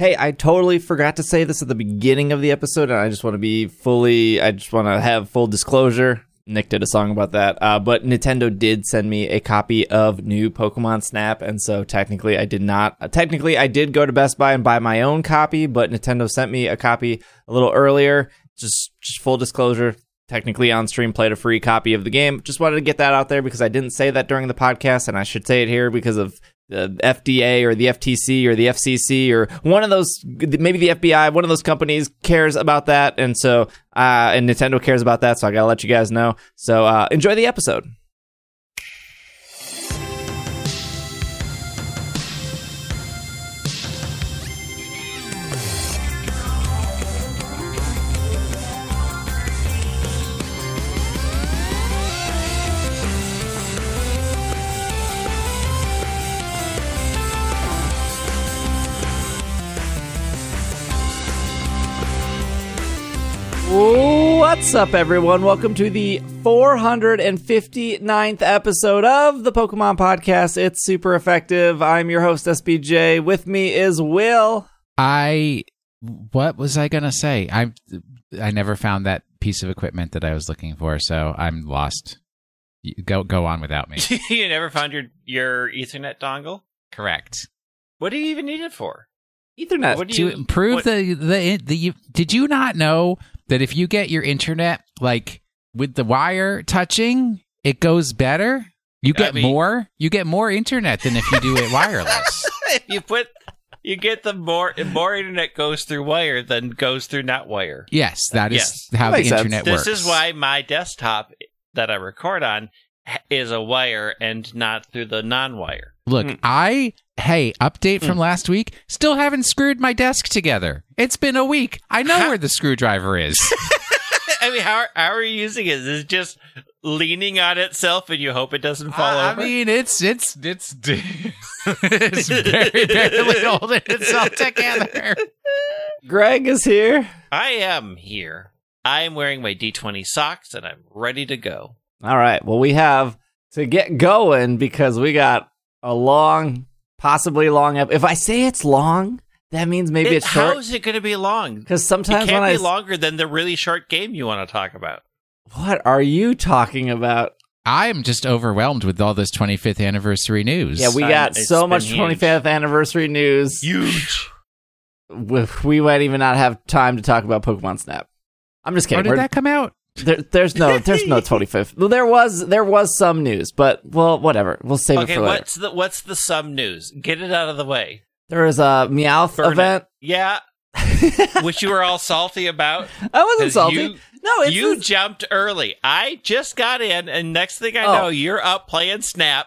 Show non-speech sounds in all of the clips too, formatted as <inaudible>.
Hey, I totally forgot to say this at the beginning of the episode, and I just want to be fully, I just want to have full disclosure. Nick did a song about that, uh, but Nintendo did send me a copy of new Pokemon Snap, and so technically I did not. Uh, technically, I did go to Best Buy and buy my own copy, but Nintendo sent me a copy a little earlier. Just, just full disclosure. Technically, on stream, played a free copy of the game. Just wanted to get that out there because I didn't say that during the podcast, and I should say it here because of the FDA or the FTC or the FCC or one of those, maybe the FBI, one of those companies cares about that. And so, uh, and Nintendo cares about that. So I got to let you guys know. So, uh, enjoy the episode. What's up, everyone? Welcome to the 459th episode of the Pokemon Podcast. It's super effective. I'm your host, SBJ. With me is Will. I what was I gonna say? I I never found that piece of equipment that I was looking for, so I'm lost. You- Go go on without me. <laughs> you never found your your Ethernet dongle? Correct. What do you even need it for? Ethernet. What do To improve what- the, the the did you not know that if you get your internet like with the wire touching, it goes better? You I get mean- more. You get more internet than if you do it wireless. <laughs> you put you get the more more internet goes through wire than goes through not wire. Yes, that is Yes. how That the makes sense. internet This is why my desktop that I record on is a wire and not through the non-wire. Look, Hmm. I hey, update from hmm. last week. Still haven't screwed my desk together. It's been a week. I know Ha- where the screwdriver is. <laughs> I mean, how how are you using it? Is it just leaning on itself and you hope it doesn't fall I, I mean, it's it's it's <laughs> it's very barely <laughs> holding itself together. Greg is here. I am here. I am wearing my D20 socks and I'm ready to go. All right. Well, we have to get going because we got a long, possibly long. Ep- if I say it's long, that means maybe It- it's short. How is it going to be long? Because sometimes It can't when be I longer than the really short game you want to talk about. what are you talking about? I'm just overwhelmed with all this 25th anniversary news. Yeah, we got it's so much huge. 25th anniversary news. Huge. we, we might even not have time to talk about Pokemon Snap. I'm just When kidding. Oh, did We're- that come out? There, there's no, there's no <laughs> 25th. Well, there was, there was some news, but well, whatever. We'll save it Okay, for later. what's the what's the sum news? Get it out of the way. There was a Meowth Burn it. event. Yeah, <laughs> which you were all salty about. I wasn't salty. you- no, it's you this- jumped early. I just got in, and next thing I Oh. know, you're up playing Snap.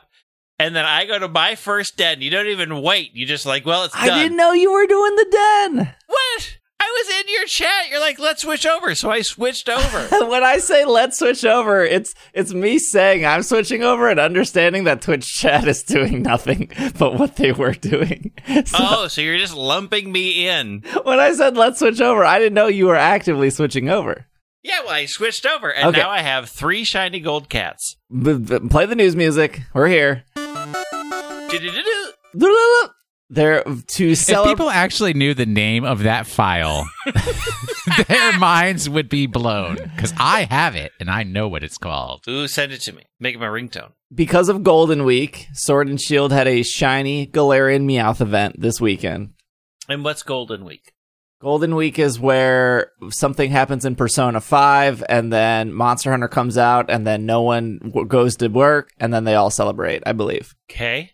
And then I go to my first den. You don't even wait. You just like, well, it's I done. didn't know you were doing the den. What? I was in your chat. You're like, let's switch over. So I switched over. <laughs> when I say let's switch over, it's it's me saying I'm switching over and understanding that Twitch chat is doing nothing <laughs> but what they were doing. <laughs> So oh, so you're just lumping me in. when I said let's switch over, I didn't know you were actively switching over. Yeah, well, I switched over, and Okay. now I have three shiny gold cats. B- b- play the news music. We're here. Do-do-do-do. They're to If people actually knew the name of that file, <laughs> their minds would be blown. Because I have it and I know what it's called. Ooh, send it to me. Make it my ringtone. because of Golden Week, Sword and Shield had a shiny Galarian Meowth event this weekend. And what's Golden Week? Golden Week is where something happens in Persona 5 and then Monster Hunter comes out and then no one w- goes to work and then they all celebrate, I believe. Okay.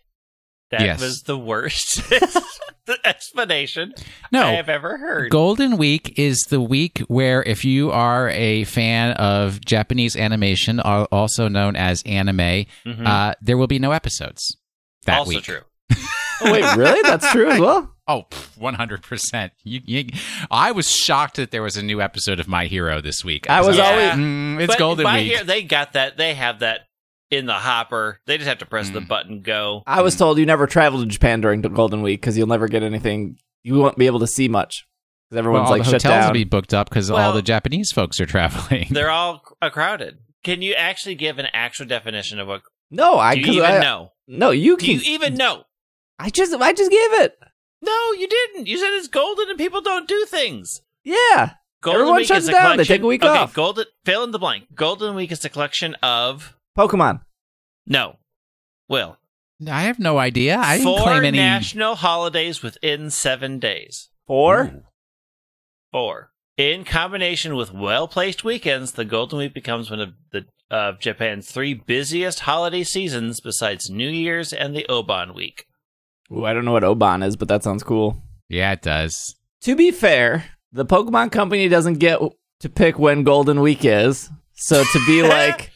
That Yes. was the worst <laughs> explanation no, I have ever heard. Golden Week is the week where, if you are a fan of Japanese animation, also known as anime, Mhm. uh, there will be no episodes that also week. true. <laughs> Oh, wait, really? That's true as well? Oh, one hundred percent. You, you, I was shocked that there was a new episode of My Hero this week. I was like, always- "Mm, it's But Golden by Week. Here, they got that. They have that in the hopper. They just have to press the Mm. button go. I was told you never travel to Japan during the Golden Week because you'll never get anything. You won't be able to see much because well, everyone's all like the shut hotels down. will be booked up because all the Japanese folks are traveling. <laughs> They're all c- crowded. Can you actually give an actual definition of what? no, I Do you 'cause even I- know? No, you Do can. you even know? I just I just gave it. No, you didn't. You said it's golden and people don't do things. Yeah. Golden Everyone Week shuts is a down. They take a week okay, off. Golden fill in the blank. Golden Week is a collection of Pokemon. no. Will. I have no idea. I didn't Four claim any. national holidays within seven days. Four. Ooh. Four. In combination with well placed weekends, the Golden Week becomes one of the of Japan's three busiest holiday seasons besides New Year's and the Obon Week. Ooh, I don't know what Obon is, but that sounds cool. Yeah, it does. To be fair, the Pokemon Company doesn't get to pick when Golden Week is. So to be <laughs> like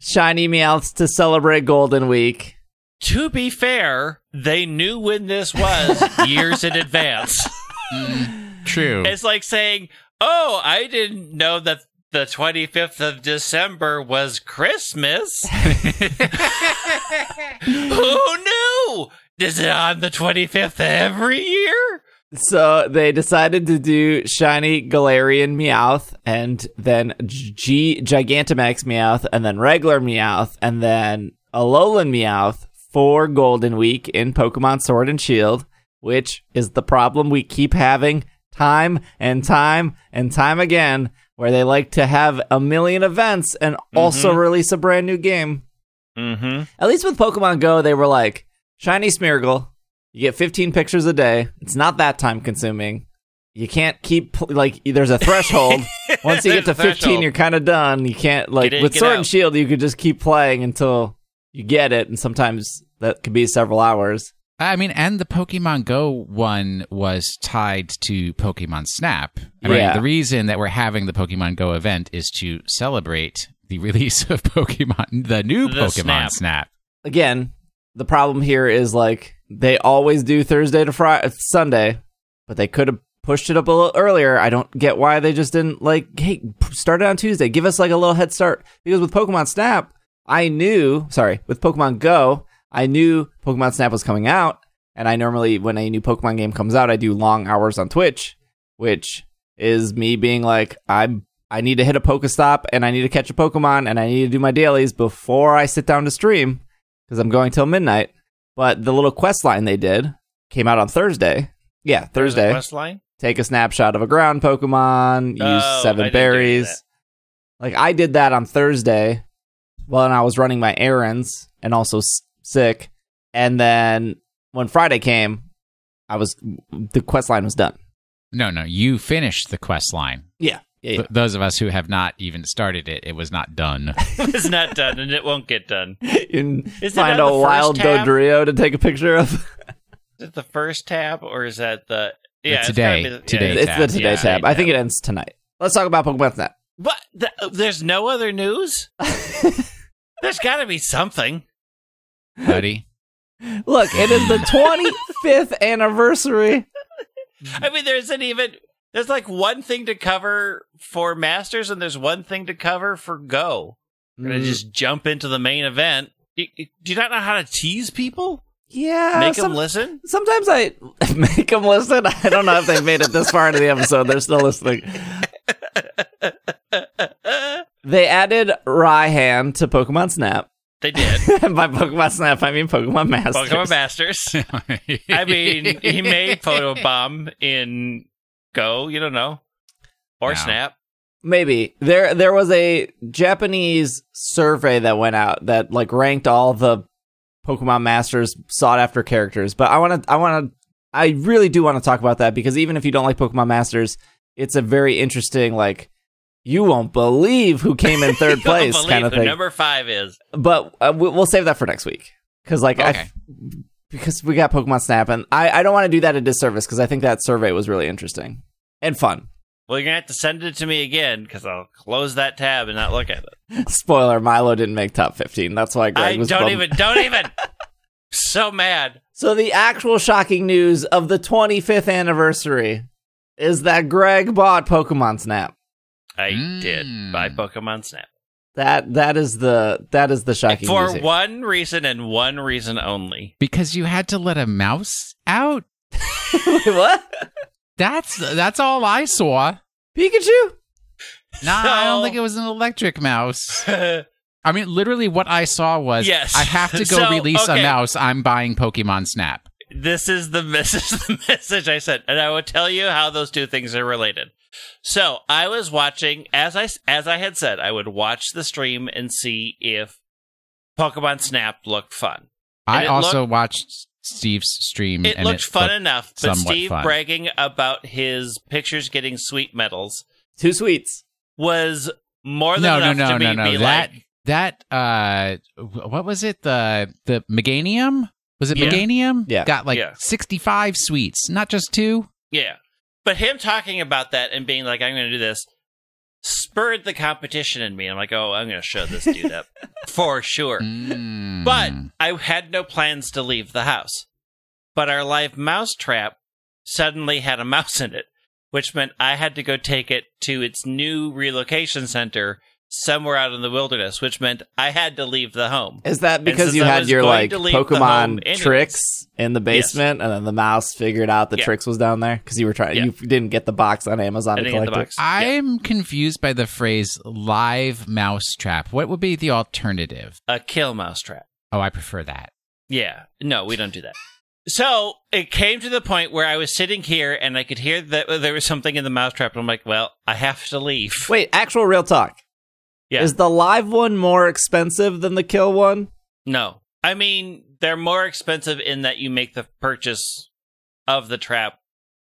shiny Meowths to celebrate Golden Week. To be fair, they knew when this was <laughs> years in advance. Mm, true. It's like saying, "Oh, I didn't know that the 25th of December was Christmas." <laughs> <laughs> Who knew? Is it on the 25th every year? So they decided to do shiny Galarian Meowth and then G Gigantamax Meowth and then regular Meowth and then Alolan Meowth for Golden Week in Pokemon Sword and Shield, which is the problem we keep having time and time and time again, where they like to have a million events and also Mhm. release a brand new game. Mm-hmm. At least with Pokemon Go, they were like, shiny Smeargle, you get 15 pictures a day. It's not that time consuming. You can't keep, like, there's a threshold. <laughs> Once you get to 15, threshold. you're kind of done. You can't, like, in, with get Sword out. and Shield, you could just keep playing until you get it. And sometimes that could be several hours. I mean, and the Pokemon Go one was tied to Pokemon Snap. I mean, Yeah. the reason that we're having the Pokemon Go event is to celebrate the <laughs> release of Pokemon, the new The Pokemon Snap. Snap. Again, the problem here is, like, they always do Thursday to Friday, uh, Sunday, but they could have pushed it up a little earlier. I don't get why they just didn't, like, hey, start it on Tuesday. Give us, like, a little head start. Because with Pokemon Snap, I knew, sorry, with Pokemon Go, I knew Pokemon Snap was coming out. And I normally, when a new Pokemon game comes out, I do long hours on Twitch, which is me being like, I'm, I need to hit a Pokestop and I need to catch a Pokemon and I need to do my dailies before I sit down to stream because I'm going till midnight. But the little quest line they did came out on Thursday. Yeah, Thursday. Quest line. Take a snapshot of a ground Pokemon, use Oh, I seven didn't do any of berries. Like I did that on Thursday when I was running my errands and also s- sick. And then when Friday came, I was the quest line was done. No, no, you finished the quest line. Yeah, yeah, yeah. Th- those of us who have not even started it, it was not done. <laughs> it's not done, and it won't get done. You Is find a wild tab? Dodrio to take a picture of. Is it the first tab or is that the yeah it's today- gotta the- today yeah, it's the today Yeah, tab. I think it ends tonight. Let's talk about Pokemon Snap. What? Th- there's no other news. <laughs> There's got to be something. Buddy, Look, it is the <laughs> 25th anniversary. I mean, there isn't even. There's like one thing to cover for Masters, and there's one thing to cover for Go. We're gonna Mm, just jump into the main event. Do you not know how to tease people? yeah, Make some- them listen. Sometimes I <laughs> make them listen. I don't know if they've made it this far into the episode. They're still listening. <laughs> They added Raihan to Pokemon Snap. they did. and <laughs> by Pokemon Snap, I mean Pokemon Masters. Pokemon Masters. I mean, he made Photobomb in Go. You don't know, or No. Snap. Maybe there there was a Japanese survey that went out that like ranked all the Pokemon Masters sought after characters. But I want to I want to I really do want to talk about that because even if you don't like Pokemon Masters, it's a very interesting like you won't believe who came in <laughs> third place kind of thing. Number five is. but uh, we- we'll save that for next week because like I Okay. Because we got Pokemon Snap and I I don't want to do that a disservice because I think that survey was really interesting and fun. Well, you're gonna have to send it to me again because I'll close that tab and not look at it. <laughs> Spoiler: Milo didn't make top fifteen. That's why Greg I was don't bummed. even. Don't even. <laughs> so mad. So the actual shocking news of the 25th anniversary is that Greg bought Pokemon Snap. I Mm. did buy Pokemon Snap That that is the that is the shocking for news. here. one reason and one reason only. because you had to let a mouse out. Wait, <laughs> <laughs> what? That's that's all I saw. Pikachu? Nah, I don't think it was an electric mouse. <laughs> I mean, literally, what I saw was Yes. I have to go So, release okay. a mouse. I'm buying Pokemon Snap. This is the <laughs> this is the message I sent, and I will tell you how those two things are related. So I was watching as I as I had said, I would watch the stream and see if Pokemon Snap looked fun. And I also looked- watched Steve's stream. It and looked fun looked enough, but Steve fun. bragging about his pictures getting sweet medals Two sweets. was more than No, no, enough no, to no, me no. be That like, that uh, what was it? The the Meganium was it Yeah. Meganium? Yeah. got like Yeah. sixty five sweets, not just two. yeah. But him talking about that and being like, I'm going to do this, spurred the competition in me. I'm like, oh, I'm going to show this dude up <laughs> for sure. Mm. But I had no plans to leave the house. But our live mouse trap suddenly had a mouse in it, which meant I had to go take it to its new relocation center somewhere out in the wilderness, which meant I had to leave the home. Is that because you had your like to leave the home Pokemon tricks in the basement, and then the mouse figured out the Yeah. tricks was down there because you were trying. Yeah. You didn't get the box on Amazon to collect it. I'm confused by the phrase live mouse trap. What would be the alternative? A kill mouse trap. Oh, I prefer that. Yeah. No, we don't do that. So it came to the point where I was sitting here and I could hear that there was something in the mousetrap, and I'm like, well, I have to leave. Wait, actual real talk. Yeah. Is the live one more expensive than the kill one? No. I mean, they're more expensive in that you make the purchase of the trap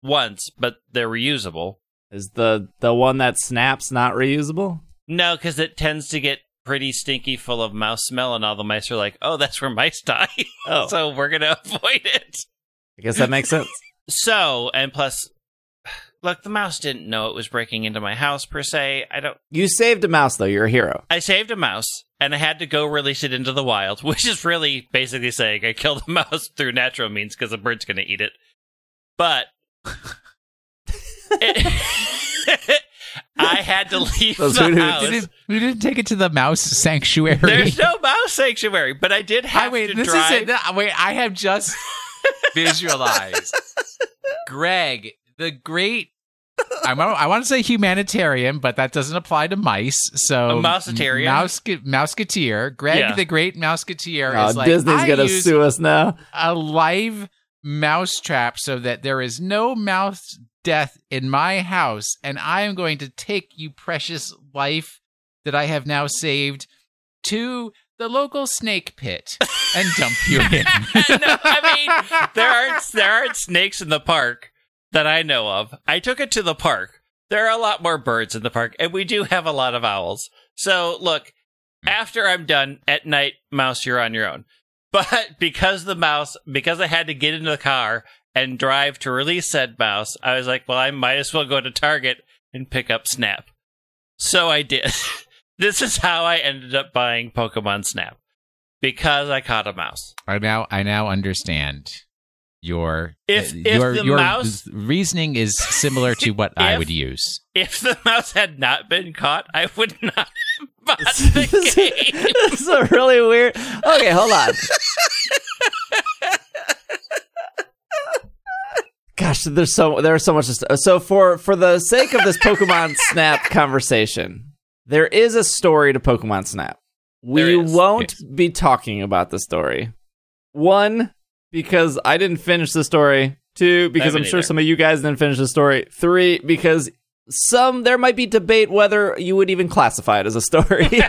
once, but they're reusable. Is the the one that snaps not reusable? No, because it tends to get pretty stinky full of mouse smell, and all the mice are like, oh, that's where mice <laughs> die. Oh, so we're going <laughs> to avoid it. I guess that makes sense. <laughs> So, and plus, look, the mouse didn't know it was breaking into my house per se. I don't. You saved a mouse though. You're a hero. I saved a mouse and I had to go release it into the wild, <laughs> which is really basically saying I killed a <laughs> mouse through natural means because a bird's going to eat it. But it- <laughs> I had to leave Those the hoot-hoots. house. We didn't, we didn't take it to the mouse sanctuary. There's no mouse sanctuary, but I did I have wait, to this drive. is it. No, Wait, I have just visualized Greg, the great. I want, I want to say humanitarian, but that doesn't apply to mice. So A mousetarian? mouse, mouseketeer, Greg, Yeah. the great mouseketeer, Oh, is like Disney's I gonna use sue us now. a live mouse trap so that there is no mouse death in my house, and I am going to take you precious life that I have now saved to the local snake pit and dump you <laughs> in. no, I mean there aren't there aren't snakes in the park that I know of. I took it to the park. There are a lot more birds in the park, and we do have a lot of owls. So look, after I'm done at night, mouse, you're on your own. <laughs> But because the mouse, because I had to get into the car and drive to release said mouse, I was like, well, I might as well go to Target and pick up Snap. So I did. <laughs> this is how I ended up buying Pokemon Snap because I caught a mouse. I now I now understand your If- uh, if your the your mouse- reasoson is similar to what I would use. If the mouse had not been caught, I would not have bought this, the game. <laughs> this is a really weird. Okay, hold on. Gosh, there's so there's so much. To, so for for the sake of this Pokemon <laughs> Snap conversation, there is a story to Pokemon Snap. We won't yes. be talking about the story. One, because I didn't finish the story. Two, because I'm haven't sure either. some of you guys didn't finish the story. Three, because some there might be debate whether you would even classify it as a story. <laughs>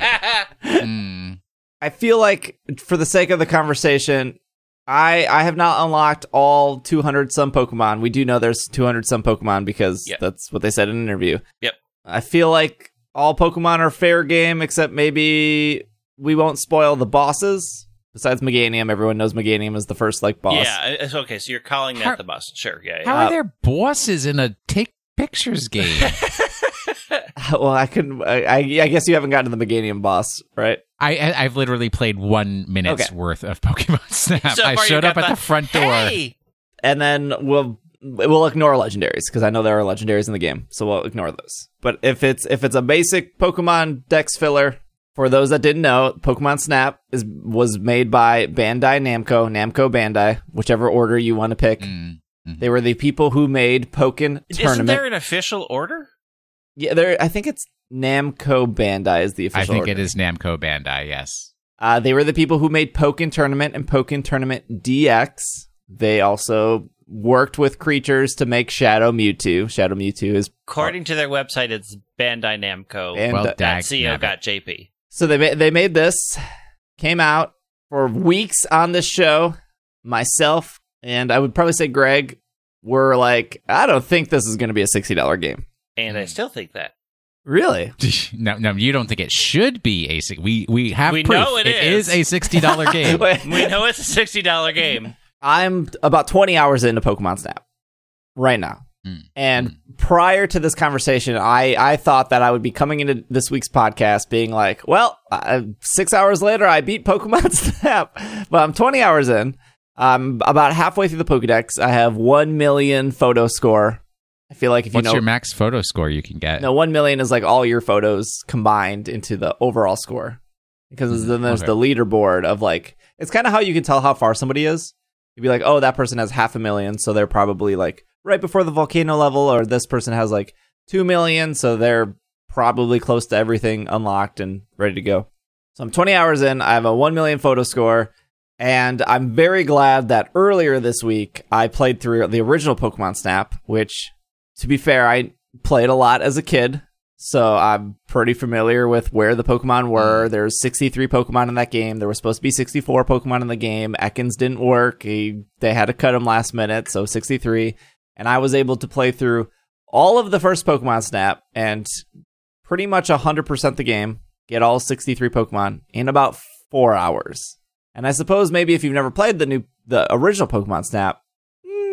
Hmm. I feel like for the sake of the conversation, I I have not unlocked all 200 some Pokemon. We do know there's 200 some Pokemon because Yep. that's what they said in an interview. Yep. I feel like all Pokemon are fair game except maybe we won't spoil the bosses. Besides Meganium, everyone knows Meganium is the first like boss. Yeah, it's okay. So you're calling that How- the boss? Sure. Yeah. How yeah. are uh, there bosses in a take pictures game? <laughs> <laughs> well, I couldn't. I, I, I guess you haven't gotten to the Meganium boss, right? I, I I've literally played one minute's Okay. worth of Pokemon <laughs> Snap. So I far, you showed up got at the front door. Hey! and then we'll we'll ignore legendaries because I know there are legendaries in the game, so we'll ignore those. But if it's if it's a basic Pokemon Dex filler, for those that didn't know, Pokemon Snap is was made by Bandai Namco, Namco Bandai, whichever order you want to pick. Mm. They were the people who made Pokken Isn't Tournament. there an official order? Yeah, there. I think it's Namco Bandai is the official. I think order. it is Namco Bandai. Yes. Uh, they were the people who made Pokken Tournament and Pokken Tournament DX, they also worked with creatures to make Shadow Mewtwo. Shadow Mewtwo is According to their website, it's Bandai Namco. And, well, uh, dag Co. nabbit. got JP. So they made they made this, came out for weeks on this show. Myself and I would probably say Greg were like, I don't think this is going to be a sixty dollar game. And Hmm. I still think that. Really? <laughs> No, no, you don't think it should be a six? We we have We proof. know it it is. is a sixty dollar <laughs> game. We know it's a sixty dollar game. I'm about twenty hours into Pokemon Snap right now. Mm. And prior to this conversation, I, I thought that I would be coming into this week's podcast being like, well, uh, six hours later, I beat Pokemon <laughs> Snap, but I'm 20 hours in. I'm about halfway through the Pokedex. I have 1 million photo score. I feel like if you What's know, your max photo score you can get? no, 1 million is like all your photos combined into the overall score. Because Mm, then there's okay. the leaderboard of like, it's kind of how you can tell how far somebody is. You'd be like, oh, that person has half a million, so they're probably like right before the volcano level, or this person has like two million, so they're probably close to everything unlocked and ready to go. So I'm 20 hours in. I have a 1 million photo score, and I'm very glad that earlier this week I played through the original Pokemon Snap, which, to be fair, I played a lot as a kid. So I'm pretty familiar with where the Pokemon were. Mm. There's 63 Pokemon in that game. There was supposed to be 64 Pokemon in the game. Ekans didn't work. He, they had to cut him last minute, so 63. And I was able to play through all of the first Pokemon Snap and pretty much 100% the game, get all 63 Pokemon in about four hours. And I suppose maybe if you've never played the new, the original Pokemon Snap,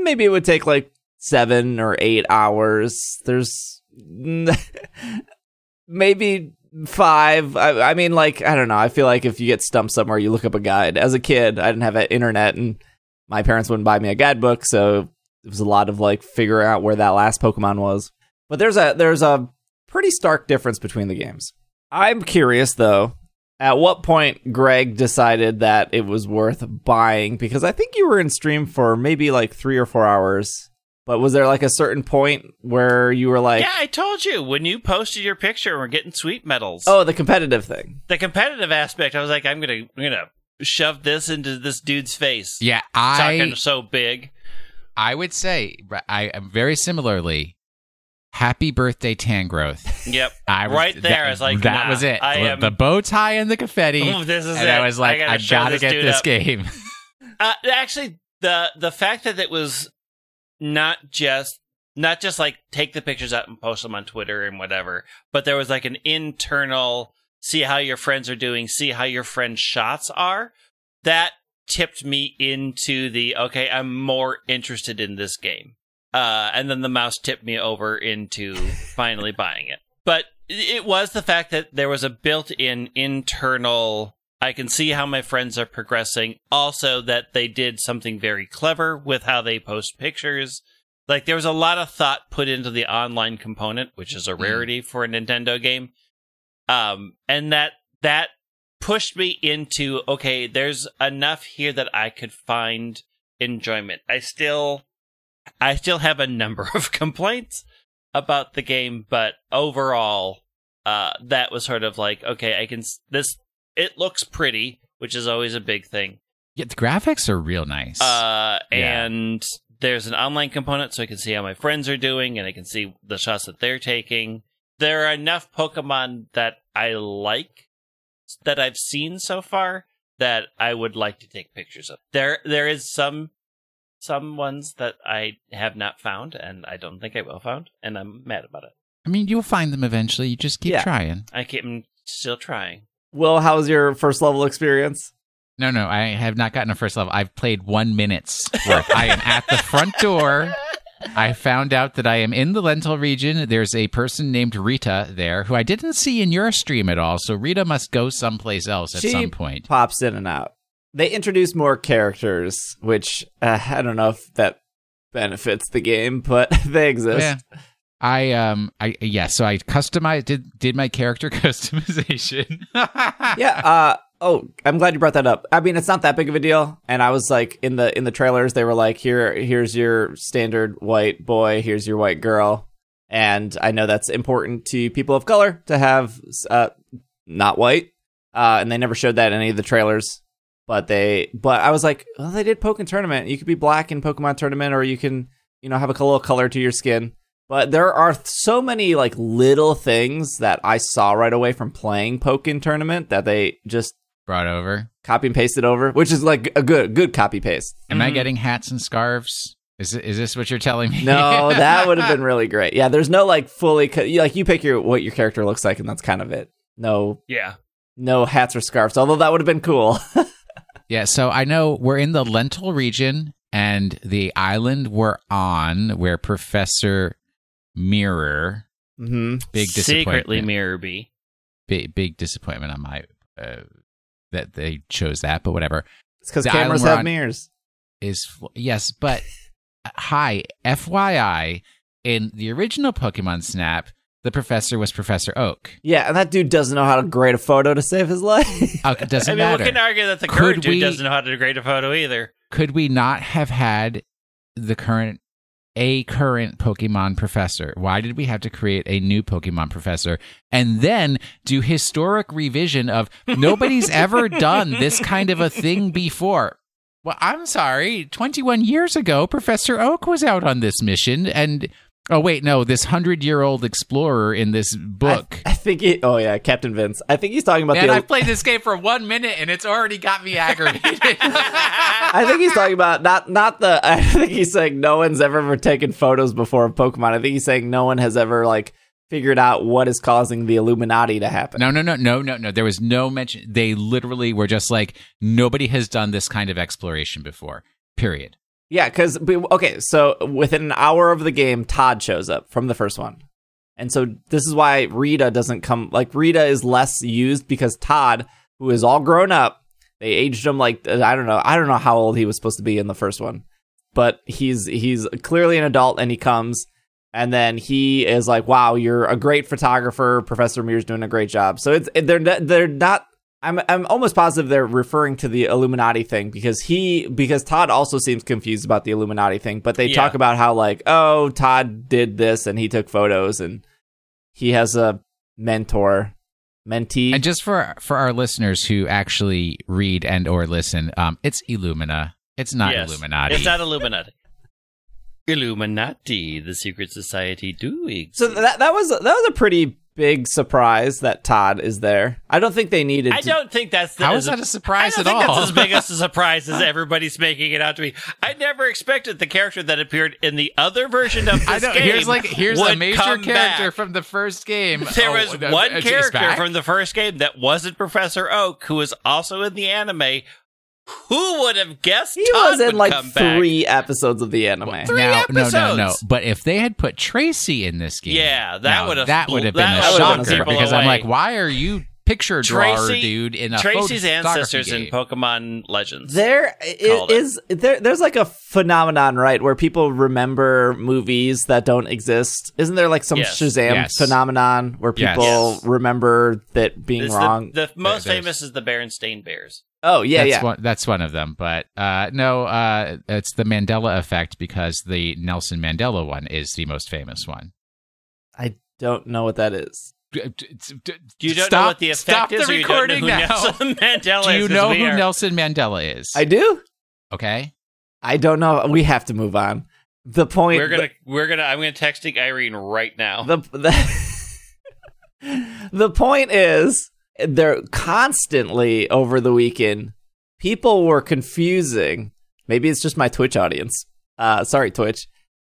maybe it would take like seven or eight hours. There's <laughs> maybe five. I, I mean, like, I don't know. I feel like if you get stumped somewhere, you look up a guide. As a kid, I didn't have internet and my parents wouldn't buy me a guidebook. So it was a lot of like figuring out where that last Pokemon was. But there's a, there's a pretty stark difference between the games. I'm curious though, at what point Greg decided that it was worth buying because I think you were in stream for maybe like three or four hours. But was there like a certain point where you were like, yeah, I told you when you posted your picture, and we're getting sweet medals. oh, the competitive thing? the competitive aspect. I was like, I'm gonna, I'm gonna shove this into this dude's face. Yeah, I Talking so big. I would say I am very similarly. Happy birthday, Tangrowth. Yep. <laughs> I was, Right there, that, I was like, that nah, was it. I am- the bow tie and the confetti. Ooh, this is and it. I was like, I gotta I, gotta this get this up. game. <laughs> <laughs> Uh, actually, the the fact that it was not just not just like take the pictures out and post them on Twitter and whatever, but there was like an internal see how your friends are doing, see how your friends' shots are. That tipped me into the okay, I'm more interested in this game. Uh, and then the mouse tipped me over into <laughs> finally buying it. But it was the fact that there was a built-in internal I can see how my friends are progressing. Also, that they did something very clever with how they post pictures. Like, there was a lot of thought put into the online component, which is a rarity for a Nintendo game. Um, and that, that pushed me into, okay, there's enough here that I could find enjoyment. I still, I still have a number <laughs> of complaints about the game, but overall, uh, that was sort of like, okay, I can, s- this, it looks pretty, which is always a big thing. Yeah, the graphics are real nice. Uh, Yeah. and there's an online component, so I can see how my friends are doing, and I can see the shots that they're taking. There are enough Pokemon that I like that I've seen so far that I would like to take pictures of. There, there is some some ones that I have not found, and I don't think I will found, and I'm mad about it. I mean, you'll find them eventually. You just keep Yeah. trying. I keep I'm still trying. Will, how was your first level experience? No, no, I have not gotten a first level. I've played one minute's worth. I am at the front door. <laughs> I found out that I am in the Lental region. There's a person named Rita there who I didn't see in your stream at all. So Rita must go someplace else at She some point. Pops in and out. They introduce more characters, which uh, I don't know if that benefits the game, but <laughs> they exist. Yeah. I um I yeah, so I customized did did my character <laughs> customization. yeah. Uh, oh, I'm glad you brought that up. I mean, it's not that big of a deal. And I was like, in the in the trailers, they were like, here, here's your standard white boy, here's your white girl, and I know that's important to people of color to have uh, not white. Uh, and they never showed that in any of the trailers. but they but I was like, well, they did Pokken Tournament. You could be black in Pokken Tournament, or you can you know have a little color to your skin. But there are so many like little things that I saw right away from playing Pokken Tournament that they just Brought over. copy and pasted over, which is like a good good copy paste. Am I Mhm. getting hats and scarves? Is is this what you're telling me? No, <laughs> that would have been really great. Yeah, there's no like fully co- like you pick your what your character looks like, and that's kind of it. No, Yeah. no hats or scarves. Although that would have been cool. <laughs> Yeah, so I know we're in the Lental region, and the island we're on, where Professor Mirror, hmm big Secretly disappointment, Mirror B. big, big disappointment on my uh, that they chose that, but whatever. It's because cameras have on- mirrors. Is yes, but uh, hi, FYI, in the original Pokemon Snap, the professor was Professor Oak. Yeah, and that dude doesn't know how to grade a photo to save his <laughs> life. Uh, it doesn't <laughs> I mean, matter. we can argue that the Could current dude we- doesn't know how to grade a photo either. could we not have had the current a current Pokemon professor? Why did we have to create a new Pokemon professor and then do historic revision of <laughs> nobody's ever done this kind of a thing before? Well, I'm sorry. 21 years ago, Professor Oak was out on this mission and oh wait, no, this 100-year-old explorer in this book. I, I think he. Oh yeah, Captain Vince. I think he's talking about Man, the. I've played this game for 1 minute and it's already got me aggravated. <laughs> <laughs> I think he's talking about not not the. <laughs> I think he's saying no one's ever ever taken photos before of Pokemon. I think he's saying no one has ever like figured out what is causing the Illuminati to happen. No, no, no, no, no, no. There was no mention. They literally were just like, nobody has done this kind of exploration before. Period. Yeah, because okay, so within an hour of the game, Todd shows up from the first one, and so this is why Rita doesn't come. Like Rita is less used because Todd, who is all grown up, they aged him like I don't know, I don't know how old he was supposed to be in the first one, but he's he's clearly an adult, and he comes, and then he is like, "Wow, you're a great photographer. Professor Mears doing a great job." So it's they're they're not I'm I'm almost positive they're referring to the Illuminati thing because he because Todd also seems confused about the Illuminati thing, but they Yeah. talk about how like oh Todd did this and he took photos and he has a mentor mentee. And just for for our listeners who actually read and or listen, um, it's Illumina. It's not Yes. Illuminati. It's not Illuminati. Illuminati, the secret society do exist. so that that was that was a pretty big surprise that Todd is there. I don't think they needed. I to, don't think that's the, How as that a surprise I at don't think all? That's as big as a <laughs> surprise as everybody's making it out to be. I never expected the character that appeared in the other version of <laughs> this I know. game. Here's like here's a would major come character back. from the first game. <laughs> There Oh, was the- one it's- it's character from the first game that wasn't Professor Oak, who was also in the anime. Who would have guessed he Todd was in would like come back? three episodes of the anime. Three now, no, no, no. But if they had put Tracey in this game, Yeah, that would've that would have been that a shocker blown people because I'm like, why are you picture drawer Tracey- dude in a Tracey's photography ancestors in? Pokemon Legends. There Called there. There's like a phenomenon, right, where people remember movies that don't exist. Isn't there like some Yes. Shazam Yes. phenomenon where people Yes. remember that being It's wrong? The, the most there's- famous is the Berenstain Bears. oh yeah, that's yeah. One, that's one of them. But uh, no, uh, it's the Mandela effect because the Nelson Mandela one is the most famous one. I don't know what that is. You don't Stop- know what the effect stop is, the or you don't know recording who now. Nelson <laughs> Mandela Do you know who are- Nelson Mandela is? I do. okay. I don't know. We have to move on. The point. We're gonna, we're gonna. I'm gonna texting Irene right now. the the, <laughs> the point is they're constantly over the weekend people were confusing maybe it's just my twitch audience uh sorry twitch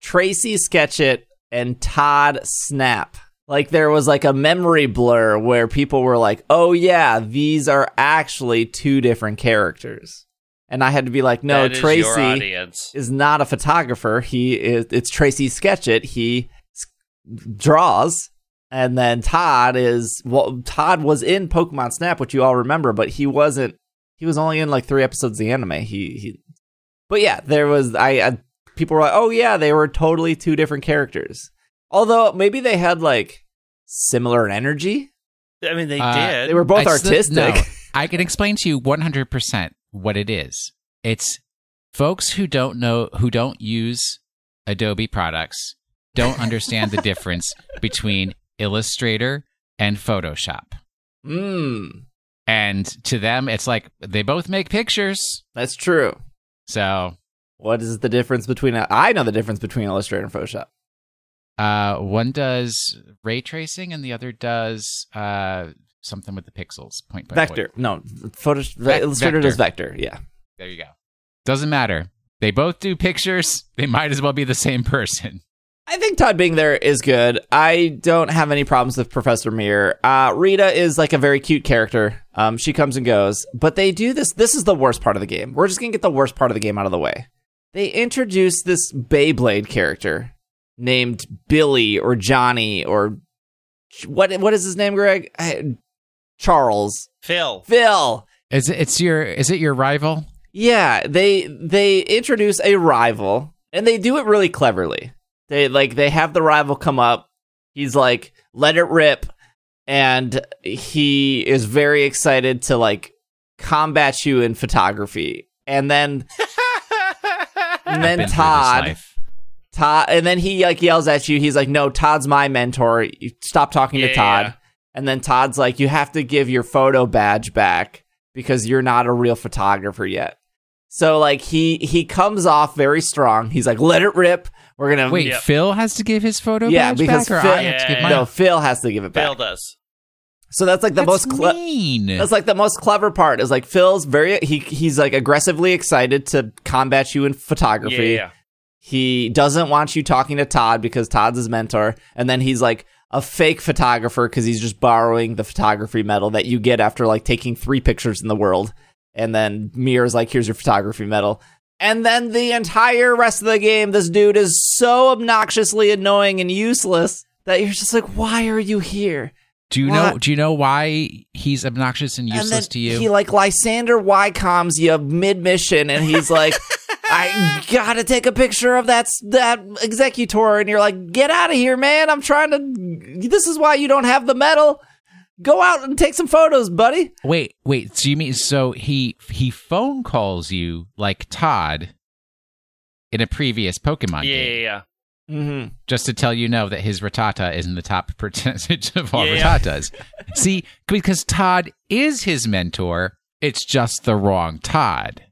tracey sketchit and todd snap like there was like a memory blur where people were like oh yeah these are actually two different characters and i had to be like no That is tracey audience. is not a photographer. He is. It's Tracey Sketchit. He s- draws, and then Todd is. Well, Todd was in Pokemon Snap, which you all remember, but he wasn't. He was only in like three episodes of the anime. He. he but yeah, there was. I, I people were like, oh yeah, they were totally two different characters. Although maybe they had like similar energy. I mean, they Uh, did. They were both It's the- artistic. no, I can explain to you 100% what it is. It's folks who don't know, who don't use Adobe products, don't understand the <laughs> difference between Illustrator and Photoshop. Mm. And to them, it's like they both make pictures. That's true. So What is the difference between? I know the difference between Illustrator and Photoshop. Uh, one does ray tracing and the other does uh, something with the pixels. Point Vector. point. No, Photo Vec- Illustrator vector. does vector. Yeah. There you go. Doesn't matter. They both do pictures. They might as well be the same person. I think Todd being there is good. I don't have any problems with Professor Mir. Uh, Rita is like a very cute character. Um, she comes and goes, but they do this. This is the worst part of the game. We're just gonna get the worst part of the game out of the way. They introduce this Beyblade character named Billy or Johnny or what? What is his name, Greg? I- Charles. Phil. Phil. Is it? It's your. Is it your rival? Yeah, they they introduce a rival and they do it really cleverly. They like they have the rival come up. He's like, "Let it rip." And he is very excited to like combat you in photography. And then <laughs> and then been through this Todd life. Todd and then he like yells at you. He's like, "No, Todd's my mentor. You stop talking Yeah, to Todd." yeah. And then Todd's like, "You have to give your photo badge back because you're not a real photographer yet." So like he he comes off very strong. He's like, "Let it rip. We're gonna Wait, Yep. Phil has to give his photo Yeah, badge because back, or Phil- I have to give Yeah, mine. No, Phil has to give it back. Phil does. So that's like the That's most cle- mean. That's like the most clever part. Is like Phil's very he he's like aggressively excited to combat you in Yeah, photography. yeah. He doesn't want you talking to Todd because Todd's his mentor, and then he's like a fake photographer because he's just borrowing the photography medal that you get after like taking three pictures in the world. And then Mir's like, "Here's your photography medal." And then the entire rest of the game, this dude is so obnoxiously annoying and useless that you're just like, "Why are you here?" do you know? Do you know why he's obnoxious and and useless to you? He like Lysander Wycombs you mid mission, and he's like, <laughs> "I gotta take a picture of that that Exeggutor," and you're like, "Get out of here, man! I'm trying to. This is why you don't have the medal. Go out and take some photos, buddy." wait, wait. So you mean so he he phone calls you like Todd in a previous Pokemon Yeah, game, yeah, yeah. Mm-hmm. just to tell you know that his Rattata is in the top <laughs> percentage of all Yeah, yeah. Rattatas. See, because Todd is his mentor, it's just the wrong Todd.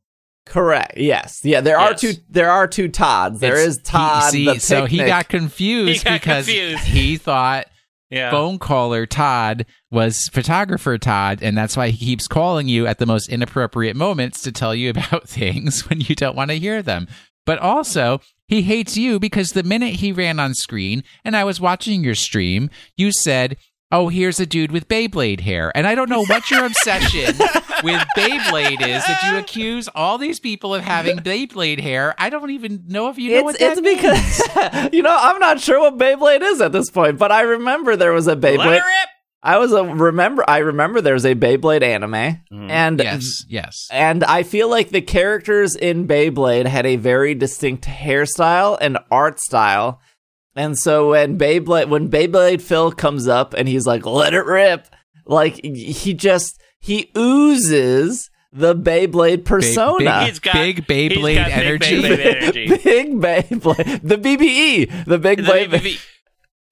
Correct. Yes. Yeah. There are two. There are two Todds. There It's- is Todd. He, the see, so he got confused <laughs> He got because confused. he thought Yeah. phone caller Todd was photographer Todd, and that's why he keeps calling you at the most inappropriate moments to tell you <laughs> about things when you don't want to hear them. But also, he hates you because the minute he ran on screen and I was watching your stream, you said, Oh, here's a dude with Beyblade hair. And I don't know what your obsession <laughs> with Beyblade is that you accuse all these people of having Beyblade hair. I don't even know if you know what It's, that it's means. because <laughs> you know I'm not sure what Beyblade is at this point, but I remember there was a Beyblade. I was a remember. I remember there's a Beyblade anime, Mhm. and Yes, yes. and I feel like the characters in Beyblade had a very distinct hairstyle and art style. And so when Beyblade when Beyblade Phil comes up and he's like, "Let it rip," like he just he oozes the Beyblade persona. He's got Big he's Beyblade got big energy. Beyblade <laughs> energy. Big Beyblade, the BBE, the Big The. BBB.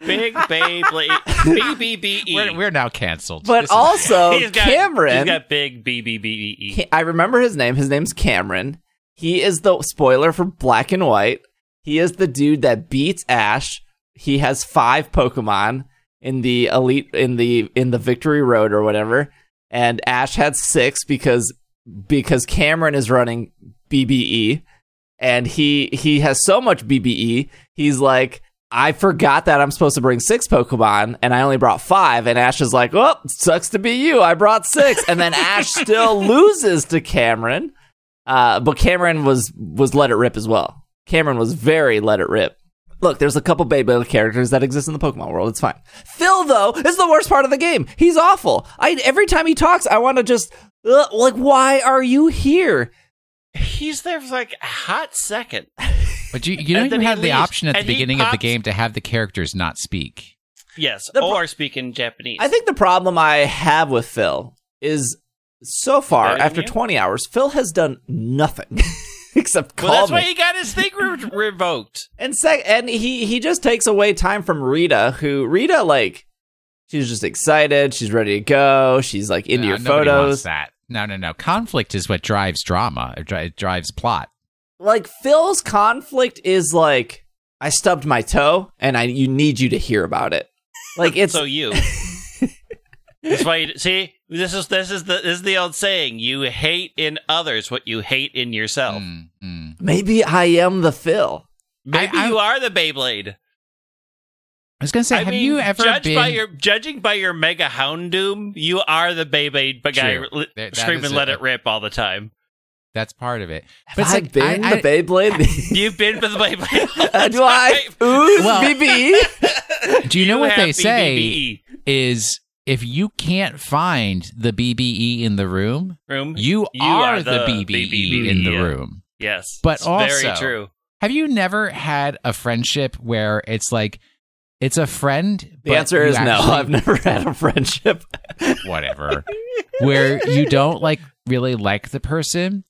Big Beyblade. BBBE. We're, we're now canceled. But This is- also <laughs> He's got, Cameron. He's got big BBBE. I remember his name. His name's Cameron. He is the spoiler for Black and White. He is the dude that beats Ash. He has five Pokemon in the elite in the in the Victory Road or whatever, and Ash had six because because Cameron is running BBE, and he he has so much BBE. He's like. I forgot that I'm supposed to bring six Pokemon, and I only brought five. And Ash is like, "Oh, sucks to be you. I brought six. And then Ash <laughs> still loses to Cameron, uh, but Cameron was was let it rip as well. Cameron was very let it rip. Look, there's a couple Beyblade characters that exist in the Pokemon world. It's fine. Phil, though, is the worst part of the game. He's awful. I every time he talks, I want to just uh, like, why are you here? He's there for like a hot second. But you, you know, you then he had the leaves, option at the and he beginning of the game to have the characters not speak. Yes. The pro- or speaking Japanese. I think the problem I have with Phil is so far after you? 20 hours, Phil has done nothing <laughs> <laughs> except call well, that's me. why he got his thing re- <laughs> revoked. And sec- and he he just takes away time from Rita, who Rita like She's just excited. She's ready to go. She's like into No, your photos. that. No, no, no. Conflict is what drives drama. It, dri- it drives plot. Like Phil's conflict is like, I stubbed my toe, and I you need you to hear about it. Like <laughs> it's so you. That's why you see. This is this is the this is the old saying. You hate in others what you hate in yourself. Mm, mm. maybe I am the Phil. Maybe I- I- you are the Beyblade. I was gonna say, I have mean, you ever judged been? by your judging by your mega Houndoom, you are the Beyblade but guy True. li- That- that screaming is "Let a- it rip" all the time. That's part of it. Have But it's I like, been I- the Beyblade? <laughs> You've been with the Beyblade. <laughs> Uh, Do I <laughs> ooze Well- BB? Do you know what they say is if you can't find the BBE in the room, room? you, You are, are the, the BBE in the yeah. room. Yes, But it's very also- true. Have you never had a friendship where it's like it's a friend? The but answer you is no. I've never had a friendship. whatever. where you don't like really like the person.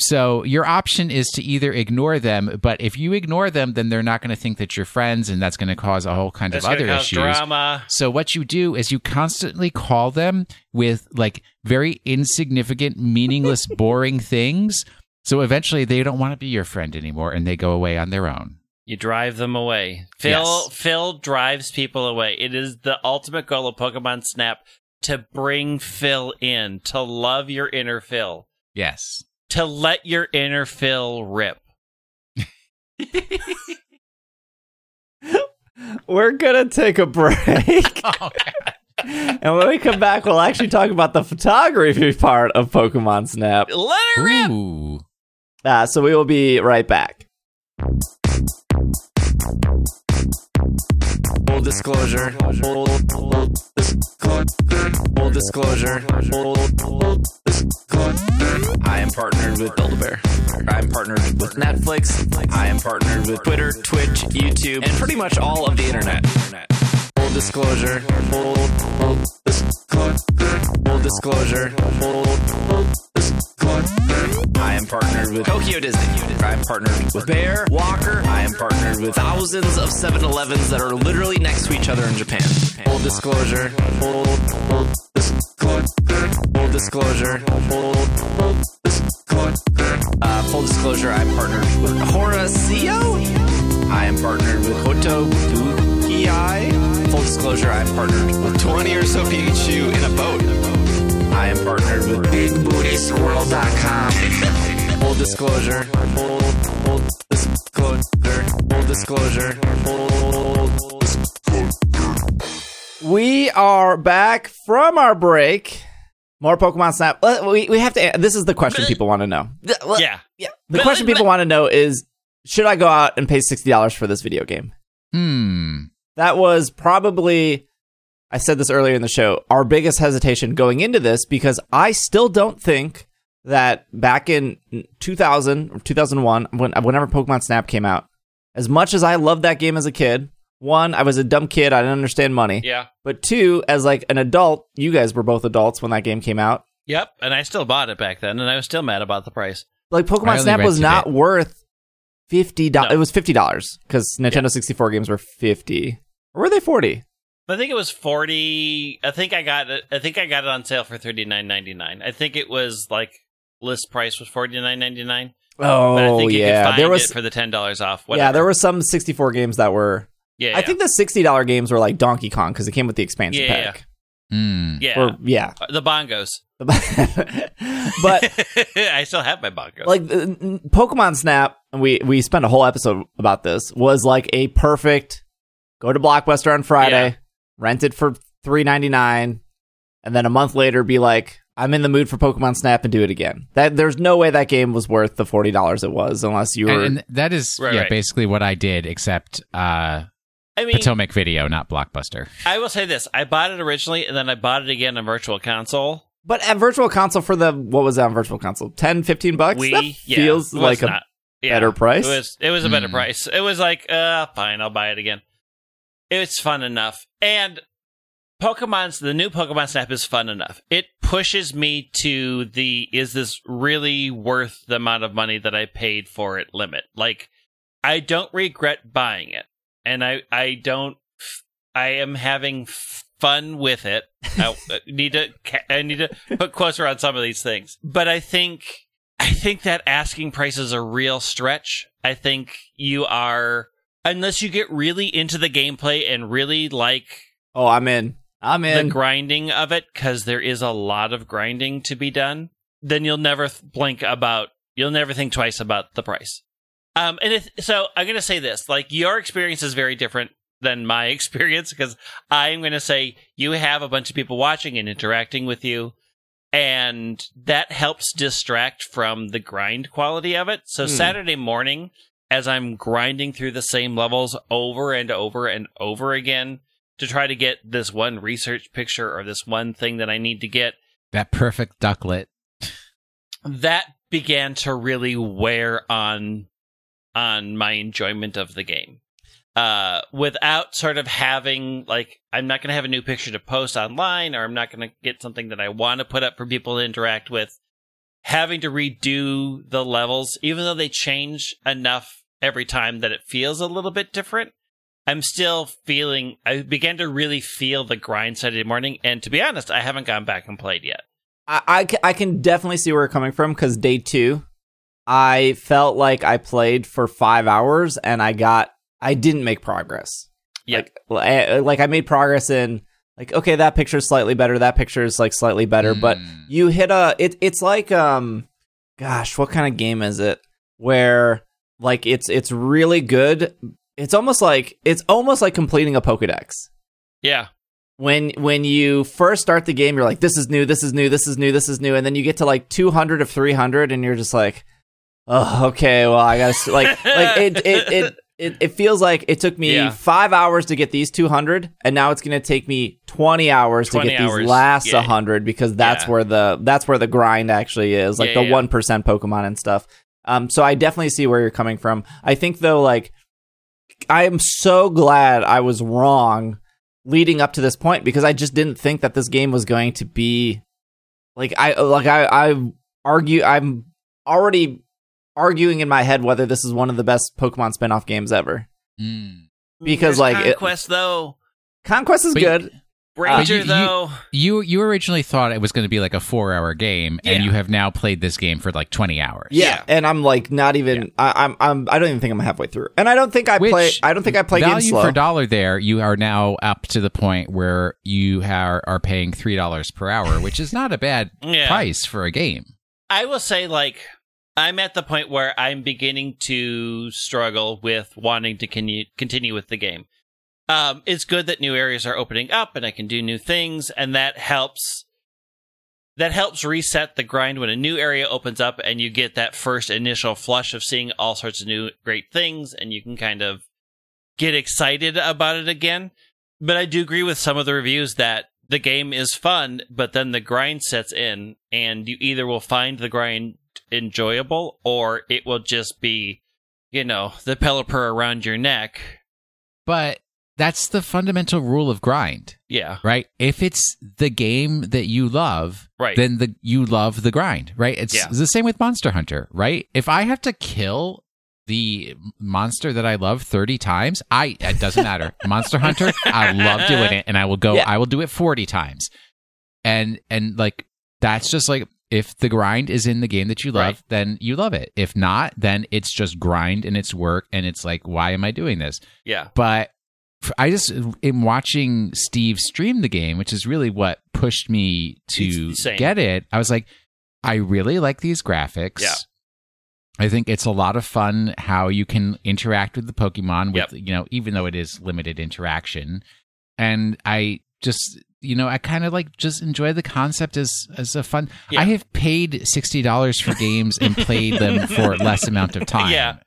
So your option is to either ignore them, but if you ignore them, then they're not going to think that you're friends, and that's going to cause a whole kind That's of other issues. drama. So what you do is you constantly call them with like very insignificant, meaningless, <laughs> boring things. So eventually they don't want to be your friend anymore and they go away on their own. You drive them away. Phil Yes. Phil drives people away. It is the ultimate goal of Pokemon Snap to bring Phil in, to love your inner Phil, Yes. To let your inner Phil rip. We're gonna take a break, <laughs> Oh, and when we come back, we'll actually talk about the photography part of Pokemon Snap. Let it rip. Ooh. Uh, so we will be right back. Full disclosure. Full, disclosure. Full disclosure. Full disclosure. I am partnered with Build-A-Bear. I'm partnered with Netflix. I am partnered with Twitter, Twitch, YouTube, and pretty much all of the internet. Full disclosure. Full, full disclosure. Full disclosure. Full, full disclosure. I am partnered with Tokyo Disney. I am partnered with Bear Walker. I am partnered with thousands of 7-Elevens that are literally next to each other in Japan. Full disclosure. Full, full disclosure. Full disclosure. Full, full disclosure. Uh, full disclosure. I'm partnered with Horacio. I am partnered with Hoto Tukiai. Full disclosure. I'm partnered with 20 or so Pikachu in a boat. I am partnered with BigBootySquirrel.com. Full disclosure. Full, full disclosure. Full disclosure. Full disclosure. We are back from our break. More Pokemon Snap. We, we have to. This is the question people want to know. Yeah. Yeah. The question people want to know is Should I go out and pay $60 for this video game? Hmm. That was probably, I said this earlier in the show, our biggest hesitation going into this because I still don't think that back in 2000 or 2001, when, whenever Pokemon Snap came out, as much as I loved that game as a kid, one, I was a dumb kid, I didn't understand money. Yeah. But two, as like an adult, you guys were both adults when that game came out. Yep. And I still bought it back then, and I was still mad about the price. Like Pokemon Snap was not it. worth fifty dollars. No. It was fifty dollars because Nintendo sixty four games were fifty. Or were they forty? I think it was forty. I think I got it. I think I got it on sale for thirty nine ninety nine. I think it was like list price was forty nine ninety nine. Oh But I think you yeah, there was it for the ten dollars off. yeah, there were some sixty four games that were. Yeah, I think the sixty dollar games were like Donkey Kong because it came with the expansion Yeah, pack. Hmm. yeah, Or yeah, Uh, the bongos. <laughs> but <laughs> I still have my bongos. like uh, Pokemon Snap, and we we spent a whole episode about this. Was like a perfect go to Blockbuster on Friday, Yeah. rent it for three ninety nine, and then a month later be like, I'm in the mood for Pokemon Snap and do it again. That there's no way that game was worth the forty dollars it was unless you were. And, and that is Right, yeah, right. basically what I did, except uh, I mean, Potomac Video, not Blockbuster. I will say this: I bought it originally, and then I bought it again on Virtual Console. But at Virtual Console for the what was that on Virtual Console? 10, 15 bucks. We that yeah, feels it was like a yeah, better price. It was it was a better Hmm. price. It was like, uh, fine, I'll buy it again. It's fun enough, and Pokemon's the new Pokemon Snap is fun enough. It pushes me to the is this really worth the amount of money that I paid for it limit. Like, I don't regret buying it, and I I don't. I am having f- fun with it. I <laughs> need to I need to put closer on some of these things. But I think I think that asking price is a real stretch. I think you are unless you get really into the gameplay and really like Oh, I'm in. I'm in. the grinding of it because there is a lot of grinding to be done, then you'll never blink about. You'll never think twice about the price. Um, and if, so I'm going to say this: like your experience is very different than my <laughs> experience because I'm going to say you have a bunch of people watching and interacting with you, and that helps distract from the grind quality of it. So Hmm. Saturday morning, as I'm grinding through the same levels over and over and over again to try to get this one research picture or this one thing that I need to get, That perfect Ducklett. that began to really wear on on my enjoyment of the game. Uh, without sort of having like I'm not going to have a new picture to post online, or I'm not going to get something that I want to put up for people to interact with. Having to redo the levels, even though they change enough every time that it feels a little bit different. I'm still feeling. I began to really feel the grind Saturday morning, and to be honest, I haven't gone back and played yet. I, I, I can definitely see where you're coming from because day two, I felt like I played for five hours and I got I didn't make progress. Yep. Like, I- like I made progress in like okay that picture is slightly better that picture is like slightly better but Mm. you hit a it it's like um gosh what kind of game is it where like it's it's really good it's almost like it's almost like completing a pokédex Yeah, when when you first start the game you're like this is new this is new this is new this is new and then you get to like 200 of 300 and you're just like oh okay well i gotta like like it it it it, it feels like it took me Yeah. five hours to get these 200 and now it's gonna take me 20 hours to get hours, these last yeah. 100 because that's Yeah. where the that's where the grind actually is like the yeah. 1% pokemon and stuff um so i definitely see where you're coming from i think though like i am so glad i was wrong leading up to this point because I just didn't think that this game was going to be like I like I I argue I'm already arguing in my head whether this is one of the best Pokemon spin-off games ever. Mm. Because, There's like, it- Conquest though, Conquest is But- good. Ranger you- you- though. You you originally thought it was going to be like a four hour game, and you have now played this game for like twenty hours. Yeah. Yeah. and I'm like not even I, I'm I'm I don't even think I'm halfway through. And I don't think I Which play I don't think I play games value slow. for dollar. There, you are now up to the point where you are are paying three dollars per hour, which is not a bad <laughs> Yeah. price for a game. I will say, like, I'm at the point where I'm beginning to struggle with wanting to con- continue with the game. Um, it's good that new areas are opening up and I can do new things, and that helps. That helps reset the grind when a new area opens up and you get that first initial flush of seeing all sorts of new great things, and you can kind of get excited about it again. But I do agree with some of the reviews that the game is fun, but then the grind sets in, and you either will find the grind enjoyable or it will just be, you know, the pelipper around your neck. But that's the fundamental rule of grind, Yeah, right? If it's the game that you love, right. then the you love the grind, right? It's Yeah. the same with Monster Hunter, right? If I have to kill the monster that I love 30 times, I it doesn't matter. <laughs> Monster Hunter, I love doing it and I will go Yeah. I will do it 40 times. And and like that's just like if the grind is in the game that you love, Right. then you love it. If not, then it's just grind and it's work and it's like why am I doing this? yeah, but I just am watching Steve stream the game, which is really what pushed me to It's the same. get it. I was like, I really like these graphics. Yeah. I think it's a lot of fun how you can interact with the Pokemon with, Yep. you know, even though it is limited interaction. And I just, you know, I kind of like just enjoy the concept as as a fun. Yeah. I have paid sixty dollars for games and played them for <laughs> less amount of time. Yeah.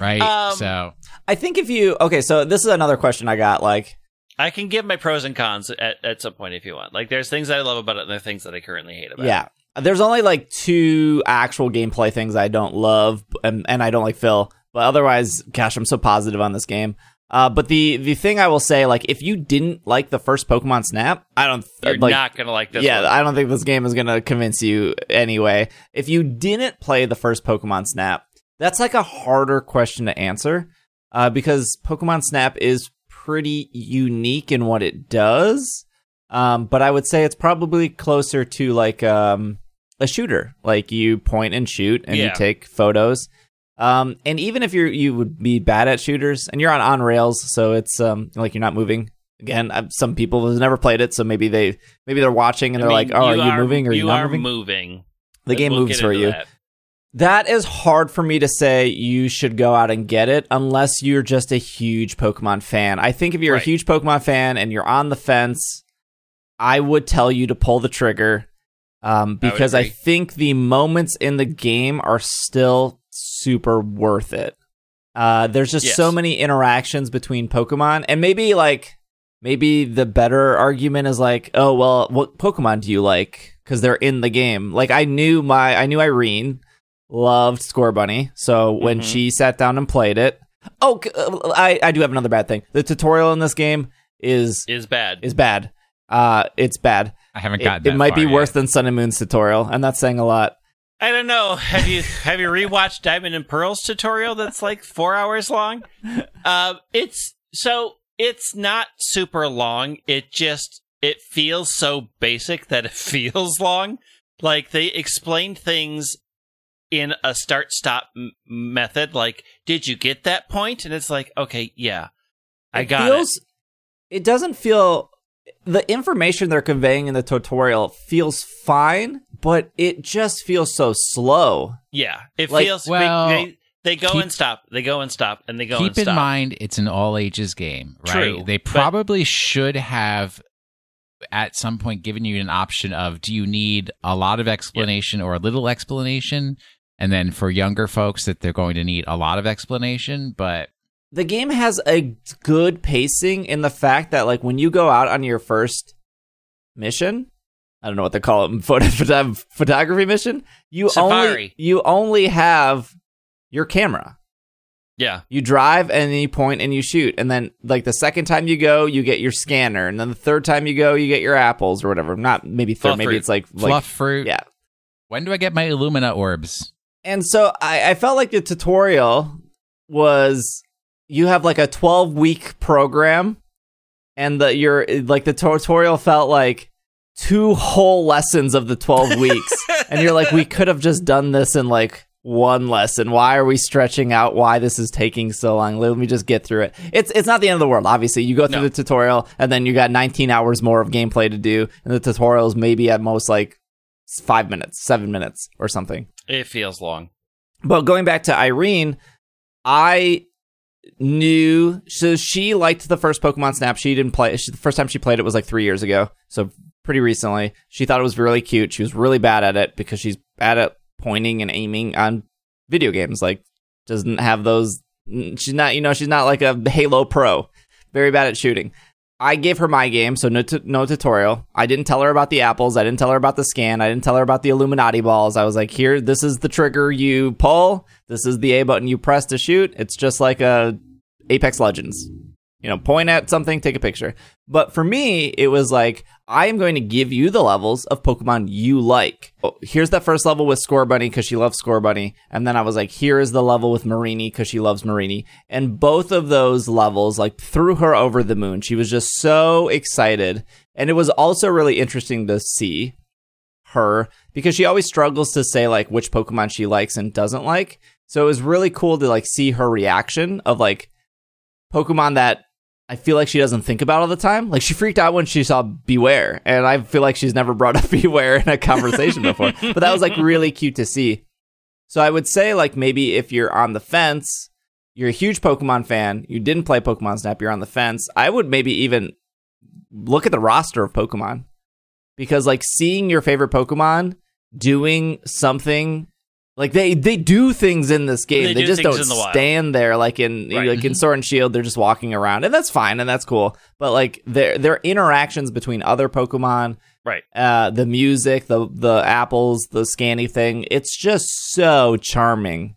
Right. Um, so I think if you okay, so this is another question I got like I can give my pros and cons at, at some point if you want. Like, there's things that I love about it, and there are things that I currently hate about it. Yeah. There's only like two actual gameplay things I don't love and, and I don't like Phil. But otherwise, gosh, I'm so positive on this game. Uh, but the the thing I will say, like, if you didn't like the first Pokemon Snap, I don't You're like. not gonna like this. yeah, one. I don't think this game is gonna convince you anyway. If you didn't play the first Pokemon Snap, that's like a harder question to answer, uh, because Pokemon Snap is pretty unique in what it does. Um, but I would say it's probably closer to like um, a shooter. Like you point and shoot, and you take photos. Um, and even if you you would be bad at shooters, and you're on on rails, so it's um like you're not moving. Again, uh, some people have never played it, so maybe they maybe they're watching and I they're mean, like, "Oh, are you moving or you you not are moving?" moving. the game We'll moves for you. that. That is hard for me to say you should go out and get it unless you're just a huge Pokemon fan. I think if you're Right. a huge Pokemon fan and you're on the fence, I would tell you to pull the trigger um, because I, agree. think the moments in the game are still super worth it. Uh, there's just Yes. so many interactions between Pokemon, and maybe like maybe the better argument is like, oh well, what Pokemon do you like? Because they're in the game. Like I knew my I knew Irene loved Scorbunny, so when Mhm. she sat down and played it, oh, uh, I I do have another bad thing. The tutorial in this game is Is bad. is bad. Uh, it's bad. I haven't It, gotten. it that might be far worse than Sun and Moon's tutorial, and that's saying a lot. I don't know. Have you have you rewatched Diamond and Pearl's tutorial that's like four hours long? Uh, it's so it's not super long. It just it feels so basic that it <laughs> feels long. Like they explain things in a start stop m- method. Like, did you get that point? And it's like, okay, yeah, I got it got feels, it. doesn't feel the information they're conveying in the tutorial feels fine, but it just feels so slow. Yeah, it Like, feels. well, they, they go keep- and stop. They go and stop, and they go and stop. Keep in stop. mind, it's an all ages game, right? True, they but- probably should have at some point given you an option of do you need a lot of explanation or a little explanation? And then for younger folks, that they're going to need a lot of explanation. But The game has a good pacing in the fact that like when you go out on your first mission, I don't know what they call it, photo, <laughs> photo, photography mission, you only you only have your camera. Yeah, You drive and then you point and you shoot. And then like the second time you go, you get your scanner. And then the third time you go, you get your apples or whatever. Not maybe third, Fluff maybe fruit. it's like like fluff fruit. yeah. When do I get my Illumina orbs? And so I, I felt like the tutorial was you have like a 12 week program and the your like the tutorial felt like two whole lessons of the 12 <laughs> weeks. And you're like we could have just done this in like one lesson. Why are we stretching out why this is taking so long? Let me just get through it. It's it's not the end of the world obviously. You go through No. the tutorial and then you got 19 hours more of gameplay to do and the tutorial is maybe at most like five minutes seven minutes or something. It feels long. but going back to Irene, I knew so she liked the first Pokemon Snap. She didn't play. She, the first time she played it was like three years ago, so pretty recently. She thought it was really cute. She was really bad at it because she's bad at pointing and aiming on video games. Like doesn't have those. She's not. You know, she's not like a Halo pro. Very bad at shooting. I gave her my game, so no, tu- no tutorial. I didn't tell her about the apples. I didn't tell her about the scan. I didn't tell her about the Illuminati balls. I was like, here, this is the trigger you pull. This is the A button you press to shoot. It's just like a Apex Legends. You know, point at something, take a picture. But for me, it was like, I am going to give you the levels of Pokemon you like. Oh, here's that first level with Scorbunny because she loves Scorbunny. And then I was like, here is the level with Mareanie because she loves Mareanie. And both of those levels, like, threw her over the moon. She was just so excited. And it was also really interesting to see her because she always struggles to say, like, which Pokemon she likes and doesn't like. So it was really cool to, like, see her reaction of, like, Pokemon that I feel like she doesn't think about all the time. Like she freaked out when she saw Bewear, and I feel like she's never brought up <laughs> Bewear in a conversation before. <laughs> But that was like really cute to see. So I would say like maybe if you're on the fence, you're a huge Pokemon fan, you didn't play Pokemon Snap, you're on the fence. I would maybe even look at the roster of Pokemon because like seeing your favorite Pokemon doing something like they they do things in this game. They They, do just don't in the wild. stand there like in Right. like in Sword and Shield. They're just walking around, and that's fine and that's cool. But like their their interactions between other Pokemon, Right. uh, the music, the the apples, the scanny thing, it's just so charming.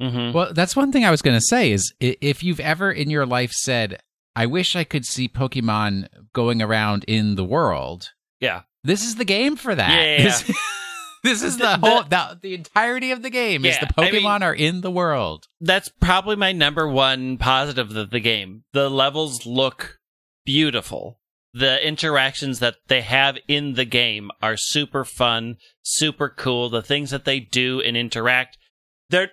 Mm-hmm. Well, that's one thing I was going to say is if you've ever in your life said, "I wish I could see Pokemon going around in the world." Yeah. This is the game for that. Yeah, yeah, This, <laughs> this is the, The- whole the, the entirety of the game is Yeah, the I Pokemon mean- are in the world. That's probably my number one positive of the game. The levels look beautiful. the interactions that they have in the game are super fun, super cool. The things that they do and interact, they're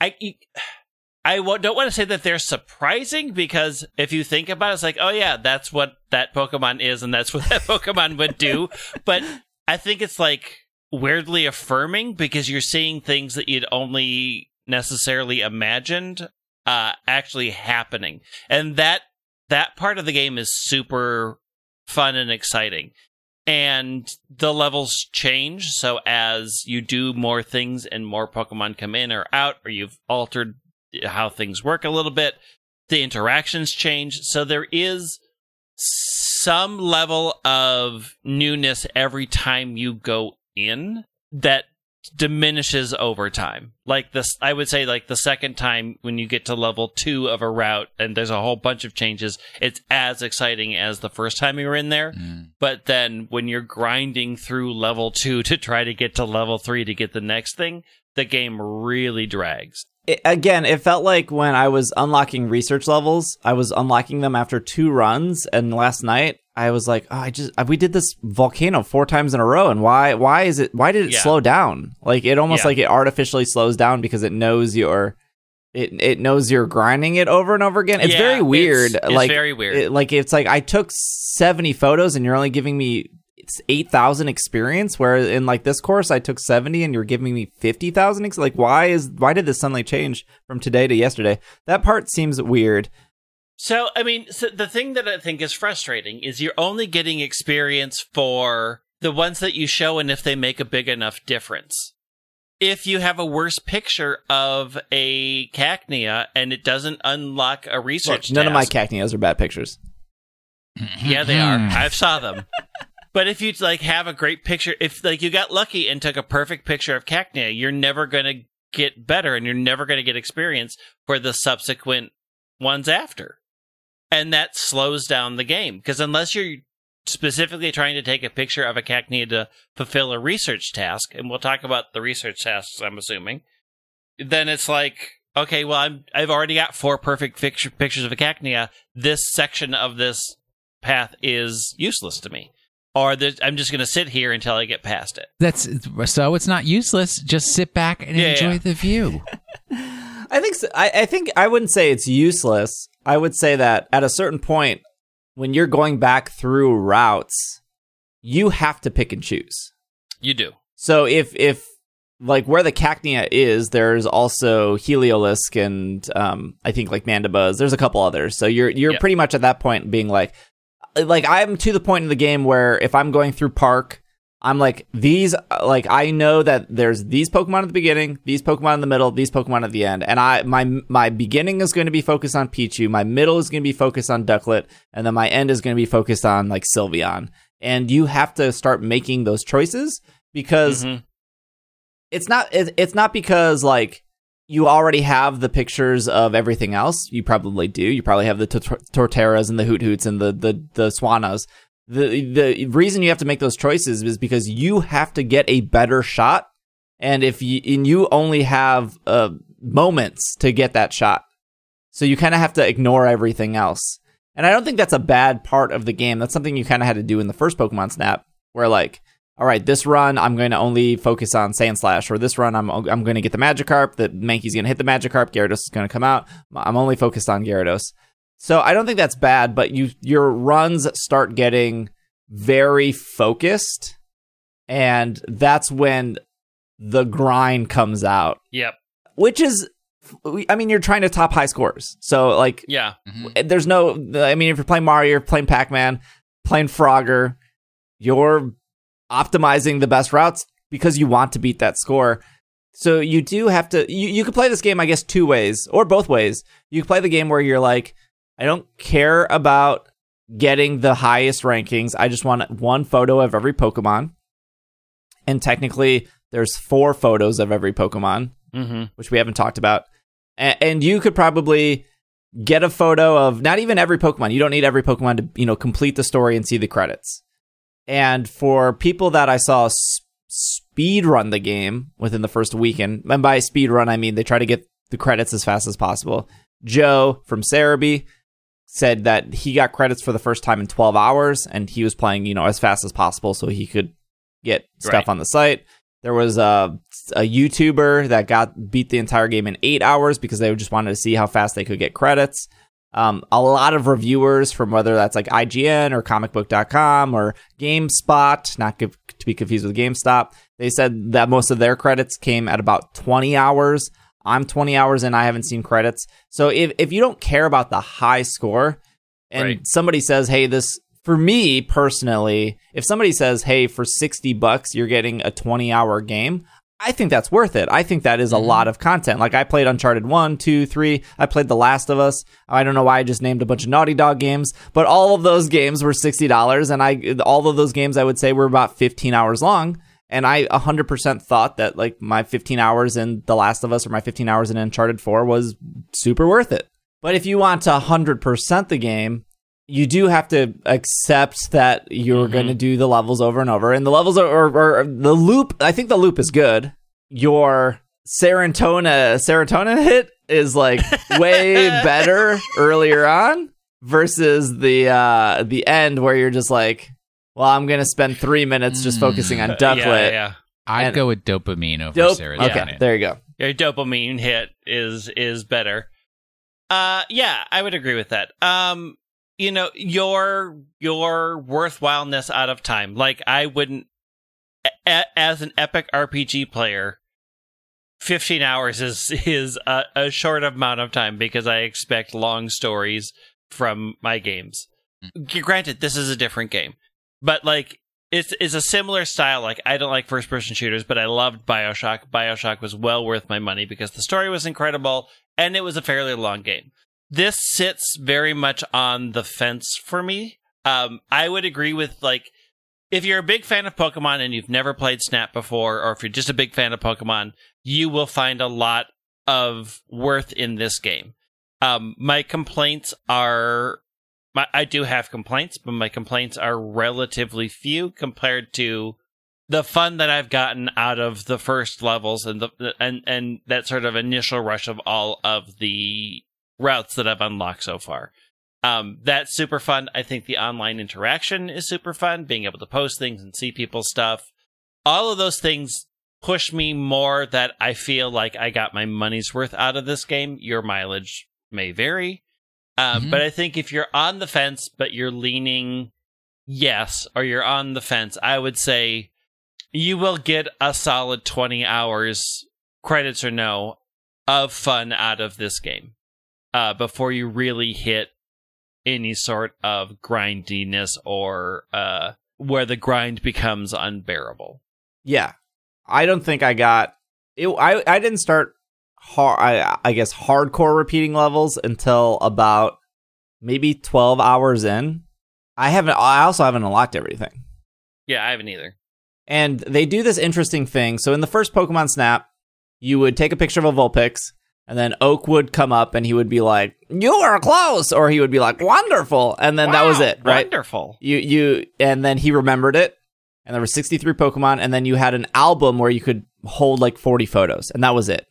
I <sighs> I don't want to say that they're surprising because if you think about it, it's like, oh yeah, that's what that Pokemon is, and that's what that <laughs> Pokemon would do. But I think it's like weirdly affirming because you're seeing things that you'd only necessarily imagined uh, actually happening, and that that part of the game is super fun and exciting. And the levels change. So as you do more things and more Pokemon come in or out, or you've altered how things work a little bit, the interactions change. So there is some level of newness every time you go in that diminishes over time. Like this, I would say, like the second time when you get to level two of a route and there's a whole bunch of changes, it's as exciting as the first time you were in there. Mm. But then when you're grinding through level two to try to get to level three to get the next thing, the game really drags. It, again, it felt like when I was unlocking research levels, I was unlocking them after two runs, and last night I was like, oh, I just uh, we did this volcano four times in a row, and why why is it why did it yeah. slow down? Like it almost yeah. like it artificially slows down because it knows you're it it knows you're grinding it over and over again. It's yeah, very weird. It's, it's like very weird. It, like it's like I took seventy photos and you're only giving me it's eight thousand experience. Where in like this course I took seventy and you're giving me fifty thousand. Ex- like why is why did this suddenly change from today to yesterday? That part seems weird. So, I mean, so the thing that I think is frustrating is you're only getting experience for the ones that you show and if they make a big enough difference. If you have a worse picture of a cacnea and it doesn't unlock a research Look, none task, of my cacneas are bad pictures. <laughs> Yeah, they are. Hmm. I've saw them. But if you like have a great picture, if like you got lucky and took a perfect picture of cacnea, you're never going to get better and you're never going to get experience for the subsequent ones after and that slows down the game because unless you're specifically trying to take a picture of a cacnea to fulfill a research task, and we'll talk about the research tasks, I'm assuming, then it's like, okay, well, I'm, I've already got four perfect picture, pictures of a cacnea. This section of this path is useless to me. Or I'm just going to sit here until I get past it. That's so it's not useless. Just sit back and yeah, enjoy yeah. the view. <laughs> I think so. I, I think I wouldn't say it's useless. I would say that at a certain point, when you're going back through routes, you have to pick and choose. You do. So if if like where the Cacnea is, there's also Heliolisk and um, I think like Mandibuzz. There's a couple others. So you're you're yep. pretty much at that point being like, like I'm to the point in the game where if I'm going through Park I'm like these like I know that there's these Pokemon at the beginning, these Pokemon in the middle, these Pokemon at the end. And I my my beginning is going to be focused on Pichu, my middle is going to be focused on Ducklett, and then my end is going to be focused on like Sylveon. And you have to start making those choices because mm-hmm. it's not it's not because like you already have the pictures of everything else. You probably do. You probably have the t- Torterras and the Hoothoots and the the the Swannas the the reason you have to make those choices is because you have to get a better shot, and if you and you only have uh, moments to get that shot, so you kind of have to ignore everything else. And I don't think that's a bad part of the game. That's something you kind of had to do in the first Pokemon Snap, where like, all right, this run I'm going to only focus on Sandslash, or this run I'm I'm going to get the Magikarp. The Mankey's going to hit the Magikarp. Gyarados is going to come out. I'm only focused on Gyarados. So I don't think that's bad, but you your runs start getting very focused and that's when the grind comes out. Yep. Which is I mean you're trying to top high scores. So like Yeah. Mm-hmm. There's no I mean if you're playing Mario, you're playing Pac-Man, playing Frogger, you're optimizing the best routes because you want to beat that score. So you do have to you, you could play this game I guess two ways or both ways. You could play the game where you're like I don't care about getting the highest rankings. I just want one photo of every Pokemon. And technically, there's four photos of every Pokemon, mm-hmm. which we haven't talked about. A- and you could probably get a photo of not even every Pokemon. You don't need every Pokemon to, you know, complete the story and see the credits. And for people that I saw speed run the game within the first weekend, and by speed run I mean they try to get the credits as fast as possible. Joe from Serebii said that he got credits for the first time in 12 hours and he was playing, you know, as fast as possible so he could get stuff Right. on the site. There was a, a YouTuber that got beat the entire game in eight hours because they just wanted to see how fast they could get credits. Um, a lot of reviewers from whether that's like IGN or comicbook.com or GameSpot, not to be confused with GameStop, they said that most of their credits came at about 20 hours. I'm 20 hours and I haven't seen credits. So if, if you don't care about the high score and Right. somebody says, hey, this, for me personally, if somebody says, hey, for 60 bucks, you're getting a 20 hour game, I think that's worth it. I think that is a mm-hmm. lot of content. Like I played Uncharted 1, 2, 3. I played The Last of Us. I don't know why I just named a bunch of Naughty Dog games, but all of those games were $60 and I all of those games I would say were about 15 hours long. And I 100% thought that like my 15 hours in The Last of Us or my 15 hours in Uncharted 4 was super worth it. But if you want to 100% the game, you do have to accept that you're Mhm. going to do the levels over and over. And the levels are, are, are the loop. I think the loop is good. Your serotonin serotonin hit is like <laughs> way better earlier on versus the uh the end where you're just like, well, I'm gonna spend three minutes just Mm. focusing on Yeah, Ducklett. yeah. I'd go with dopamine over Dope. serotonin. Okay, there you go. Your dopamine hit is is better. Uh yeah, I would agree with that. Um you know, your your worthwhileness out of time. Like I wouldn't a- a- as an epic RPG player 15 hours is is a, a short amount of time because I expect long stories from my games. G- Granted, this is a different game, but like it's it's a similar style. Like I don't like first person shooters, but I loved Bioshock. Bioshock was well worth my money because the story was incredible and it was a fairly long game. This sits very much on the fence for me. Um, I would agree with like if you're a big fan of Pokemon and you've never played Snap before, or if you're just a big fan of Pokemon, you will find a lot of worth in this game. Um, my complaints are, my, I do have complaints, but my complaints are relatively few compared to the fun that I've gotten out of the first levels and the and and that sort of initial rush of all of the routes that I've unlocked so far. Um, that's super fun. I think the online interaction is super fun, being able to post things and see people's stuff. All of those things push me more that I feel like I got my money's worth out of this game. Your mileage may vary. Um, Mhm. But I think if you're on the fence, but you're leaning yes, or you're on the fence, I would say you will get a solid 20 hours, credits or no, of fun out of this game uh, before you really hit any sort of grindiness or uh, where the grind becomes unbearable. Yeah, I don't think I got it. I I didn't start hard. I, I guess hardcore repeating levels until about maybe twelve hours in. I haven't. I also haven't unlocked everything. Yeah, I haven't either. And they do this interesting thing. So in the first Pokemon Snap, you would take a picture of a Vulpix, and then Oak would come up and he would be like, "You are close," or he would be like, "Wonderful," and then that was it, right? Wonderful. You you and then he remembered it, and there were 63 Pokemon, and then you had an album where you could hold like 40 photos, and that was it.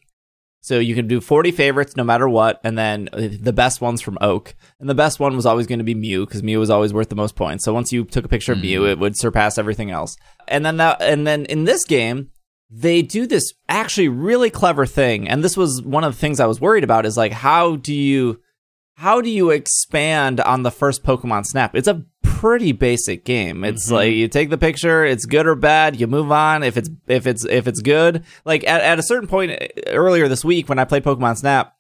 So you can do 40 favorites no matter what, and then uh, the best ones from Oak, and the best one was always going to be Mew because Mew was always worth the most points. So once you took a picture of Mew, it would surpass everything else. And then that, and then in this game, they do this actually really clever thing, and this was one of the things I was worried about. Is like how do you how do you expand on the first Pokemon Snap? It's a pretty basic game. It's Mhm. like you take the picture, it's good or bad, you move on. If it's if it's if it's good, like at, at a certain point uh, earlier this week when I played Pokemon Snap,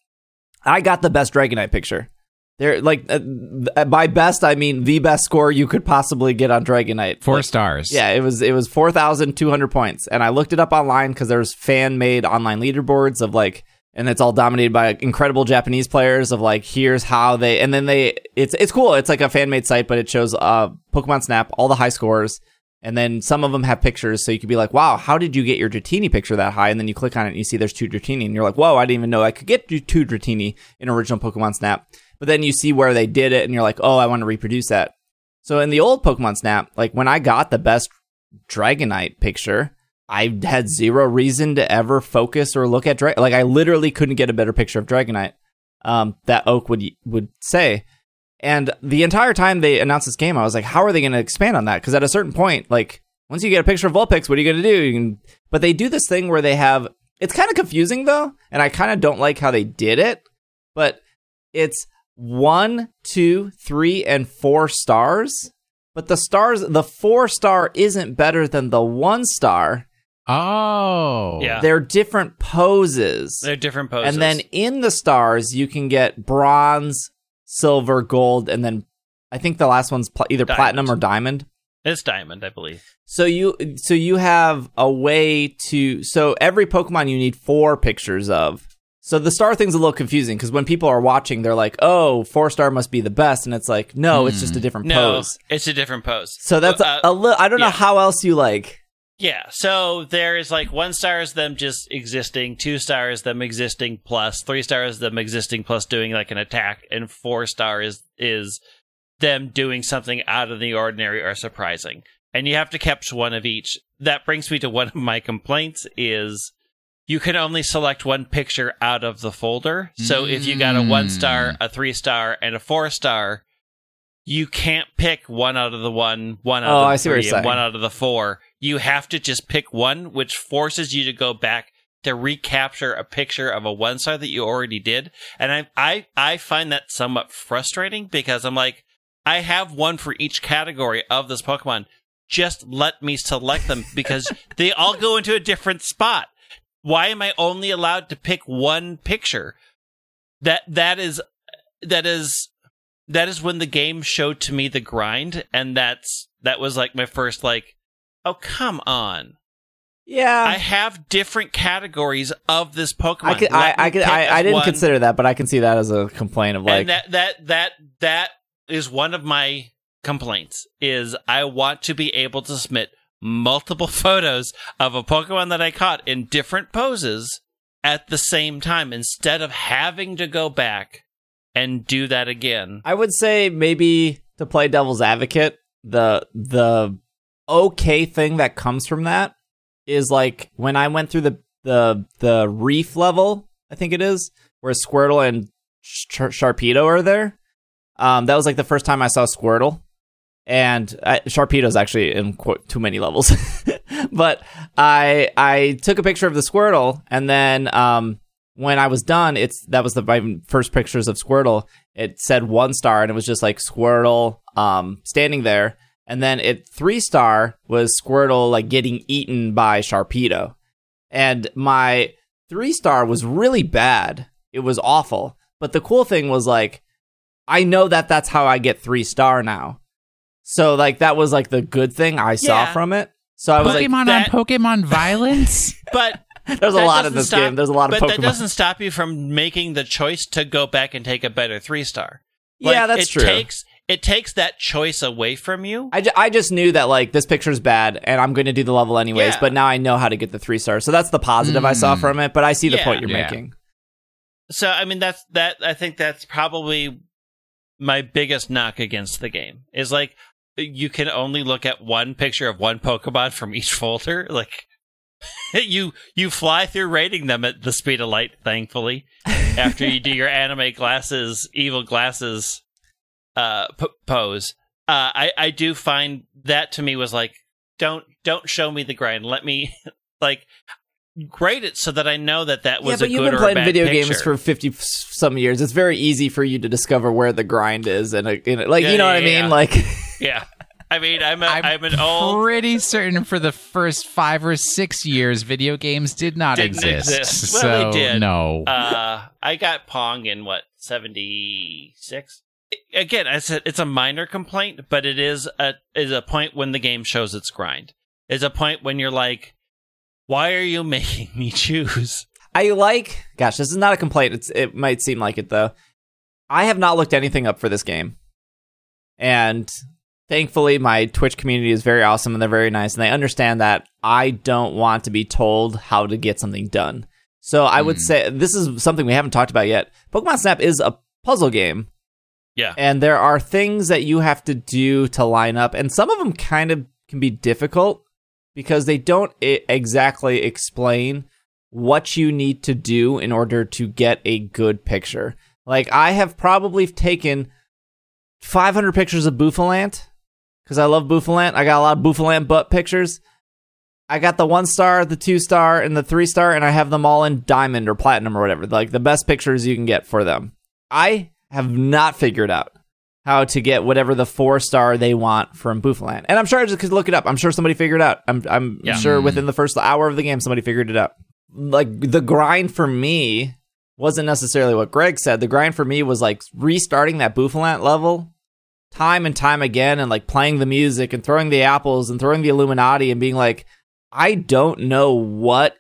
I got the best Dragonite picture. There, like uh, by best, I mean the best score you could possibly get on Dragonite. Four Like, stars. yeah, it was it was four thousand two hundred points, and I looked it up online because there's fan made online leaderboards of like, and it's all dominated by incredible Japanese players of like, here's how they, and then they, it's it's cool. It's like a fan made site, but it shows uh Pokemon Snap all the high scores, and then some of them have pictures, so you could be like, wow, how did you get your Dratini picture that high? And then you click on it and you see there's two Dratini, and you're like, whoa, I didn't even know I could get two Dratini in original Pokemon Snap. But then you see where they did it, and you're like, oh, I want to reproduce that. So in the old Pokemon Snap, like when I got the best Dragonite picture, I had zero reason to ever focus or look at Dra- like I literally couldn't get a better picture of Dragonite. Um, that Oak would would say, And the entire time they announced this game, I was like, how are they going to expand on that? Because at a certain point, like once you get a picture of Vulpix, what are you going to do? Can, but they do this thing where they have. It's kind of confusing though, and I kind of don't like how they did it. But it's one, two, three, and four stars. But the stars, the four star isn't better than the one star. Oh. Yeah. They're different poses. They're different poses. And then in the stars, you can get bronze, silver, gold, and then I think the last one's pl- either Diamond. platinum or diamond. it's diamond, I believe. So you so you have a way to so every Pokemon you need four pictures of. So the star thing's a little confusing because when people are watching, they're like, "Oh, four star must be the best," and it's like, no, it's just a different No, pose. it's a different pose. So that's Uh, a, a little. I don't know how else you like. Yeah, so there's like one star is them just existing, two stars them existing plus, three stars them existing plus doing like an attack, and four stars is is them doing something out of the ordinary or surprising. And you have to catch one of each. That brings me to one of my complaints is you can only select one picture out of the folder. So if you got a one star, Mm. a three star, and a four star, you can't pick one out of the one, one out Oh, of the I see what you're and one out of the four. You have to just pick one, which forces you to go back to recapture a picture of a one star that you already did. And I, I, I find that somewhat frustrating because I'm like, I have one for each category of this Pokemon. Just let me select them <laughs> because they all go into a different spot. Why am I only allowed to pick one picture? That that is that is that is when the game showed to me the grind, and that's that was like my first like, oh come on! Yeah, I have different categories of this Pokemon. I could. I, I could. I, I didn't one. consider that, but I can see that as a complaint of like. and that that that that is one of my complaints is I want to be able to submit multiple <laughs> photos of a Pokemon that I caught in different poses at the same time instead of having to go back and do that again. I would say maybe to play devil's advocate, the the okay thing that comes from that is like when I went through the the the reef level, I think it is, where Squirtle and Char- Sharpedo are there. Um, that was like the first time I saw Squirtle, and I, Sharpedo's actually in quite too many levels. <laughs> but I I took a picture of the Squirtle, and then um, when I was done, it's that was the my first pictures of Squirtle. It said one star, and it was just like Squirtle um, standing there, and then at three star was Squirtle like getting eaten by Sharpedo, and my three star was really bad. It was awful. But the cool thing was like, I know that that's how I get three star now. So like that was like the good thing I saw Yeah. from it. So I was like, Pokemon that- on Pokemon <laughs> violence? But <laughs> there's a lot in doesn't this stop- game. There's a lot of Pokemon. but Pokemon. that doesn't stop you from making the choice to go back and take a better three star. yeah, that's it true. Takes it takes that choice away from you. I, ju- I just knew that like this picture's bad and I'm going to do the level anyways, Yeah. but now I know how to get the three stars. So that's the positive I saw Mm. from it, but I see the Yeah. point you're Yeah. making. So I mean that's that I think that's probably my biggest knock against the game is like you can only look at one picture of one Pokemon from each folder. <laughs> Like you you fly through rating them at the speed of light, thankfully. After you do your <laughs> anime glasses, evil glasses uh p- pose. Uh I I do find that to me was like don't don't show me the grind. Let me <laughs> like grade it so that I know that that was yeah, but a you've good been playing video picture. games for 50 some years. It's very easy for you to discover where the grind is and, uh, in it. like, Yeah, you know what I mean? yeah. Like, <laughs> Yeah. I mean, I'm a, I'm, I'm, an old. pretty certain for the first five or six years, video games did not Didn't exist. exist. Well, so they did. no. Uh, I got Pong in what seventy six. Again, I said it's a minor complaint, but it is a is a point when the game shows its grind. Is a point when you're like, why are you <laughs> making me choose? I like, gosh, this is not a complaint. It's, it might seem like it though. I have not looked anything up for this game. And thankfully, my Twitch community is very awesome and they're very nice. And they understand that I don't want to be told how to get something done. So I would Hmm. say this is something we haven't talked about yet. Pokemon Snap is a puzzle game. Yeah. And there are things that you have to do to line up. And some of them kind of can be difficult because they don't exactly explain what you need to do in order to get a good picture. Like I have probably taken 500 pictures of Bouffalant because I love Bouffalant. I got a lot of Bouffalant butt pictures. I got the one star, the two star, and the three star, and I have them all in diamond or platinum or whatever. Like the best pictures you can get for them. I have not figured out how to get whatever the four star they want from Bouffalant. And I'm sure I just could look it up. I'm sure somebody figured it out. I'm I'm Yeah. sure Mm. within the first hour of the game somebody figured it out. Like the grind for me wasn't necessarily what Greg said. The grind for me was like restarting that Bouffalant level time and time again and like playing the music and throwing the apples and throwing the Illuminati and being like, I don't know what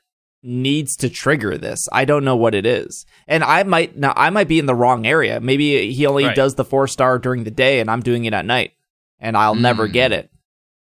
needs to trigger this. I don't know what it is. And I might now I might be in the wrong area. Maybe he only Right. does the four star during the day and I'm doing it at night. And I'll never Mm. get it.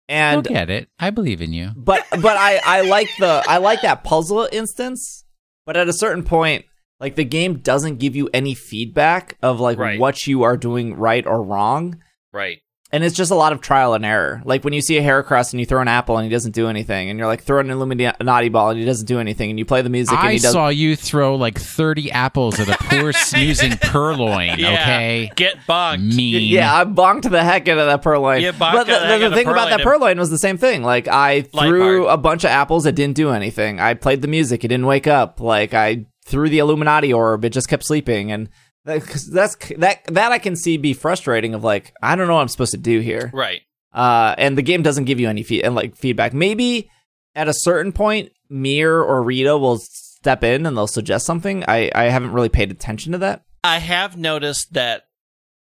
And You'll get it. I believe in you. but but I I like the I like that puzzle instance. But at a certain point, like the game doesn't give you any feedback of like Right. what you are doing right or wrong. Right. And it's just a lot of trial and error. Like when you see a Heracross and you throw an apple and he doesn't do anything, and you're like throw an Illuminati ball and he doesn't do anything, and you play the music and I he does. saw you throw like 30 apples at a poor <laughs> snoozing Purrloin, Yeah. okay? Get bonked. Mean. yeah, I bonked the heck out of that Purrloin. You bonked but the, the heck the out of thing about that Purrloin. Purrloin was the same thing. Like I threw part. a bunch of apples, it didn't do anything. I played the music, it didn't wake up. Like I threw the Illuminati orb, it just kept sleeping, and that, 'cause that's that that I can see be frustrating. Of like I don't know what I'm supposed to do here. Right. uh, and the game doesn't give you any feed and like feedback. Maybe at a certain point, Mir or Rita will step in and they'll suggest something. I I haven't really paid attention to that. I have noticed that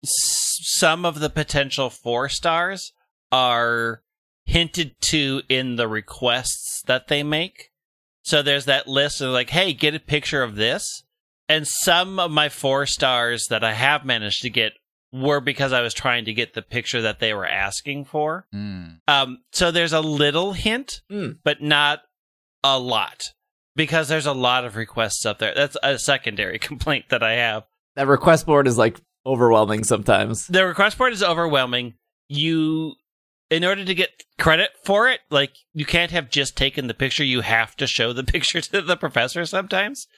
s- some of the potential four stars are hinted to in the requests that they make. So there's that list of like, hey, get a picture of this. And some of my four stars that I have managed to get were because I was trying to get the picture that they were asking for. Mm. Um, so there's a little hint, Mm. but not a lot because there's a lot of requests up there. That's a secondary <laughs> complaint that I have. That request board is like overwhelming sometimes. The request board is overwhelming. You, in order to get credit for it, like you can't have just taken the picture. You have to show the <laughs> picture to the professor sometimes.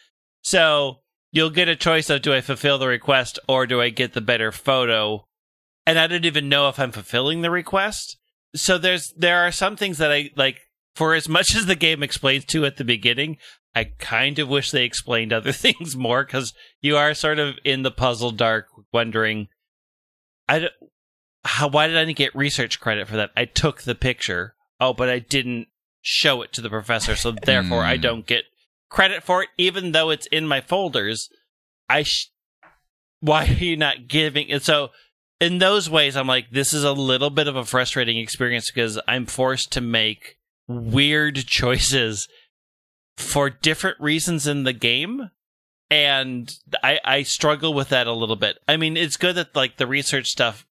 So you'll get a choice of do I fulfill the request or do I get the better photo? And I don't even know if I'm fulfilling the request. So there's there are some things that I like. For as much <laughs> as the game explains to at the beginning, I kind of wish they explained other <laughs> things more because you are sort of in the puzzle dark, wondering, I don't, how why did I get research credit for that? I took the picture. Oh, but I didn't show it to the professor, so therefore I Hmm. don't get credit for it, even though it's in my folders. I sh- why are you not giving? And so in those ways, I'm like, this is a little bit of a frustrating experience because I'm forced to make weird <laughs> choices for different reasons in the game. And I, I struggle with that a little bit. I mean, it's good that like the research stuff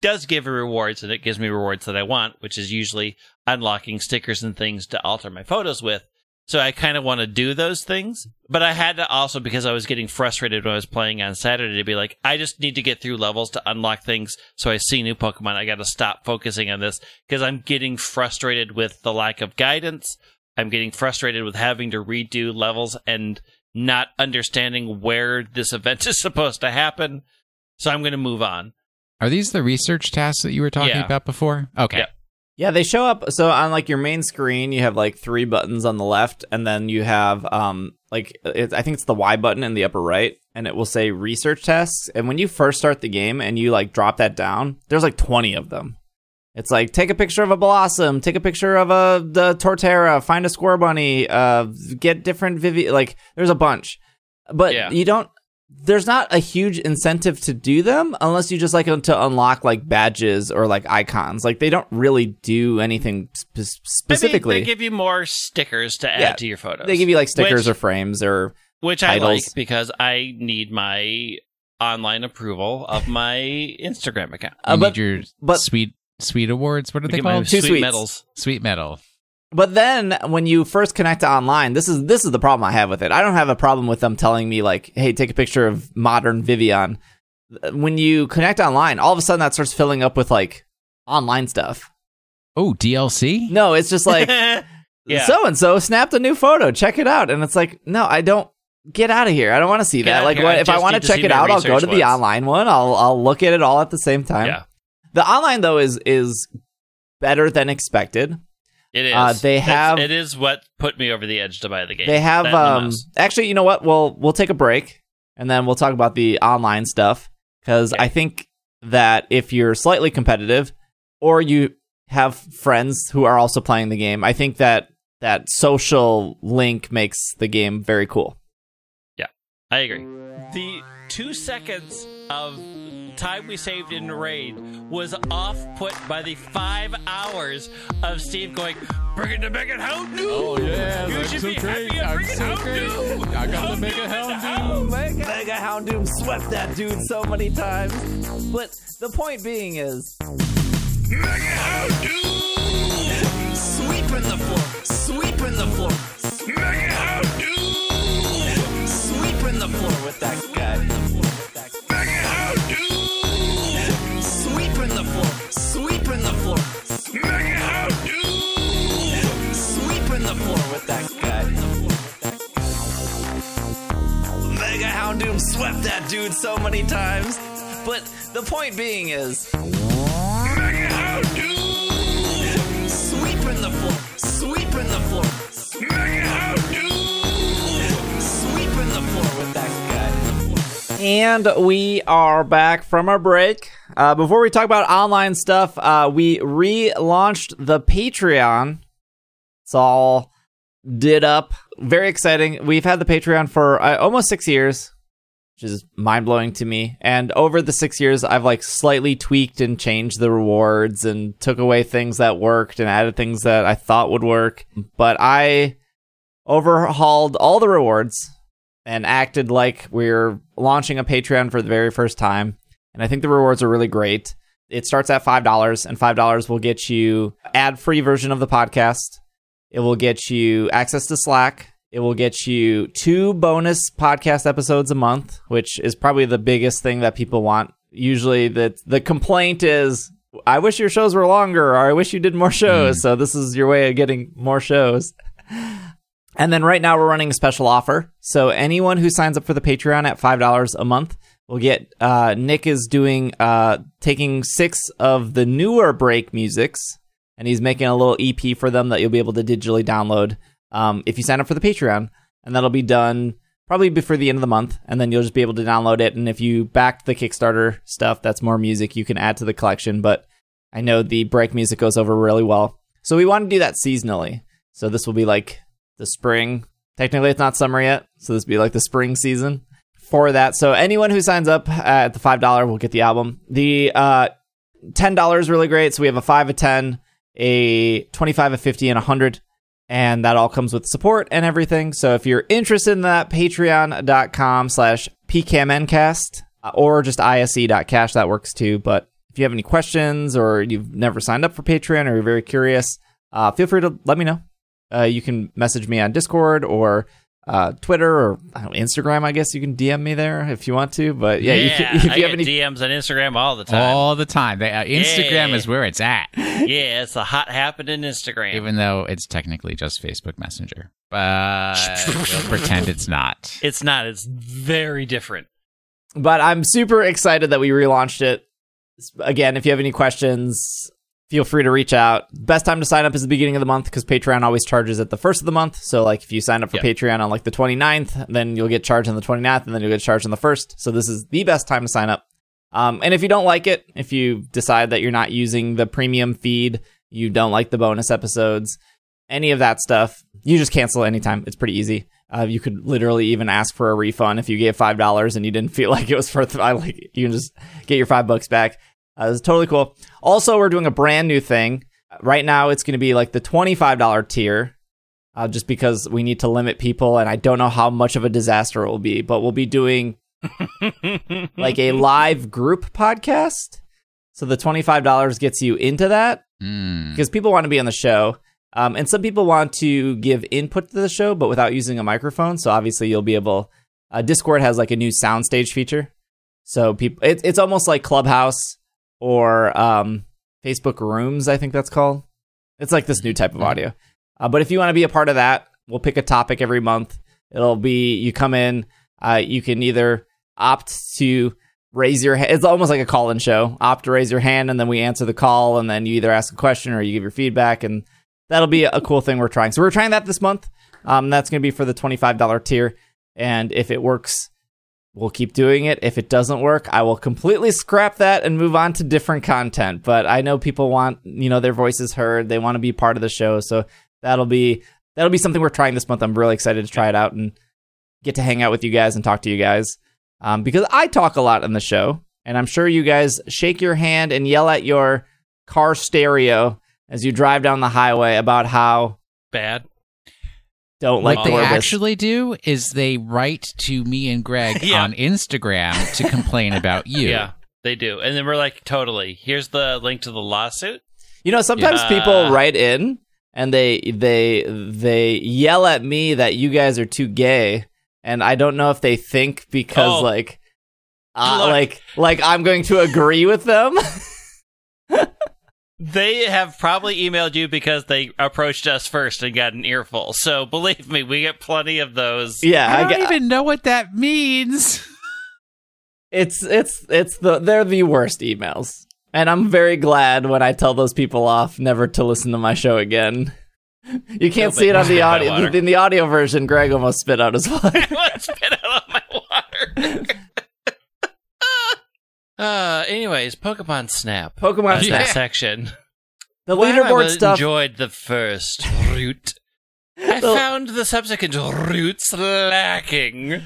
does give rewards and it gives me rewards that I want, which is usually unlocking stickers and things to alter my photos with. So I kind of want to do those things, but I had to also because I was getting frustrated when I was playing on Saturday to be like, I just need to get through levels to unlock things. So I see new Pokemon. I got to stop focusing on this because I'm getting frustrated with the lack of guidance. I'm getting frustrated with having to redo levels and not understanding where this <laughs> event is supposed to happen. So I'm going to move on. Are these the research tasks that you were talking Yeah. about before? Okay. Yeah, they show up. So on like your main screen, you have like three buttons on the left, and then you have um like it, I think it's the Y button in the upper right, and it will say research tasks. And when you first start the game and you like drop that down, there's like 20 of them. It's like take a picture of a blossom, take a picture of a the Torterra, find a Scorbunny, uh, get different Vivi. Like there's a bunch, but Yeah. you don't. There's not a huge incentive to do them unless you just like to unlock like badges or like icons. Like they don't really do anything spe- I mean, specifically. they give you more stickers to add Yeah. to your photos. They give you like stickers Which- or frames or which I titles. like because I need my online approval of my Instagram account. You Uh, but- need your but- sweet sweet awards. What are they called? Two sweet sweets. medals. Sweet medal. But then when you first connect to online, this is this is the problem I have with it. I don't have a problem with them telling me like, "Hey, take a picture of modern Vivillon." When you connect online, all of a sudden that starts filling up with like online stuff. Oh, DLC. No, it's just like so and so snapped a new photo. Check it out. And it's like, no, I don't get out of here. I don't want to see Get that. like, what, if I want to check it out, I'll go to the online one. I'll I'll look at it all at the same time. Yeah, The online though is is better than expected. It is. Uh, they have- It is what put me over the edge to buy the game. They have That the um actually, you know what? We'll we'll take a break and then we'll talk about the online stuff cuz Okay. I think that if you're slightly competitive or you have friends who are also playing the game, I think that that social link makes the game very cool. Yeah, I agree. The two seconds of time we saved in raid was off put by the five hours of Steve going, Bring it to Mega Houndoom! Oh yeah, You I'm should so be great. happy at I'm Bring It so Hound great. Doom! I got the Mega Hound Doom. Mega, Mega Houndoom swept that dude so many times. But the point being is Mega Hound Doom! Sweeping the floor, sweeping the floor, Mega Hound Doom! sweeping the floor with that guy. Mega Doom swept that dude so many times. But the point being is the floor, the floor. And we are back from our break. Uh, before we talk about online stuff, uh, we relaunched the Patreon. It's all did up. Very exciting. We've had the Patreon for uh, almost six years, which is mind blowing to me. And over the six years, I've like slightly tweaked and changed the rewards and took away things that worked and added things that I thought would work. But I overhauled all the rewards and acted like we're launching a Patreon for the very first time. And I think the rewards are really great. It starts at $5, and $5 will get you ad-free version of the podcast. It will get you access to Slack. It will get you two bonus podcast episodes a month, which is probably the biggest thing that people want. Usually the the complaint is I wish your shows were longer or I wish you did more shows. So this is your way of getting more shows. And then right now we're running a special offer. So anyone who signs up for the Patreon at five dollars a month will get. Uh, Nick is doing uh, taking six of the newer break musics, and he's making a little EP for them that you'll be able to digitally download um, if you sign up for the Patreon, and that'll be done probably before the end of the month, and then you'll just be able to download it. And if you backed the Kickstarter stuff, that's more music you can add to the collection. But I know the break music goes over really well, so we want to do that seasonally. So this will be like the spring. Technically, it's not summer yet, so this will be like the spring season for that. So anyone who signs up at the five dollar will get the album. The uh, ten dollars is really great. So we have a five, a ten, a twenty-five, a fifty, and a hundred, and that all comes with support and everything. So if you're interested in that, Patreon.com/slash PKMNcast uh, or just ISE.cash that works too. But if you have any questions or you've never signed up for Patreon or you're very curious, uh, feel free to let me know. Uh, you can message me on Discord or uh, Twitter or I don't know, Instagram. I guess you can DM me there if you want to. But yeah, you can, <laughs> if I you have get any, DMs on Instagram all the time. all the time. They, uh, Instagram Yeah. is where it's at, <laughs> yeah, it's a hot happening Instagram. even though it's technically just Facebook Messenger. But we'll pretend it's not. <laughs> it's not. It's very different. but I'm super excited that we relaunched it. Again, if you have any questions, feel free to reach out. Best time to sign up is the beginning of the month because Patreon always charges at the first of the month. So, like, if you sign up for Yep. Patreon on like the 29th, then you'll get charged on the 29th, and then you'll get charged on the first. So, this is the best time to sign up. Um, and if you don't like it, if you decide that you're not using the premium feed, you don't like the bonus episodes, any of that stuff, you just cancel anytime. It's pretty easy. Uh, you could literally even ask for a refund if you gave five dollars and you didn't <laughs> feel like it was worth. I like you can just get your five bucks back. Uh, it's totally cool. Also, we're doing a brand new thing right now. It's going to be like the twenty five dollar tier, uh, just because we need to limit people, and I don't know how much of a disaster it will be. But we'll be doing like a live group podcast. So the twenty five dollars gets you into that Mm. because people want to be on the show. Um, and some people want to give input to the show, but without using a microphone. So obviously, you'll be able. Uh, Discord has like a new soundstage feature, so people it, it's almost like Clubhouse or um, Facebook Rooms. I think that's called. It's like this new type of audio. Uh, but if you want to be a part of that, we'll pick a topic every month. It'll be you come in, uh, you can either opt to raise your hand. It's almost like a call in show. Opt to raise your hand, and then we answer the call, and then you either ask a question or you give your feedback, and that'll be a cool thing we're trying. So we're trying that this month. Um, that's going to be for the $25 tier. And if it works, we'll keep doing it. If it doesn't work, I will completely scrap that and move on to different content. But I know people want, you know, their voices heard. They want to be part of the show. So that'll be that'll be something we're trying this month. I'm really excited to try it out and get to hang out with you guys and talk to you guys. Um, because I talk a lot in the show, and I'm sure you guys shake your hand and yell at your car stereo as you drive down the highway about how Bad. don't What like they Corbis. actually do is they write to me and Greg <laughs> Yeah. on Instagram to complain about you. Yeah, they do. And then we're like, totally. Here's the link to the lawsuit. You know, sometimes Yeah. people write in and they they they yell at me that you guys are too gay, and I don't know if they think because Oh. like uh, like like I'm going to agree with them. <laughs> They have probably emailed you because they approached us first and got an earful. So believe me, we get plenty of those. yeah, I I don't get, even know what that means. it's it's it's the they're the worst emails, and I'm very glad when I tell those people off never to listen to my show again. You can't No, see it on the audio. In the audio version, Greg almost spit out his <laughs> water. <laughs> Let's spit out my water. <laughs> uh, anyways, Pokemon Snap. Pokemon That's Snap. section. The I leaderboard was- stuff. enjoyed the first route. I The- found the subsequent routes lacking.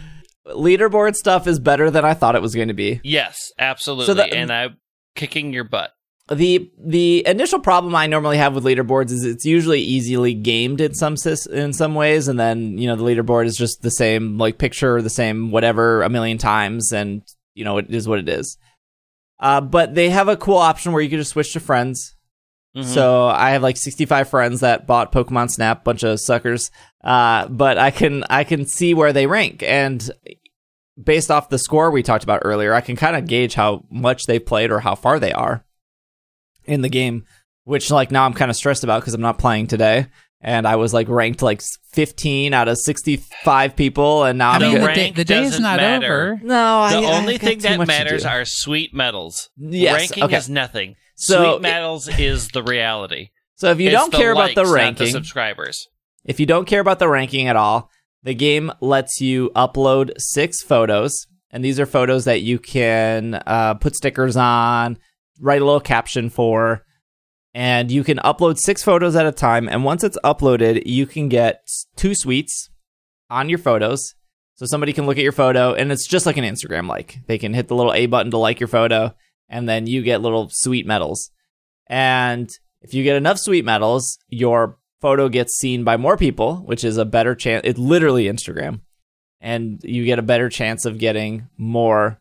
leaderboard stuff is better than I thought it was going to be. Yes, absolutely. So the- and I'm kicking your butt. The The initial problem I normally have with leaderboards is it's usually easily gamed in some in some ways, and then you know the leaderboard is just the same like picture, the same whatever a million times, and you know it is what it is. Uh, but they have a cool option where you can just switch to friends. Mhm. So I have like 65 friends that bought Pokemon Snap, bunch of suckers. Uh, but I can I can see where they rank, and based off the score we talked about earlier, I can kind of gauge how much they've played or how far they are in the game. Which like now I'm kind of stressed about because I'm not playing today, and I was like ranked like 15 out of 65 people, and now I I'm The the, day, rank the day is doesn't matter. over. no, the I, I only got thing that matters are sweet medals. Yes, ranking okay. is nothing. So sweet medals is the reality. so if you It's don't the care about the likes, not ranking, subscribers. If you don't care about the ranking at all, the game lets you upload six photos, and these are photos that you can uh, put stickers on, write a little caption for, and you can upload six photos at a time. And once it's uploaded, you can get two sweets on your photos. So somebody can look at your photo, and it's just like an Instagram like. They can hit the little A button to like your photo, and then you get little sweet medals. And if you get enough sweet medals, your photo gets seen by more people, which is a better chance. It's literally Instagram. And you get a better chance of getting more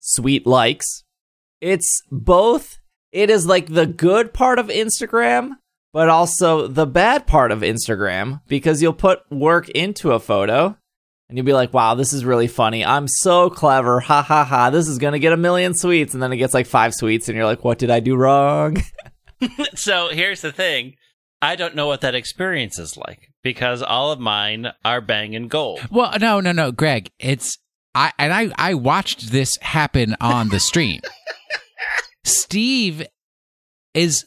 sweet likes. It's both, it is like the good part of Instagram, but also the bad part of Instagram because you'll put work into a photo and you'll be like, wow, this is really funny. I'm so clever. Ha ha ha. This is going to get a million sweets. And then it gets like five sweets and you're like, what did I do wrong? <laughs> So here's the thing. I don't know what that experience is like because all of mine are banging gold. Well, no, no, no, Greg. It's I and I I watched this happen on the stream. <laughs> Steve is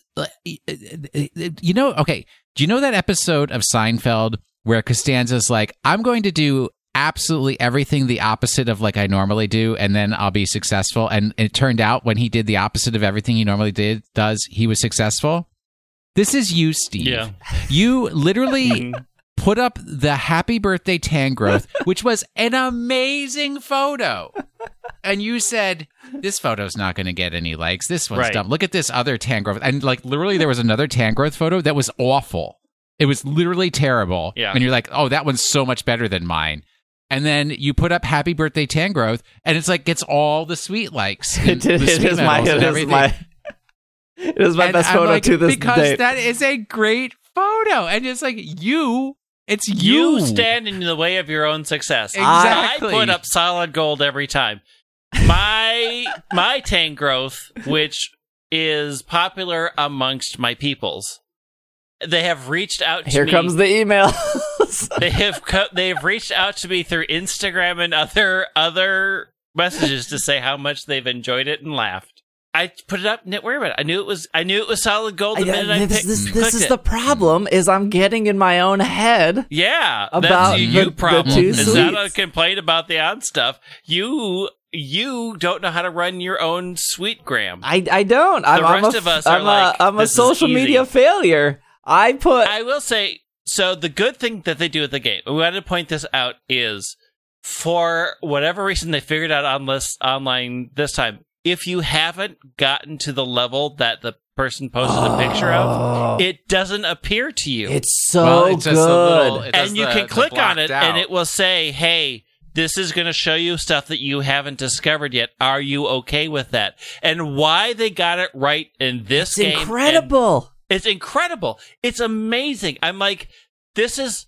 you know, okay, do you know that episode of Seinfeld where Costanza's like, "I'm going to do absolutely everything the opposite of like I normally do and then I'll be successful." And it turned out when he did the opposite of everything he normally did does, he was successful. This is you, Steve. Yeah. You literally <laughs> Mhm. Put up the happy birthday Tangrowth, <laughs> which was an amazing photo. And you said, this photo's not going to get any likes. This one's Right. dumb. Look at this other Tangrowth. And like literally, there was another Tangrowth photo that was awful. It was literally terrible. Yeah. And you're like, oh, that one's so much better than mine. And then you put up happy birthday Tangrowth, and it's like gets all the sweet likes. <laughs> it, the it is my, it is my, <laughs> it is my And best I'm photo like, to this because date. that is a great photo, and it's like you, it's You you. stand in the way of your own success. Exactly. I put up solid gold every time. My my Tangrowth, which is popular amongst my peoples, they have reached out to Here me. comes the email. <laughs> they have co- they've reached out to me through Instagram and other other messages to say how much they've enjoyed it and laughed. I put it up. Didn't worry about it. I knew it was. I knew it was solid gold the minute I this, picked, this, this is it. the problem is I'm getting in my own head. yeah, about the- you the problem. two It's not a complaint about the odd stuff. You you don't know how to run your own sweetgram. I, I don't. I'm, I'm rest a, of us are I'm like, a, I'm a social media failure. I put I will say so. The good thing that they do with the game, we wanted to point this out, is for whatever reason they figured out on this online this time. If you haven't gotten to the level that the person posted a picture of, oh. it doesn't appear to you, Oh. it's so Well, it's good. little- it and you the- can click on it, out. and it will say, "Hey." This is going to show you stuff that you haven't discovered yet. Are you okay with that? And why they got it right in this it's game? and incredible. it's incredible. It's amazing. I'm like, this is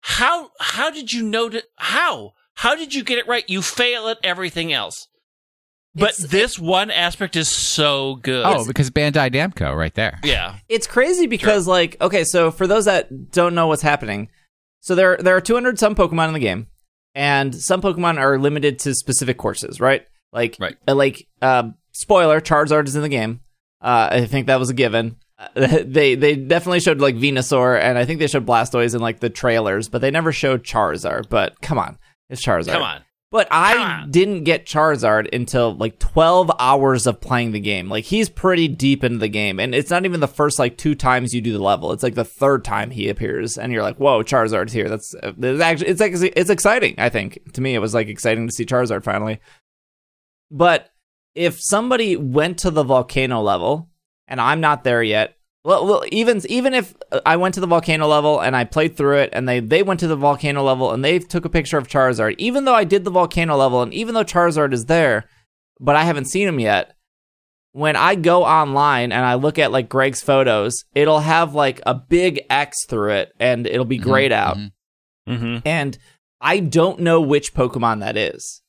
how how did you know to how? How did you get it right? You fail at everything else. But It's- this one aspect is so good. Oh, because Bandai Namco right there. yeah. It's crazy because like okay, so for those that don't know what's happening, so there there are 200 some Pokemon in the game, and some Pokemon are limited to specific courses, right? Like Right. uh, like um, spoiler, Charizard is in the game. Uh, I think that was a given. Uh, <laughs> they they definitely showed like Venusaur, and I think they showed Blastoise in like the trailers, but they never showed Charizard. But come on, it's Charizard. Come on. But I didn't get Charizard until like 12 hours of playing the game. Like he's pretty deep into the game and it's not even the first like two times you do the level. It's like the third time he appears and you're like, "Whoa, Charizard's here." That's uh, it's actually it's like it's exciting, I think. To me it was like exciting to see Charizard finally. But if somebody went to the volcano level and I'm not there yet, well, well, even even if I went to the volcano level and I played through it, and they they went to the volcano level and they took a picture of Charizard, even though I did the volcano level and even though Charizard is there, but I haven't seen him yet. When I go online and I look at like Greg's photos, it'll have like a big X through it, and it'll be grayed out mhm. Mm-hmm. and I don't know which Pokemon that is.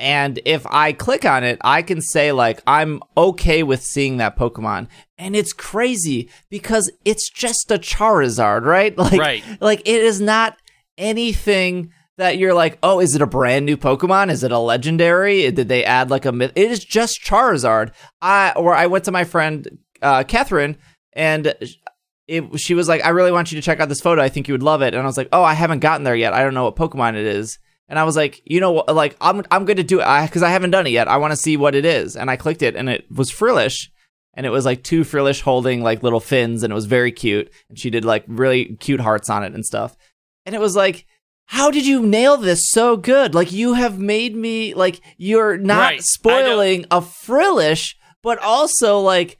And if I click on it, I can say like I'm okay with seeing that Pokemon. And it's crazy because it's just a Charizard, right? <laughs> Like Right. like it is not anything that you're like, "Oh, is it a brand new Pokemon? Is it a legendary? Did they add like a myth?" It is just Charizard. I or I went to my friend uh Catherine and it, she was like, I really want you to check out this photo. I think you would love it. And I was like, Oh, I haven't gotten there yet. I don't know what Pokemon it is. And I was like, you know, what? like I'm I'm going to do it because I, haven't done it yet. I want to see what it is. And I clicked it, and it was Frillish, and it was like two Frillish holding like little fins, and it was very cute. And she did like really cute hearts on it and stuff. And it was like, how did you nail this so good? Like you have made me like you're not Right. Spoiling a Frillish, but also like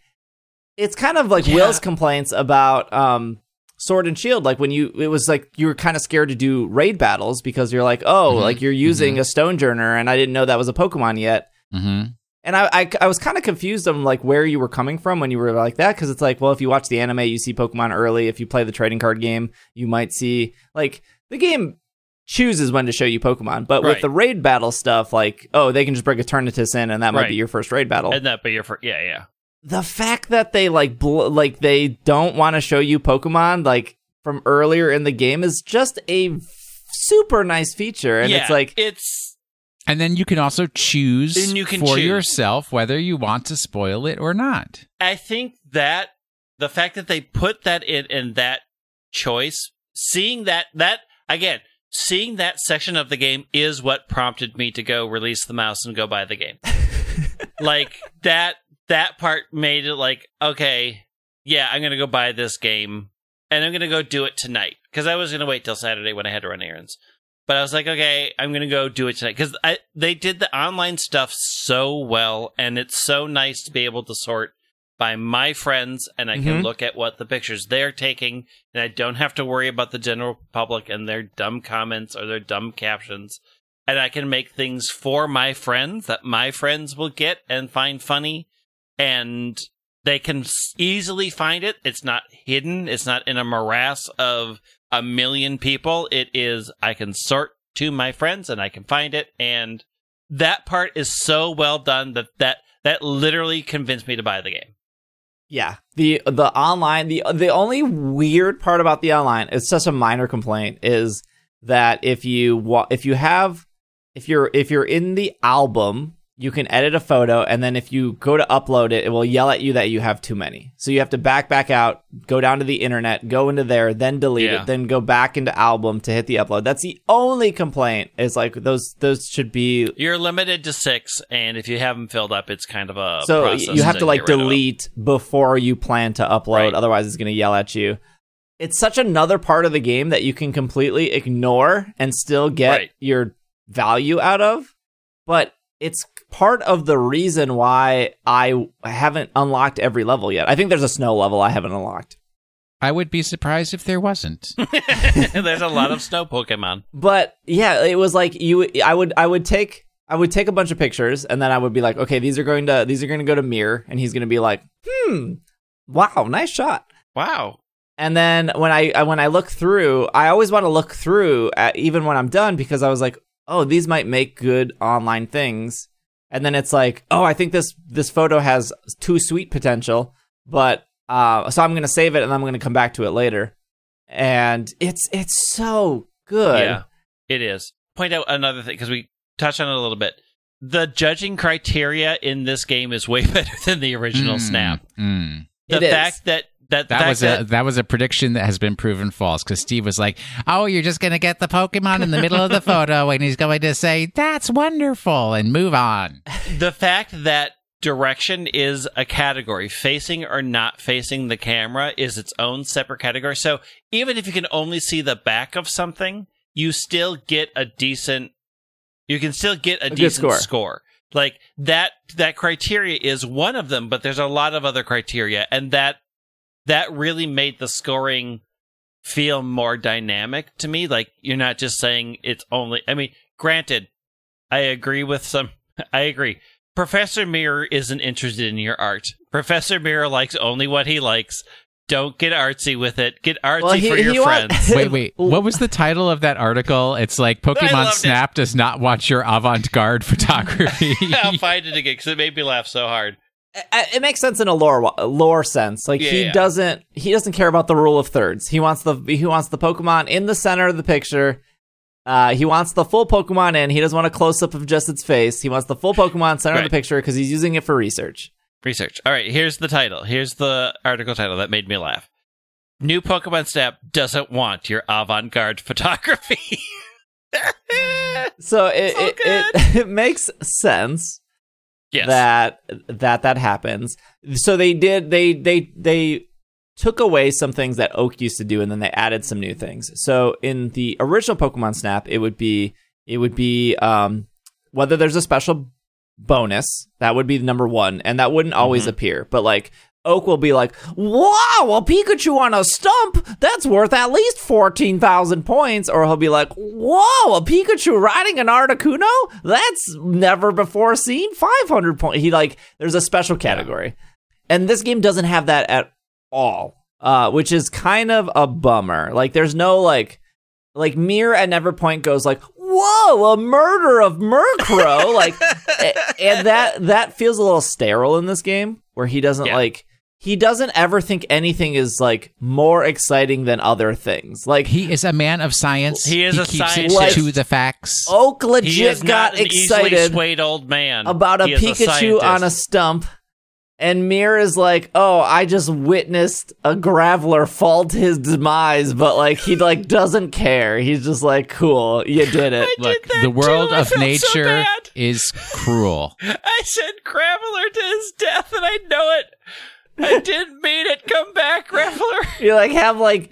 it's kind of like Yeah. Will's complaints about um Sword and Shield. Like when you, it was like you were kind of scared to do raid battles because you're like, oh, Mhm. like you're using a Stonjourner, and I didn't know that was a Pokemon yet. hmm And I, I, I was kind of confused on like where you were coming from when you were like that because it's like, well, if you watch the anime, you see Pokemon early. If you play the trading card game, you might see like the game chooses when to show you Pokemon. But with the raid battle stuff, like, oh, they can just bring Eternatus in, and that might Right. be your first raid battle. And that be your first. Yeah, yeah. The fact that they like bl- like they don't want to show you Pokemon like from earlier in the game is just a f- super nice feature, and yeah, it's like it's And then you can also choose And you can for choose. yourself whether you want to spoil it or not. I think that the fact that they put that in in that choice, seeing that that again, seeing that section of the game is what prompted me to go release the mouse and go buy the game. <laughs> like that that part made it like okay, yeah, I'm gonna go buy this game and I'm gonna go do it tonight because I was gonna wait till Saturday when I had to run errands. But I was like, okay, I'm gonna go do it tonight because they did the online stuff so well, and it's so nice to be able to sort by my friends, and I can Mhm. look at what the pictures they're taking, and I don't have to worry about the general public and their dumb comments or their dumb captions, and I can make things for my friends that my friends will get and find funny, and they can easily find it. It's not hidden. It's not in a morass of a million people. It is, I can sort to my friends and I can find it. And that part is so well done that that, that literally convinced me to buy the game. Yeah. The the online the the only weird part about the online, it's such a minor complaint, is that if you if you have if you're if you're in the album, you can edit a photo and then if you go to upload it, it will yell at you that you have too many. So you have to back back out, go down to the internet, go into there, then delete Yeah. it, then go back into album to hit the upload. That's the only complaint. Is like those those should be You're limited to six, and if you have them filled up, it's kind of a so you have to like of 'em. delete before you plan to upload Right. otherwise it's going to yell at you it's such another part of the game that you can completely ignore and still get Right. your value out of but it's part of the reason why i haven't unlocked every level yet i think there's a snow level i haven't unlocked I would be surprised if there wasn't. <laughs> There's a lot of snow Pokemon. but yeah it was like you i would i would take i would take a bunch of pictures and then i would be like okay these are going to these are going to go to mirror and he's going to be like hmm wow nice shot Wow. And then when I I- when I look through, I always want to look through at, even when I'm done because I was like, oh, these might make good online things. And then it's like, oh, I think this this photo has too sweet potential, but uh, so I'm gonna save it and I'm gonna come back to it later. And it's it's so good. Yeah, it is. Point out another thing because we touched on it a little bit. The judging criteria in this game is way <laughs> better than the original Mm, Snap. mm. The It is. fact that that, the That was that, a that was a prediction that has been proven false because Steve was like, "Oh, you're just gonna get the Pokemon in the middle of the <laughs> photo, and he's going to say that's wonderful and move on." the fact that direction is a category facing or not facing the camera is its own separate category so even if you can only see the back of something you still get a decent you can still get a, good decent score. score. like that that criteria is one of them but there's a lot of other criteria and that that really made the scoring feel more dynamic to me like you're not just saying it's only i mean granted i agree with some <laughs> i agree Professor Mirror isn't interested in your art. Professor Mirror likes only what he likes. Don't get artsy with it. Get artsy Well, he- for your he want- friends. <laughs> Wait, wait. What was the title of that article? It's like Pokemon loved it. Snap does not want your avant-garde <laughs> photography. I'll find it again because it made me laugh so hard. It makes sense in a lore lore sense. Like he Yeah. doesn't he doesn't care about the rule of thirds. He wants the he wants the Pokemon in the center of the picture. Uh, he wants the full Pokemon in. He doesn't want a close up of just its face. He wants the full Pokemon center of the picture because he's using it for research. Research. All right, here's the title. Here's the article title that made me laugh. New Pokemon Snap doesn't want your avant garde <laughs> photography. So it So it, it, <laughs> it makes sense yes. that that that happens. So they did they they they took away some things that Oak used to do, and then they added some new things. So in the original Pokemon Snap, it would be it would be um, whether there's a special bonus that would be number one, and that wouldn't always appear, but like. Oak will be like, "Wow, a Pikachu on a stump? That's worth at least fourteen thousand points." Or he'll be like, "Whoa, a Pikachu riding an Articuno? That's never before seen. Five hundred points." He like, there's a special category, and this game doesn't have that at all, uh, which is kind of a bummer. Like, there's no like, like Mir at Neverpoint goes like, "Whoa, a murder of Murkrow!" like, <laughs> and that that feels a little sterile in this game, where he doesn't Yeah. like. He doesn't ever think anything is like more exciting than other things. Like he is a man of science. He is a keeps scientist. it to the facts. Oak he legit is not got an excited swayed old man about a He is Pikachu on a stump. And Mir is like, oh, I just witnessed a Graveler fall to his demise, but like he like doesn't care. He's just like, cool, you did it. <laughs> Look, that the world too. Of felt so nature is cruel. <laughs> I said Graveler to his death, and I know it. I didn't mean it. Come back, Graveler. <laughs> You like have like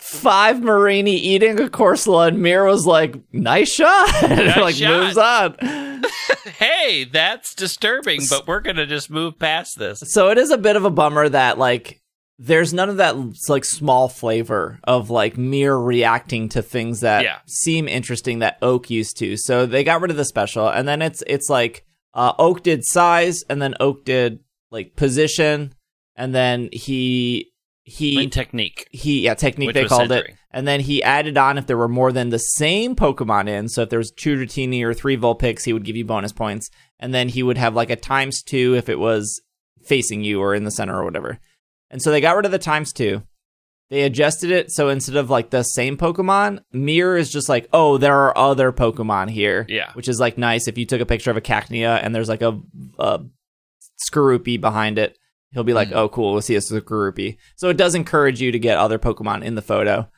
five Mareanie eating a Corsola, and Mir was like, nice shot, <laughs> and like shot. moves on. <laughs> hey, that's disturbing, but we're gonna just move past this. So it is a bit of a bummer that like there's none of that like small flavor of like mere reacting to things that Yeah. seem interesting that Oak used to. So they got rid of the special, and then it's it's like uh, Oak did size, and then Oak did like position, and then he he technique. he yeah technique they called it and then he added on if there were more than the same pokemon in so if there was two Dratini or three Vulpix he would give you bonus points and then he would have like a times two if it was facing you or in the center or whatever And so they got rid of the times two. They adjusted it so instead of like the same Pokemon, mirror is just like, oh, there are other Pokemon here. Yeah. Which is like nice if you took a picture of a Cacnea and there's like a, a Skorupi behind it. He'll be like, Mm. oh, cool, we'll see a Skorupi. So it does encourage you to get other Pokemon in the photo.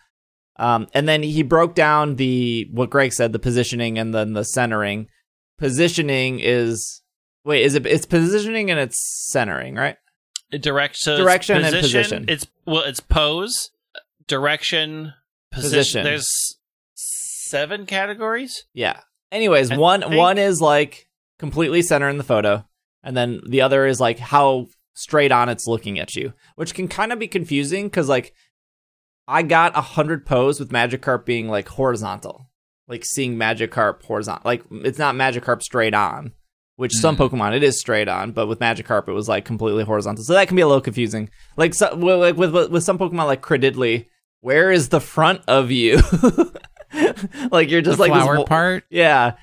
Um, and then he broke down the what Greg said, the positioning and then the centering. Positioning is wait, is it it's positioning and it's centering, right? Direct so Direction and position. It's well, it's pose, direction, position. Position. There's seven categories. Yeah. Anyways, I one think- one is like completely center in the photo, and then the other is like how straight on it's looking at you, which can kind of be confusing because like I got a hundred pose with Magikarp being like horizontal, like seeing Magikarp horizontal, like it's not Magikarp straight on. Which some Mhm. Pokemon it is straight on, but with Magikarp it was like completely horizontal, so that can be a little confusing. Like so, well, like with with with some Pokemon like Cradily, where is the front of you? <laughs> like you're just the like this flower wo- part. yeah.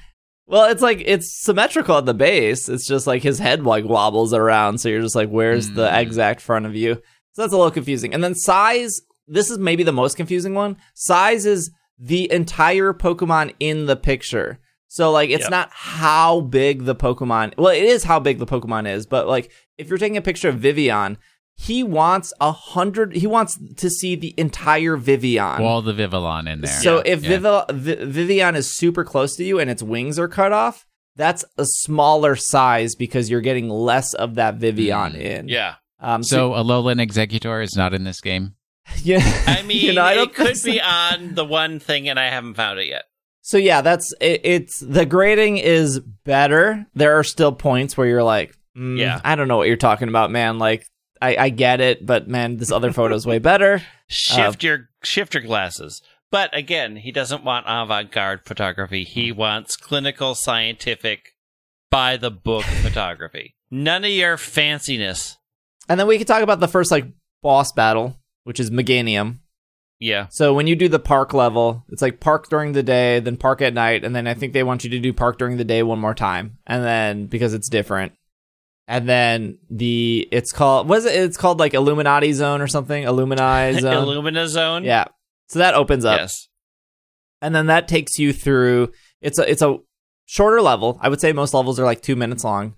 Well, it's like it's symmetrical at the base. It's just like his head like wobbles around, so you're just like, where's the Mm. exact front of you? So that's a little confusing. And then size, this is maybe the most confusing one. Size is the entire Pokemon in the picture. So like it's Yep. not how big the Pokemon well, it is how big the Pokemon is, but like if you're taking a picture of Vivillon, he wants a hundred he wants to see the entire Vivillon. All the Vivillon in there. So if Yeah. Vivi- Vi- Vivillon is super close to you and its wings are cut off, that's a smaller size because you're getting less of that Vivillon Mm. in. Yeah, Um, so, So Alolan Exeggutor is not in this game. <laughs> yeah. I <laughs> mean, you know, I it could think so. be <laughs> on the one thing, and I haven't found it yet. So yeah, that's it, it's the grading is better. There are still points where you're like, mm, Yeah. I don't know what you're talking about, man. Like, I, I get it, but man, this other photo's way better. <laughs> Shift your shift your glasses. But again, he doesn't want avant-garde photography. He hmm. wants clinical, scientific, by the book <laughs> photography. None of your fanciness. And then we can talk about the first like boss battle, which is Meganium. Yeah, So when you do the park level, it's like park during the day, then park at night, and then I think they want you to do park during the day one more time, and then because it's different, and then the it's called was it? It's called like Illuminati Zone or something, Illumini <laughs> Zone. Illumina Zone. yeah. So that opens up, Yes. and then that takes you through. It's a it's a shorter level. I would say most levels are like two minutes long,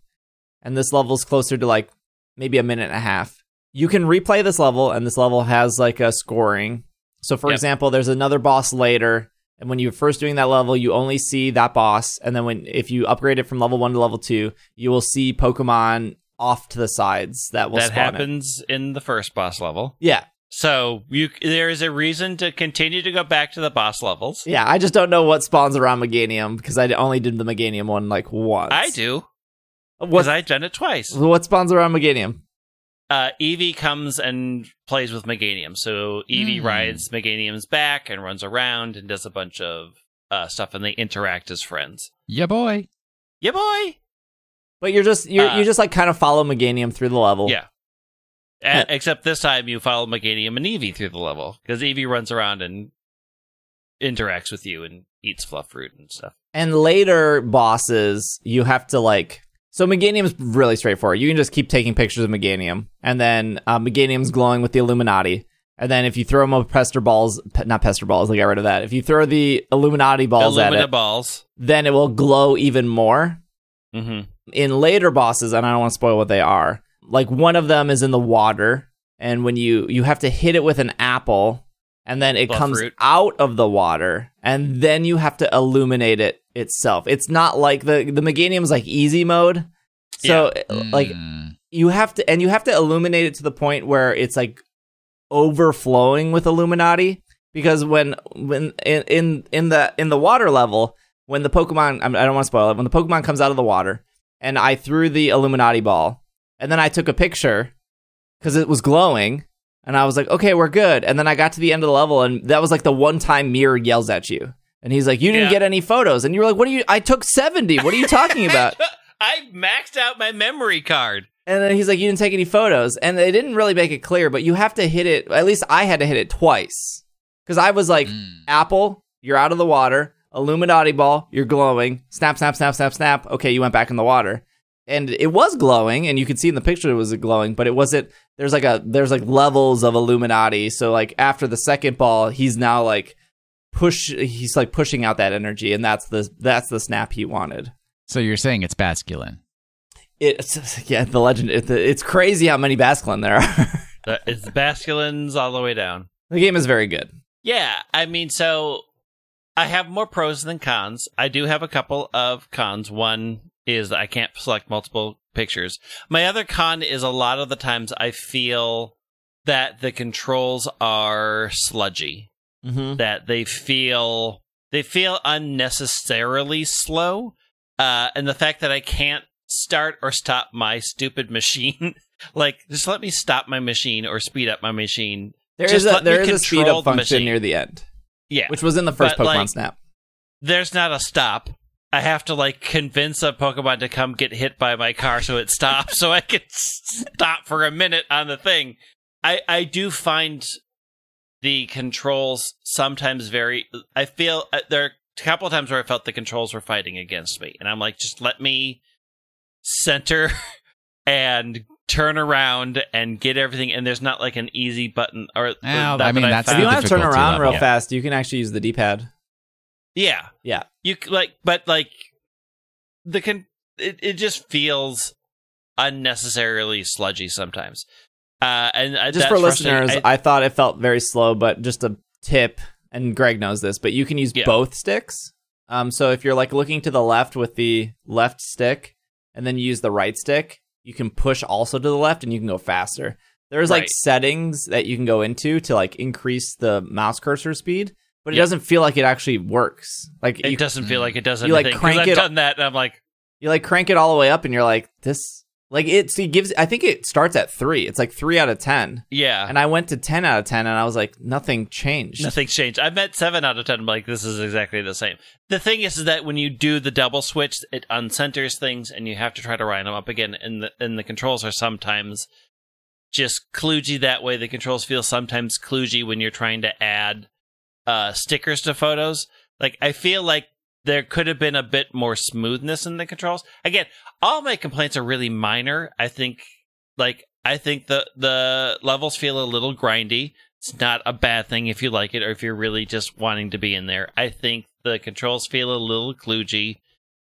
and this level's closer to like maybe a minute and a half. You can replay this level, and this level has like a scoring. So, for Yep. example, there's another boss later, and when you're first doing that level, you only see that boss, and then when if you upgrade it from level one to level two, you will see Pokemon off to the sides that will that spawn it. happens in the first boss level. Yeah, So you there is a reason to continue to go back to the boss levels. yeah. I just don't know what spawns around Meganium because I only did the Meganium one like once. I do because I've done it twice. what spawns around Meganium? Uh, Eevee comes and plays with Meganium. So Eevee Hmm. rides Meganium's back and runs around and does a bunch of uh, stuff, and they interact as friends. Yeah, boy. Yeah, boy. But you're just you Uh, you just like kind of follow Meganium through the level. Yeah. A- except this time you follow Meganium and Eevee through the level because Eevee runs around and interacts with you and eats fluff fruit and stuff. And later bosses, you have to like. So Meganium's really straightforward. You can just keep taking pictures of Meganium, and then uh, Meganium's glowing with the Illuminati. And then if you throw them up pester balls, pe- not pester balls, they got rid of that. If you throw the Illuminati balls at it, balls. then it will glow even more. hmm in later bosses, and I don't want to spoil what they are. Like one of them is in the water, and when you you have to hit it with an apple, and then it comes out of the water, and then you have to illuminate it itself. It's not like the the Meganium's like easy mode. So like Mm. you have to and you have to illuminate it to the point where it's like overflowing with illuminati because when when in in, in the in the water level when the pokemon I don't want to spoil it when the pokemon comes out of the water and i threw the illuminati ball and then i took a picture because it was glowing and i was like okay we're good and then i got to the end of the level and that was like the one time mirror yells at you and he's like you didn't Yeah. get any photos and you were like what are you i took 70 what are you talking <laughs> about I maxed out my memory card. And then he's like, You didn't take any photos. And they didn't really make it clear, but you have to hit it. At least I had to hit it twice. Because I was like, Mm. Apple, you're out of the water. Illuminati ball, you're glowing. Snap, snap, snap, snap, snap. Okay, you went back in the water. and it was glowing, and you could see in the picture it was glowing, but it wasn't. There's like a there's like levels of Illuminati. So like after the second ball, he's now like push. He's like pushing out that energy, and that's the that's the snap he wanted. So you're saying it's Basculin? It's yeah, the legend. It's crazy how many Basculin there are. <laughs> It's Basculins all the way down. the game is very good. Yeah, I mean, so I have more pros than cons. I do have a couple of cons. One is that I can't select multiple pictures. My other con is a lot of the times I feel that the controls are sludgy. Mm-hmm. That they feel they feel unnecessarily slow. Uh, and the fact that I can't start or stop my stupid machine, <laughs> like just let me stop my machine or speed up my machine. There just is a, there is a speed up function machine. near the end, Yeah, which was in the first But, Pokemon like, Snap. there's not a stop. I have to like convince a Pokemon to come get hit by my car so it <laughs> stops, so I can stop for a minute on the thing. I I do find the controls sometimes very. I feel uh, there are a couple of times where I felt the controls were fighting against me, and I'm like, just let me center <laughs> and turn around and get everything. And there's not like an easy button or. Well, that I mean, that that's If found. you the want to turn around level. real fast, you can actually use the D-pad. Yeah. Yeah. You like, but like the con, it, it just feels unnecessarily sludgy sometimes. Uh, and I, Just for listeners, I- I, thought it felt very slow, but just a tip, and Greg knows this, but you can use Yeah. both sticks. Um, so if you're like looking to the left with the left stick, and then you use the right stick, you can push also to the left, and you can go faster. There's like settings that you can go into to like increase the mouse cursor speed, but it Yeah. doesn't feel like it actually works. Like it you, doesn't feel like it does you, like, anything. 'cause crank I've it- done that, and I'm like, you like crank it all the way up, and you're like this. Like it, see, gives. I think it starts at three. It's like three out of ten. yeah, And I went to 10 out of 10 and I was like, nothing changed. nothing's changed. I met seven out of ten. I'm like, this is exactly the same. The thing is, is that when you do the double switch, it uncenters things, and you have to try to line them up again. And the and the controls are sometimes just kludgy that way. The controls feel sometimes kludgy when you're trying to add uh, stickers to photos. Like I feel like there could have been a bit more smoothness in the controls. Again, all my complaints are really minor. I think like I think the the levels feel a little grindy. It's not a bad thing if you like it or if you're really just wanting to be in there. I think the controls feel a little kludgy.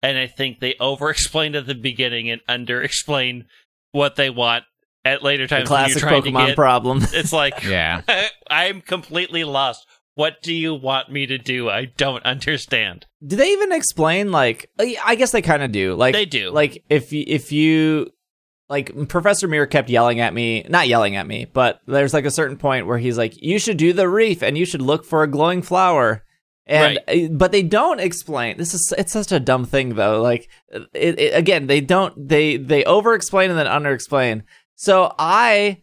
And I think they over explained at the beginning and under explain what they want at later the times when classic you're trying Pokemon to get problem. it's like <laughs> Yeah. <laughs> I'm completely lost. What do you want me to do? I don't understand. do they even explain like I guess they kind of do. Like They do. Like if you, if you like Professor Mirror kept yelling at me, not yelling at me, but there's like a certain point where he's like you should do the reef and you should look for a glowing flower. And uh, but they don't explain. This is it's such a dumb thing though. Like it, it, again, they don't they they over explain and then under explain. So I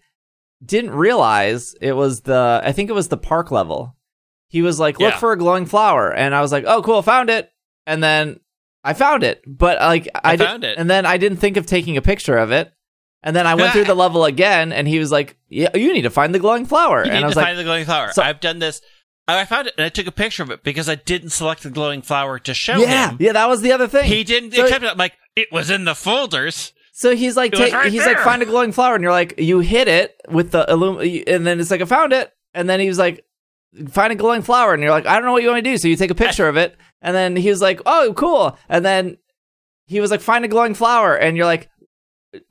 didn't realize it was the I think it was the park level. He was like, "Look Yeah. for a glowing flower," and I was like, "Oh, cool, found it." And then I found it, but like I, I did- found it. and then I didn't think of taking a picture of it. And then I went through <laughs> the level again, and he was like, "Yeah, you need to find the glowing flower." You and need I was to like, find the glowing flower. So- I've done this. I found it and I took a picture of it because I didn't select the glowing flower to show "Yeah, him. yeah, that was the other thing." He didn't So- accept it. I'm like, it was in the folders. So he's like, It ta- right he's like, find a glowing flower, and you're like, you hit it with the illum, and then it's like, I found it, and then he was like, find a glowing flower, and you're like, I don't know what you want to do, so you take a picture of it, and then he was like, oh, cool, and then he was like, find a glowing flower, and you're like,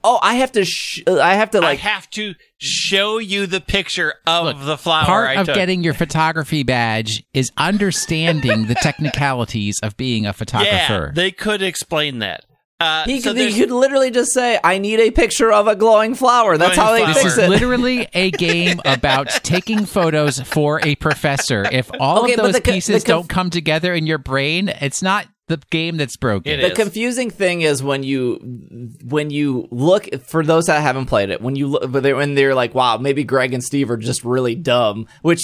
oh, I have to, sh- I have to I like, have to show you the picture of Look, the flower Part I of took. getting your photography badge is understanding the technicalities of being a photographer. <laughs> yeah, photographer. they could explain that. Uh, he, so could, he could literally just say, I need a picture of a glowing flower. That's Glowing how they flower. fix it. literally a <laughs> game about taking photos for a professor. If all Okay, of those the pieces the conf- don't come together in your brain, it's not the game that's broken. It the is. confusing thing is when you when you look for those that haven't played it when you look but they're, when they're like wow maybe greg and steve are just really dumb which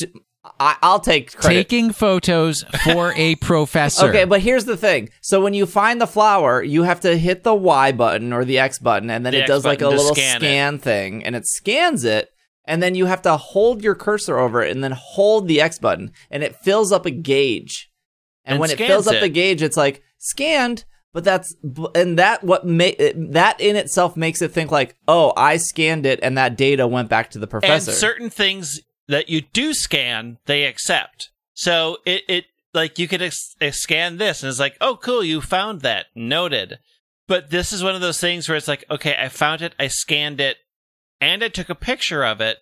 I, i'll take credit Taking photos for a <laughs> professor. okay but here's the thing so when you find the flower you have to hit the y button or the x button and then The it X does like a little scan scan thing and it scans it and then you have to hold your cursor over it and then hold the x button and it fills up a gauge and, And when it fills up it. the gauge it's like scanned But that's and that what ma- that in itself makes it think like, oh, I scanned it and that data went back to the professor. And certain things that you do scan, they accept. So it, it like you could ex- scan this and it's like, oh, cool, you found that, noted. But this is one of those things where it's like, okay, I found it, I scanned it, and I took a picture of it.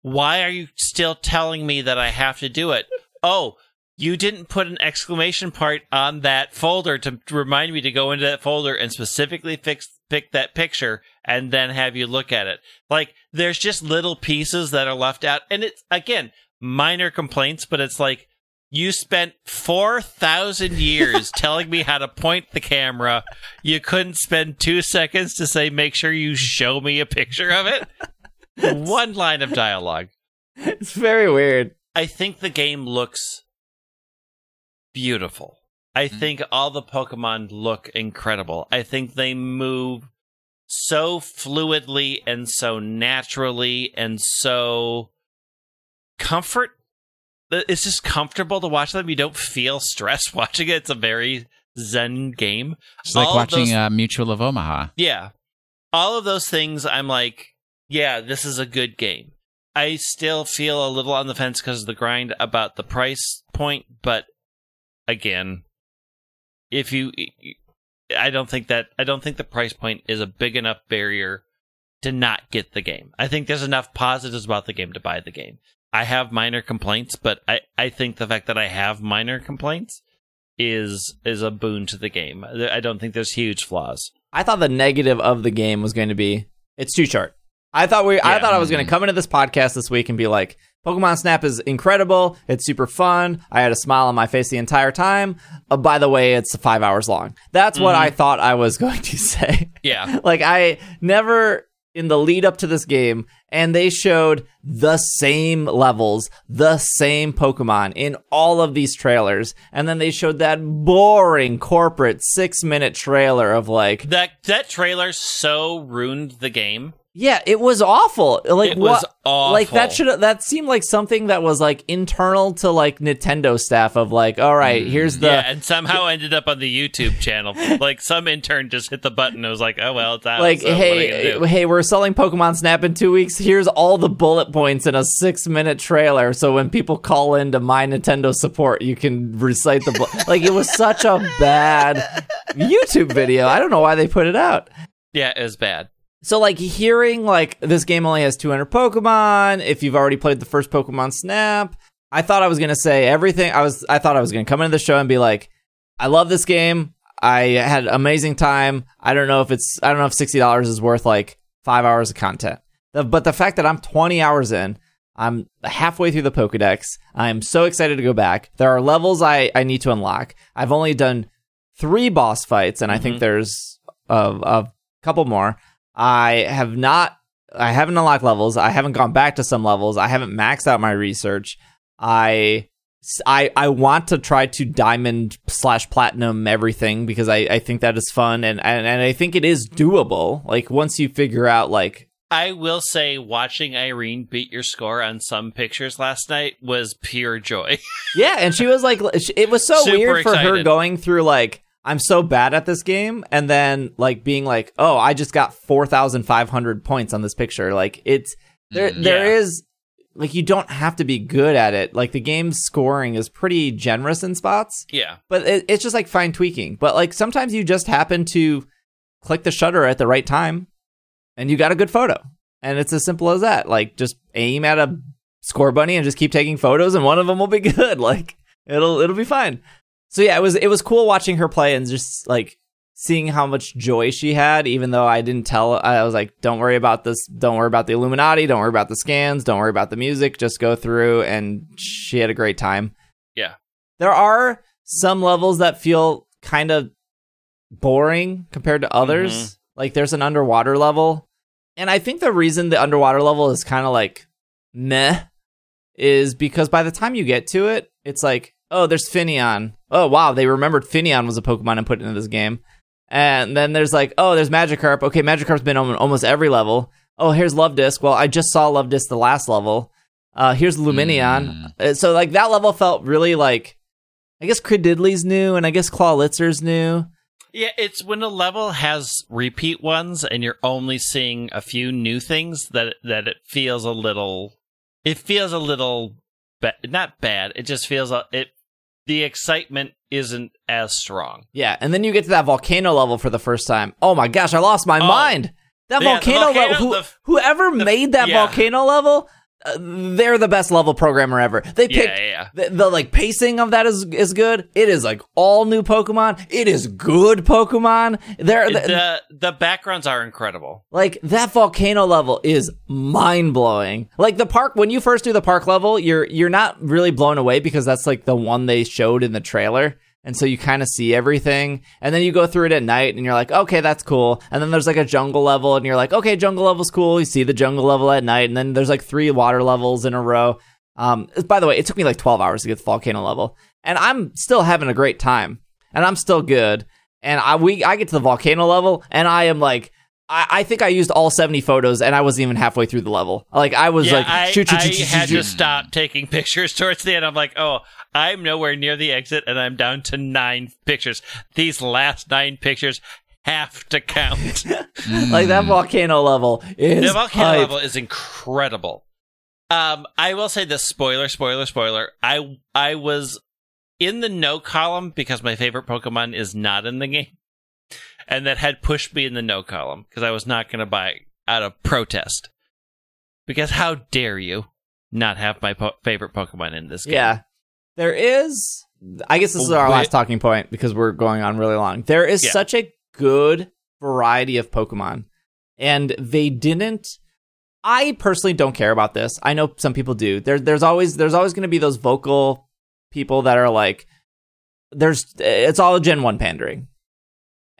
Why are you still telling me that I have to do it? Oh, you didn't put an exclamation part on that folder to remind me to go into that folder and specifically fix pick that picture and then have you look at it. Like there's just little pieces that are left out and it's again minor complaints but it's like you spent 4,000 years <laughs> telling me how to point the camera. You couldn't spend 2 seconds to say make sure you show me a picture of it. One line of dialogue. It's very weird. I think the game looks beautiful. I Mhm. think all the Pokemon look incredible. I think they move so fluidly and so naturally and so comfort. It's just comfortable to watch them. You don't feel stressed <laughs> watching it. It's a very zen game. It's like All watching those- uh, Mutual of Omaha. Yeah. All of those things, I'm like, yeah, this is a good game. I still feel a little on the fence because of the grind about the price point, but again, if you, I don't think that, I don't think the price point is a big enough barrier to not get the game. I think there's enough positives about the game to buy the game. I have minor complaints, but I, I think the fact that I have minor complaints is is a boon to the game. I don't think there's huge flaws. I thought the negative of the game was going to be it's too short. I thought we I thought I was going to come into this podcast this week and be like Pokemon Snap is incredible. It's super fun. I had a smile on my face the entire time. Uh, by the way, it's 5 hours long. That's what Mhm. I thought I was <laughs> going to say. Yeah. <laughs> like I never in the lead up to this game and they showed the same levels, the same Pokemon in all of these trailers. And then they showed that boring corporate 6-minute trailer of like That that trailer so ruined the game. Yeah, it was awful. Like It was what? awful. Like that should that seemed like something that was like internal to like Nintendo staff of like, all right, here's the Mm, yeah, and somehow ended up on the YouTube channel. <laughs> like some intern just hit the button and was like, "Oh well, it's out." like, so you hey, hey, we're selling Pokemon Snap in two weeks. Here's all the bullet points in a six minute trailer. So when people call into my Nintendo support, you can recite the bu- <laughs> like. It was such a bad YouTube video. I don't know why they put it out. yeah, it was bad. So like hearing like this game only has 200 Pokemon. If you've already played the first Pokemon Snap, I thought I was gonna say everything. I was I thought I was gonna come into the show and be like, I love this game. I had amazing time. I don't know if it's I don't know if sixty dollars is worth like five hours of content. The, but the fact that I'm 20 hours in, I'm halfway through the Pokedex. I'm so excited to go back. There are levels I, I need to unlock. I've only done three boss fights, and I think Mhm. there's a, a couple more. I have not. I haven't unlocked levels. I haven't gone back to some levels. I haven't maxed out my research. I I I want to try to diamond slash platinum everything because I, I think that is fun and, and and I think it is doable. Like once you figure out like I will say, watching Irene beat your score on some pictures last night was pure joy. <laughs> yeah, and she was like it was so Super weird for her going through like I'm so bad at this game and then like being like oh I just got 4500 points on this picture. Like it's there Mm, there yeah. is like you don't have to be good at it. Like the game's scoring is pretty generous in spots. yeah, but it, it's just like fine tweaking. But like sometimes you just happen to click the shutter at the right time, and you got a good photo, and it's as simple as that. Like just aim at a Scorbunny and just keep taking photos, and one of them will be <laughs> good. Like it'll it'll be fine. So yeah, it was it was cool watching her play and just like seeing how much joy she had. Even though I didn't tell, I was like, don't worry about this. Don't worry about the Illuminati. Don't worry about the scans. Don't worry about the music. Just go through, and she had a great time yeah. there are some levels that feel kind of boring compared to others. Mhm. Like there's an underwater level. And I think the reason the underwater level is kind of like meh is because by the time you get to it, it's like, oh, there's Finneon. Oh, wow, they remembered Finneon was a Pokemon and put it into this game. And then there's like, oh, there's Magikarp. Okay, Magikarp's been on almost every level. Oh, here's Luvdisc. Well, I just saw Luvdisc the last level. Uh, here's Lumineon. Uh, So like that level felt really like, I guess Cradily's new, and I guess Clawitzer's new. Yeah, it's when a level has repeat ones and you're only seeing a few new things that that it feels a little it feels a little ba- not bad. It just feels a, it the excitement isn't as strong. Yeah, and then you get to that volcano level for the first time. Oh my gosh, I lost my Oh. mind. That Yeah, volcano, volcano- level. Who, the- whoever made that yeah. volcano level, uh, they're the best level programmer ever. They Yeah, picked yeah, yeah. the, the like pacing of that is is good. It is like all new Pokemon. It is good Pokemon. There, the the backgrounds are incredible. like that volcano level is mind blowing. Like the park when you first do the park level, you're you're not really blown away because that's like the one they showed in the trailer. And so you kind of see everything. And then you go through it at night and you're like, okay, that's cool. And then there's like a jungle level and you're like, okay, jungle level's cool. You see the jungle level at night. And then there's like three water levels in a row. Um, by the way, it took me like 12 hours to get the volcano level. And I'm still having a great time. And I'm still good. And I we I get to the volcano level and I am like I, I think I used all 70 photos and I wasn't even halfway through the level. Like I was Yeah, like I, shoot, shoot, I shoot, shoot, had shoot, to stop taking <laughs> pictures towards the end. I'm like, oh, I'm nowhere near the exit, and I'm down to nine pictures. These last nine pictures have to count. <laughs> Like that volcano level is the volcano hype. level is incredible. Um, I will say this: spoiler, spoiler, spoiler. I I was in the no column because my favorite Pokemon is not in the game, and that had pushed me in the no column because I was not going to buy out of protest. Because how dare you not have my po- favorite Pokemon in this game? Yeah. There is I guess this is our wait. last talking point because we're going on really long. There is Yeah. such a good variety of Pokemon. And they didn't I personally don't care about this. I know some people do. There there's always there's always going to be those vocal people that are like there's it's all Gen 1 pandering.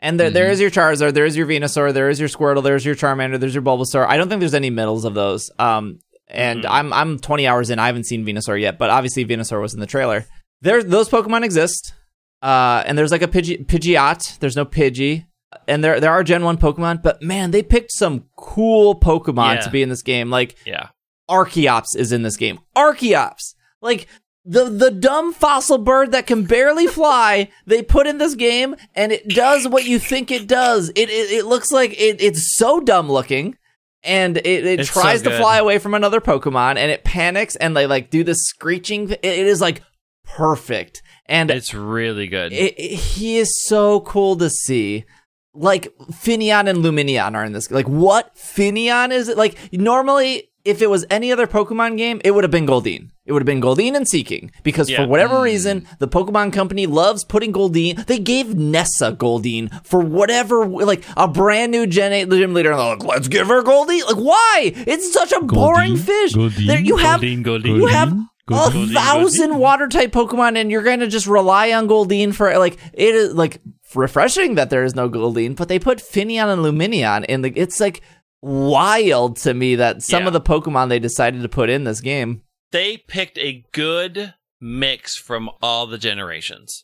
And there, there Mhm. is your Charizard, there is your Venusaur, there is your Squirtle, there's your Charmander, there's your Bulbasaur. I don't think there's any middles of those. Um, and Mhm. I'm I'm 20 hours in. I haven't seen Venusaur yet, but obviously Venusaur was in the trailer. There, those Pokemon exist. Uh, and there's like a Pidgey, Pidgeot. There's no Pidgey. And there there are Gen 1 Pokemon, but man, they picked some cool Pokemon Yeah. to be in this game. Like yeah. Archeops is in this game. Archeops. Like the the dumb fossil bird that can barely fly, they put in this game and it does what you think it does. It it, it looks like it, it's so dumb looking. And it, it It's so tries to fly away from another Pokemon and it panics and they like do this screeching. It, it is like perfect. And It's really good. he is so cool to see. Like Finneon and Lumineon are in this. Like what Finneon is it? Like normally, if it was any other Pokemon game, it would have been Goldeen. It would have been Goldeen and Seaking because Yeah. for whatever hmm. reason, the Pokemon Company loves putting Goldeen. They gave Nessa Goldeen for whatever, like a brand new Gen 8 gym leader. And they're like, let's give her Goldeen. Like why? It's such a boring fish. There, you have Goldeen, Goldeen. you have a Goldeen, thousand Goldeen. water type Pokemon, and you're gonna just rely on Goldeen for like it is like refreshing that there is no Goldeen, but they put Finneon and Lumineon in the. It's like wild to me that some Yeah. of the Pokemon they decided to put in this game. they picked a good mix from all the generations.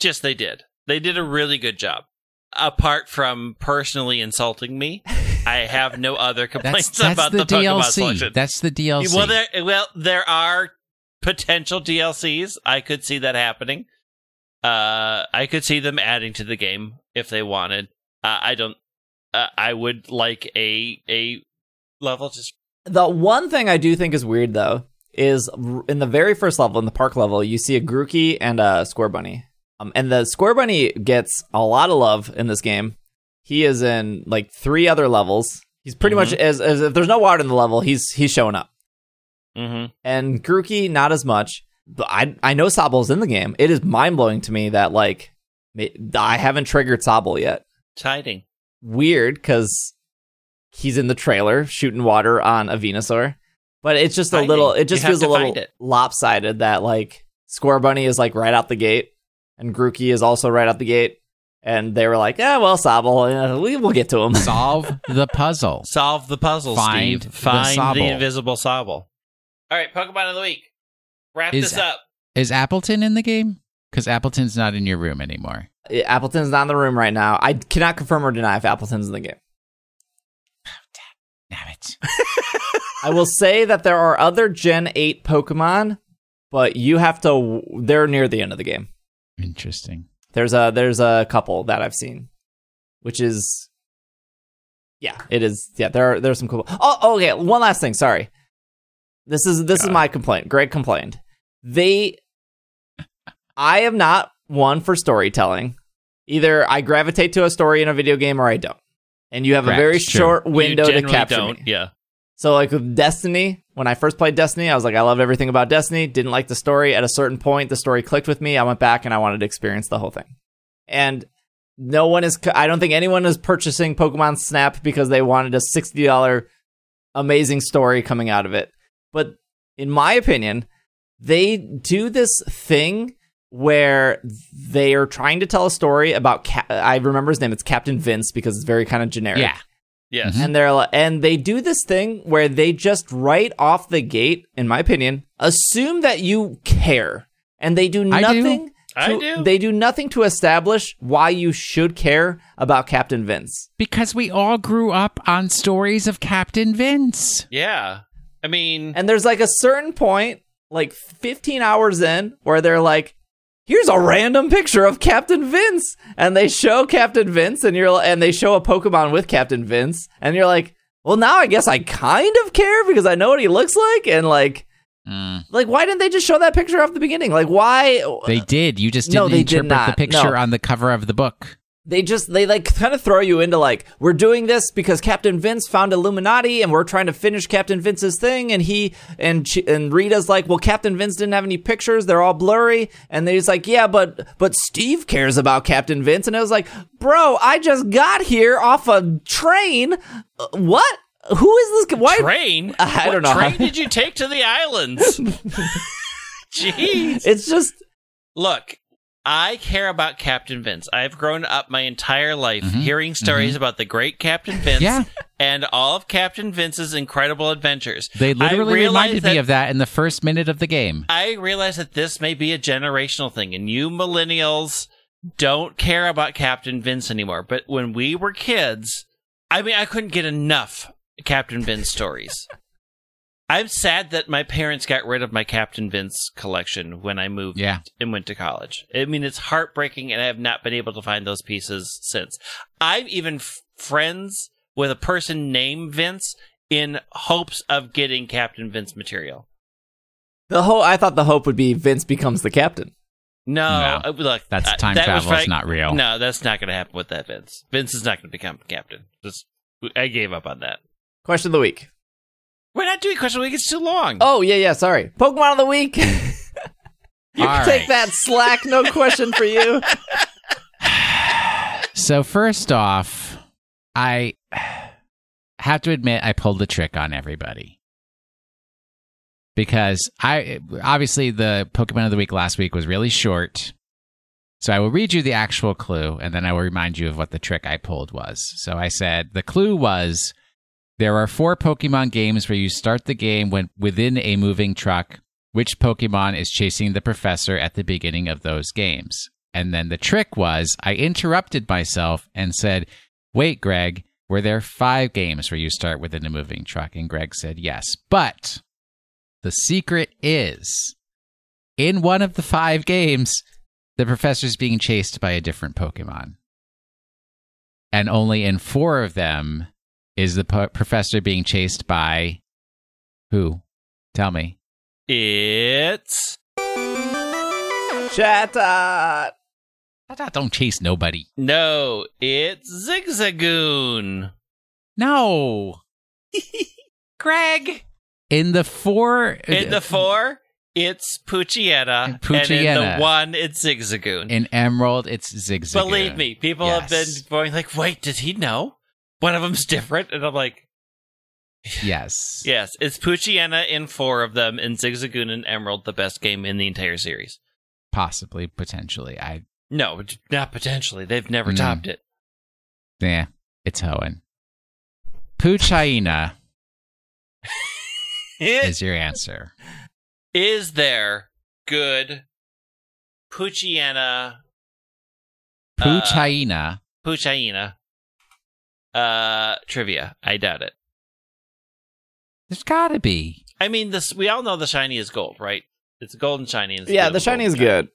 Just they did. They did a really good job. Apart from personally insulting me, I have no other <laughs> complaints That's, that's about the, the, Pokemon DLC. selection. That's the DLC. Well, there, well, there are potential DLCs. I could see that happening. Uh, I could see them adding to the game if they wanted. Uh, I don't. Uh, I would like a a level just The one thing I do think is weird though is in the very first level, in the park level, you see a Grookey and a Scorbunny. Um, and the Scorbunny gets a lot of love in this game. He is in like three other levels. He's pretty much as, as if there's no water in the level, he's he's showing up. hmm And Grookey not as much. But I I know Sobble's in the game. It is mind blowing to me that like I haven't triggered Sobble yet. tiding. Weird because he's in the trailer shooting water on a Venusaur. But it's just a little. It just You feels a little lopsided that like Scorbunny is like right out the gate, and Grookey is also right out the gate, and they were like, "Yeah, well, Sobble, uh, we will get to him." <laughs> Solve the puzzle. Solve the puzzle, Find Steve. the Find the, Sobble. invisible Sobble. All right, Pokemon of the week. Wrap Is- this up. Is Appleton in the game? Because Appleton's not in your room anymore. Appleton's not in the room right now. I cannot confirm or deny if Appleton's in the game. Oh, damn it. <laughs> I will say that there are other Gen 8 Pokemon, but you have to. They're near the end of the game. Interesting. There's a there's a couple that I've seen, which is yeah, it is. Yeah, there are there's some cool. Oh, oh, okay. One last thing. Sorry. This is this is my complaint. Greg complained. They, I am not one for storytelling. Either I gravitate to a story in a video game or I don't. And you have Correct, a very true. short window you to capture don't. me. Yeah. So like with Destiny, when I first played Destiny, I was like, I love everything about Destiny. Didn't like the story. At a certain point, the story clicked with me. I went back and I wanted to experience the whole thing. And no one is. I don't think anyone is purchasing Pokemon Snap because they wanted a sixty dollar amazing story coming out of it. But in my opinion, they do this thing where they are trying to tell a story about. Ca- I remember his name. It's Captain Vince because it's very kind of generic Yeah. Yes. Mhm. and they're and they do this thing where they just right off the gate, in my opinion, assume that you care, and they do I do. nothing. I do. They do nothing to establish why you should care about Captain Vince. Because we all grew up on stories of Captain Vince. Yeah. I mean, And there's like a certain point, like 15 hours in, where they're like, "Here's a random picture of Captain Vince," and they show Captain Vince, and you're and they show a Pokemon with Captain Vince, and you're like, "Well, now I guess I kind of care because I know what he looks like," and like. Mm. Like, why didn't they just show that picture off the beginning? Like, why? They did. You just No, didn't they did interpret the picture No. on the cover of the book. They just, they like kind of throw you into like, we're doing this because Captain Vince found Illuminati and we're trying to finish Captain Vince's thing. And he, and, and Rita's like, well, Captain Vince didn't have any pictures. They're all blurry. And he's like, yeah, but, but Steve cares about Captain Vince. And it was like, bro, I just got here off a train. Uh, what? Who is this? Why? train. I what don't know. Train did you take to the islands? <laughs> Jeez. It's just, Look, I care about Captain Vince. I've grown up my entire life Mhm, hearing stories about the great Captain Vince Yeah. and all of Captain Vince's incredible adventures. They literally reminded me of that in the first minute of the game. I realize that this may be a generational thing, and you millennials don't care about Captain Vince anymore. But when we were kids, I mean, I couldn't get enough Captain Vince stories. I'm sad that my parents got rid of my Captain Vince collection when I moved Yeah. and went to college. I mean, it's heartbreaking, and I have not been able to find those pieces since. I'm even f- friends with a person named Vince in hopes of getting Captain Vince material. the whole, I thought the hope would be Vince becomes the captain. No, No. uh, look, That's uh, time that was travel. It's not real. No, that's not going to happen with that Vince. Vince is not going to become captain. Just, I gave up on that. Question of the week. We're not doing question of the week. It's too long. Oh, yeah, yeah, sorry. Pokemon of the week. <laughs> you All take right. that slack, no question for you. <sighs> So first off, I have to admit I pulled the trick on everybody. Because I obviously the Pokemon of the week last week was really short. So I will read you the actual clue and then I will remind you of what the trick I pulled was. So I said the clue was there are four Pokemon games where you start the game when within a moving truck. Which Pokemon is chasing the professor at the beginning of those games? And then the trick was I interrupted myself and said, Wait, Greg, were there five games where you start within a moving truck? And Greg said, Yes. But the secret is in one of the five games, the professor's being chased by a different Pokemon. And only in four of them is the po- professor being chased by who? Tell me. It's Chatot. Don't chase nobody. no, it's Zigzagoon. No. <laughs> Greg. In the four. In the four, it's Poochyena, and in the one, it's Zigzagoon. In Emerald, it's Zigzagoon. Believe me, people have been going like, "Wait, did he know? One of them's different," and I'm like, Yes. <laughs> "Yes, it's Poochyena in four of them, and Zigzagoon and Emerald, the best game in the entire series." Possibly, potentially. I. No, not potentially. They've never Mm. topped it. Yeah, it's Hoenn. Poochyena <laughs> is your answer. is there good Poochyena Uh, Poochyena. Poochyena uh trivia? I doubt it. There's gotta be. I mean, this we all know the shiny is gold, right? It's gold and shiny. And it's Yeah, the shiny is and shiny. good.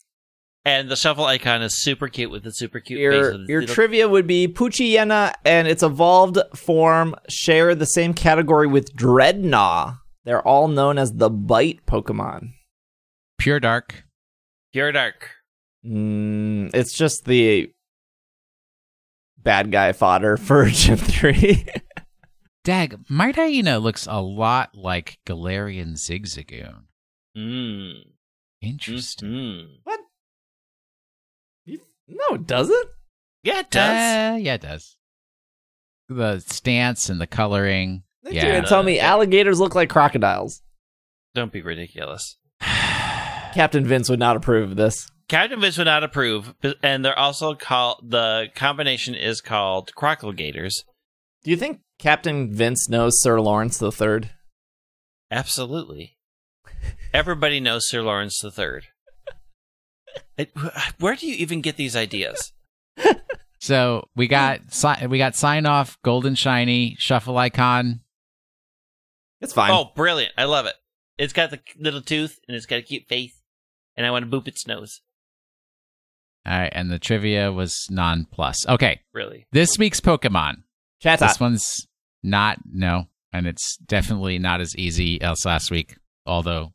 And the shuffle icon is super cute with the super cute. Your with your little- trivia would be Poochyena and its evolved form share the same category with Drednaw. They're all known as the bite Pokemon. Pure Dark. Pure Dark. Mm, it's just the bad guy fodder for <laughs> Gen 3. Dag, Mightyena looks a lot like Galarian Zigzagoon. Mm. Interesting. Mm. no, it doesn't. Yeah, it does. Uh, yeah, it does. The stance and the coloring. You're Yeah. gonna tell me alligators look like crocodiles. Don't be ridiculous. <sighs> Captain Vince would not approve of this. Captain Vince would not approve, and they're also called the combination is called Crocodile Gators. Do you think Captain Vince knows Sir Lawrence the Third? Absolutely. Everybody knows Sir Lawrence the Third. Where do you even get these ideas? <laughs> So we got si- we got sign off, golden shiny, shuffle icon. It's fine. Oh, brilliant! I love it. It's got the little tooth and it's got a cute face, and I want to boop its nose. All right, and the trivia was non plus. Okay, Really? this week's Pokemon. Chat's This one's not no, and it's definitely not as easy as last week. Although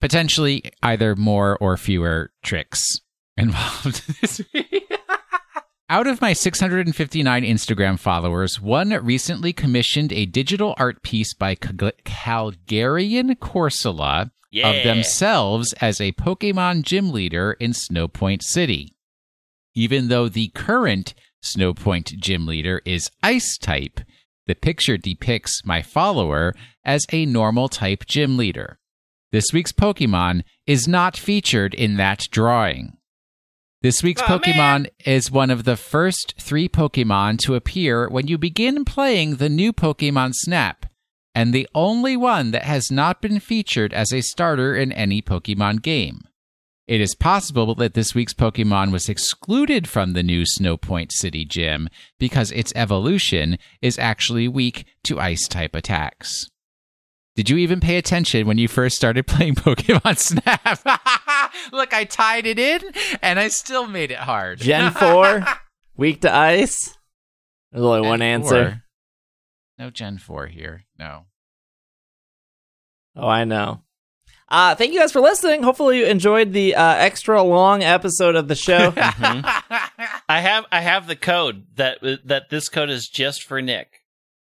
potentially either more or fewer tricks <laughs> involved this week. <laughs> Out of my 659 Instagram followers, one recently commissioned a digital art piece by Cal- Calgarian Corsola Yeah. of themselves as a Pokemon gym leader in Snowpoint City. Even though the current Snowpoint gym leader is Ice type, the picture depicts my follower as a normal type gym leader. This week's Pokemon is not featured in that drawing. This week's Aw, Pokemon is one of the first three Pokemon to appear when you begin playing the new Pokemon Snap, and the only one that has not been featured as a starter in any Pokemon game. It is possible that this week's Pokemon was excluded from the new Snowpoint City gym because its evolution is actually weak to ice type attacks. Did you even pay attention when you first started <laughs> playing Pokemon Snap? <laughs> Look, I tied it in and I still made it hard. Gen <laughs> 4, weak to ice. There's only one answer. 4. No Gen 4 here. No. Oh, I know. Uh, thank you guys for listening. Hopefully, you enjoyed the uh, extra long episode of the show. <laughs> I have I have the code that that this code is just for Nick,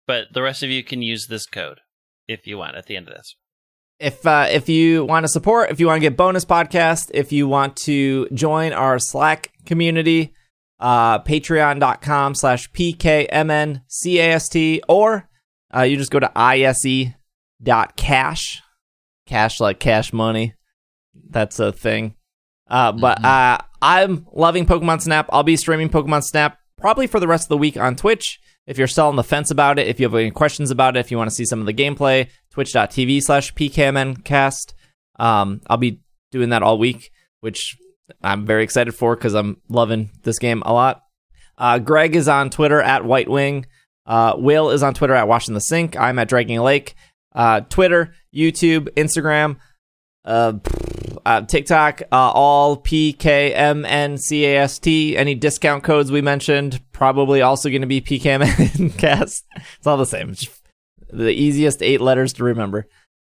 but the rest of you can use this code if you want at the end of this. if uh, if you want to support, if you want to get bonus podcast, if you want to join our Slack community, uh, patreon.com slash pkmncast, or uh, you just go to ise.cash, cash like cash money. That's a thing. Uh, but uh, I'm loving Pokemon Snap. I'll be streaming Pokemon Snap probably for the rest of the week on Twitch. If you're still on the fence about it, if you have any questions about it, if you want to see some of the gameplay, twitch.tv slash pkmncast. Um, I'll be doing that all week, which I'm very excited for because I'm loving this game a lot. Uh, Greg is on Twitter at White Wing. Uh, Will is on Twitter at Washing the Sink. I'm at Dragging Lake. Uh, Twitter, YouTube, Instagram, uh, uh, TikTok, uh, all PKMNCAST. Any discount codes we mentioned, probably also going to be PKMN PKMNcast. <laughs> It's all the same. It's the easiest eight letters to remember.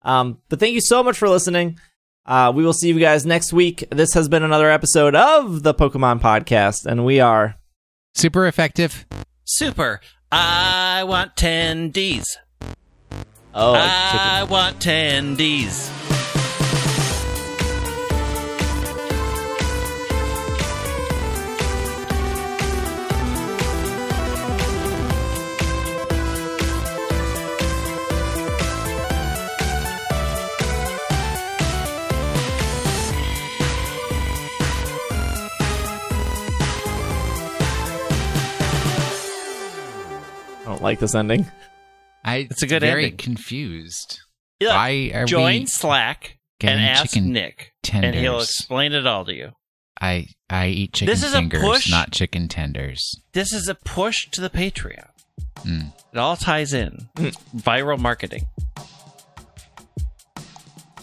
Um, but thank you so much for listening. Uh, we will see you guys next week. This has been another episode of the Pokemon Podcast, and we are. Super effective. Super. I want 10 Ds. Oh, I want 10 Ds. I don't like this ending. I It's a good very ending. confused. Yeah, Why are Join we Slack and ask Nick, tenders? and he'll explain it all to you. I I eat chicken This is a fingers, push. not chicken tenders. This is a push to the Patreon. Mm. It all ties in. Viral marketing.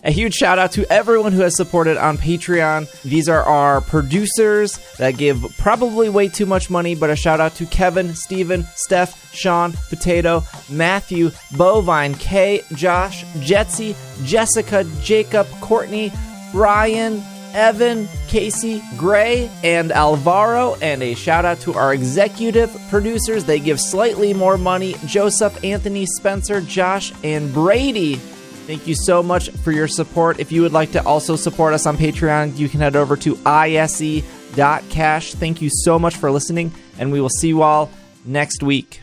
A huge shout out to everyone who has supported on Patreon. These are our producers that give probably way too much money, but a shout out to Kevin, Steven, Steph, Sean, Potato, Matthew, Bovine, Kay, Josh, Jetsy, Jessica, Jacob, Courtney, Ryan, Evan, Casey, Gray, and Alvaro. And a shout out to our executive producers. They give slightly more money Joseph, Anthony, Spencer, Josh, and Brady. Thank you so much for your support. If you would like to also support us on Patreon, you can head over to ise.cash. Thank you so much for listening, and we will see you all next week.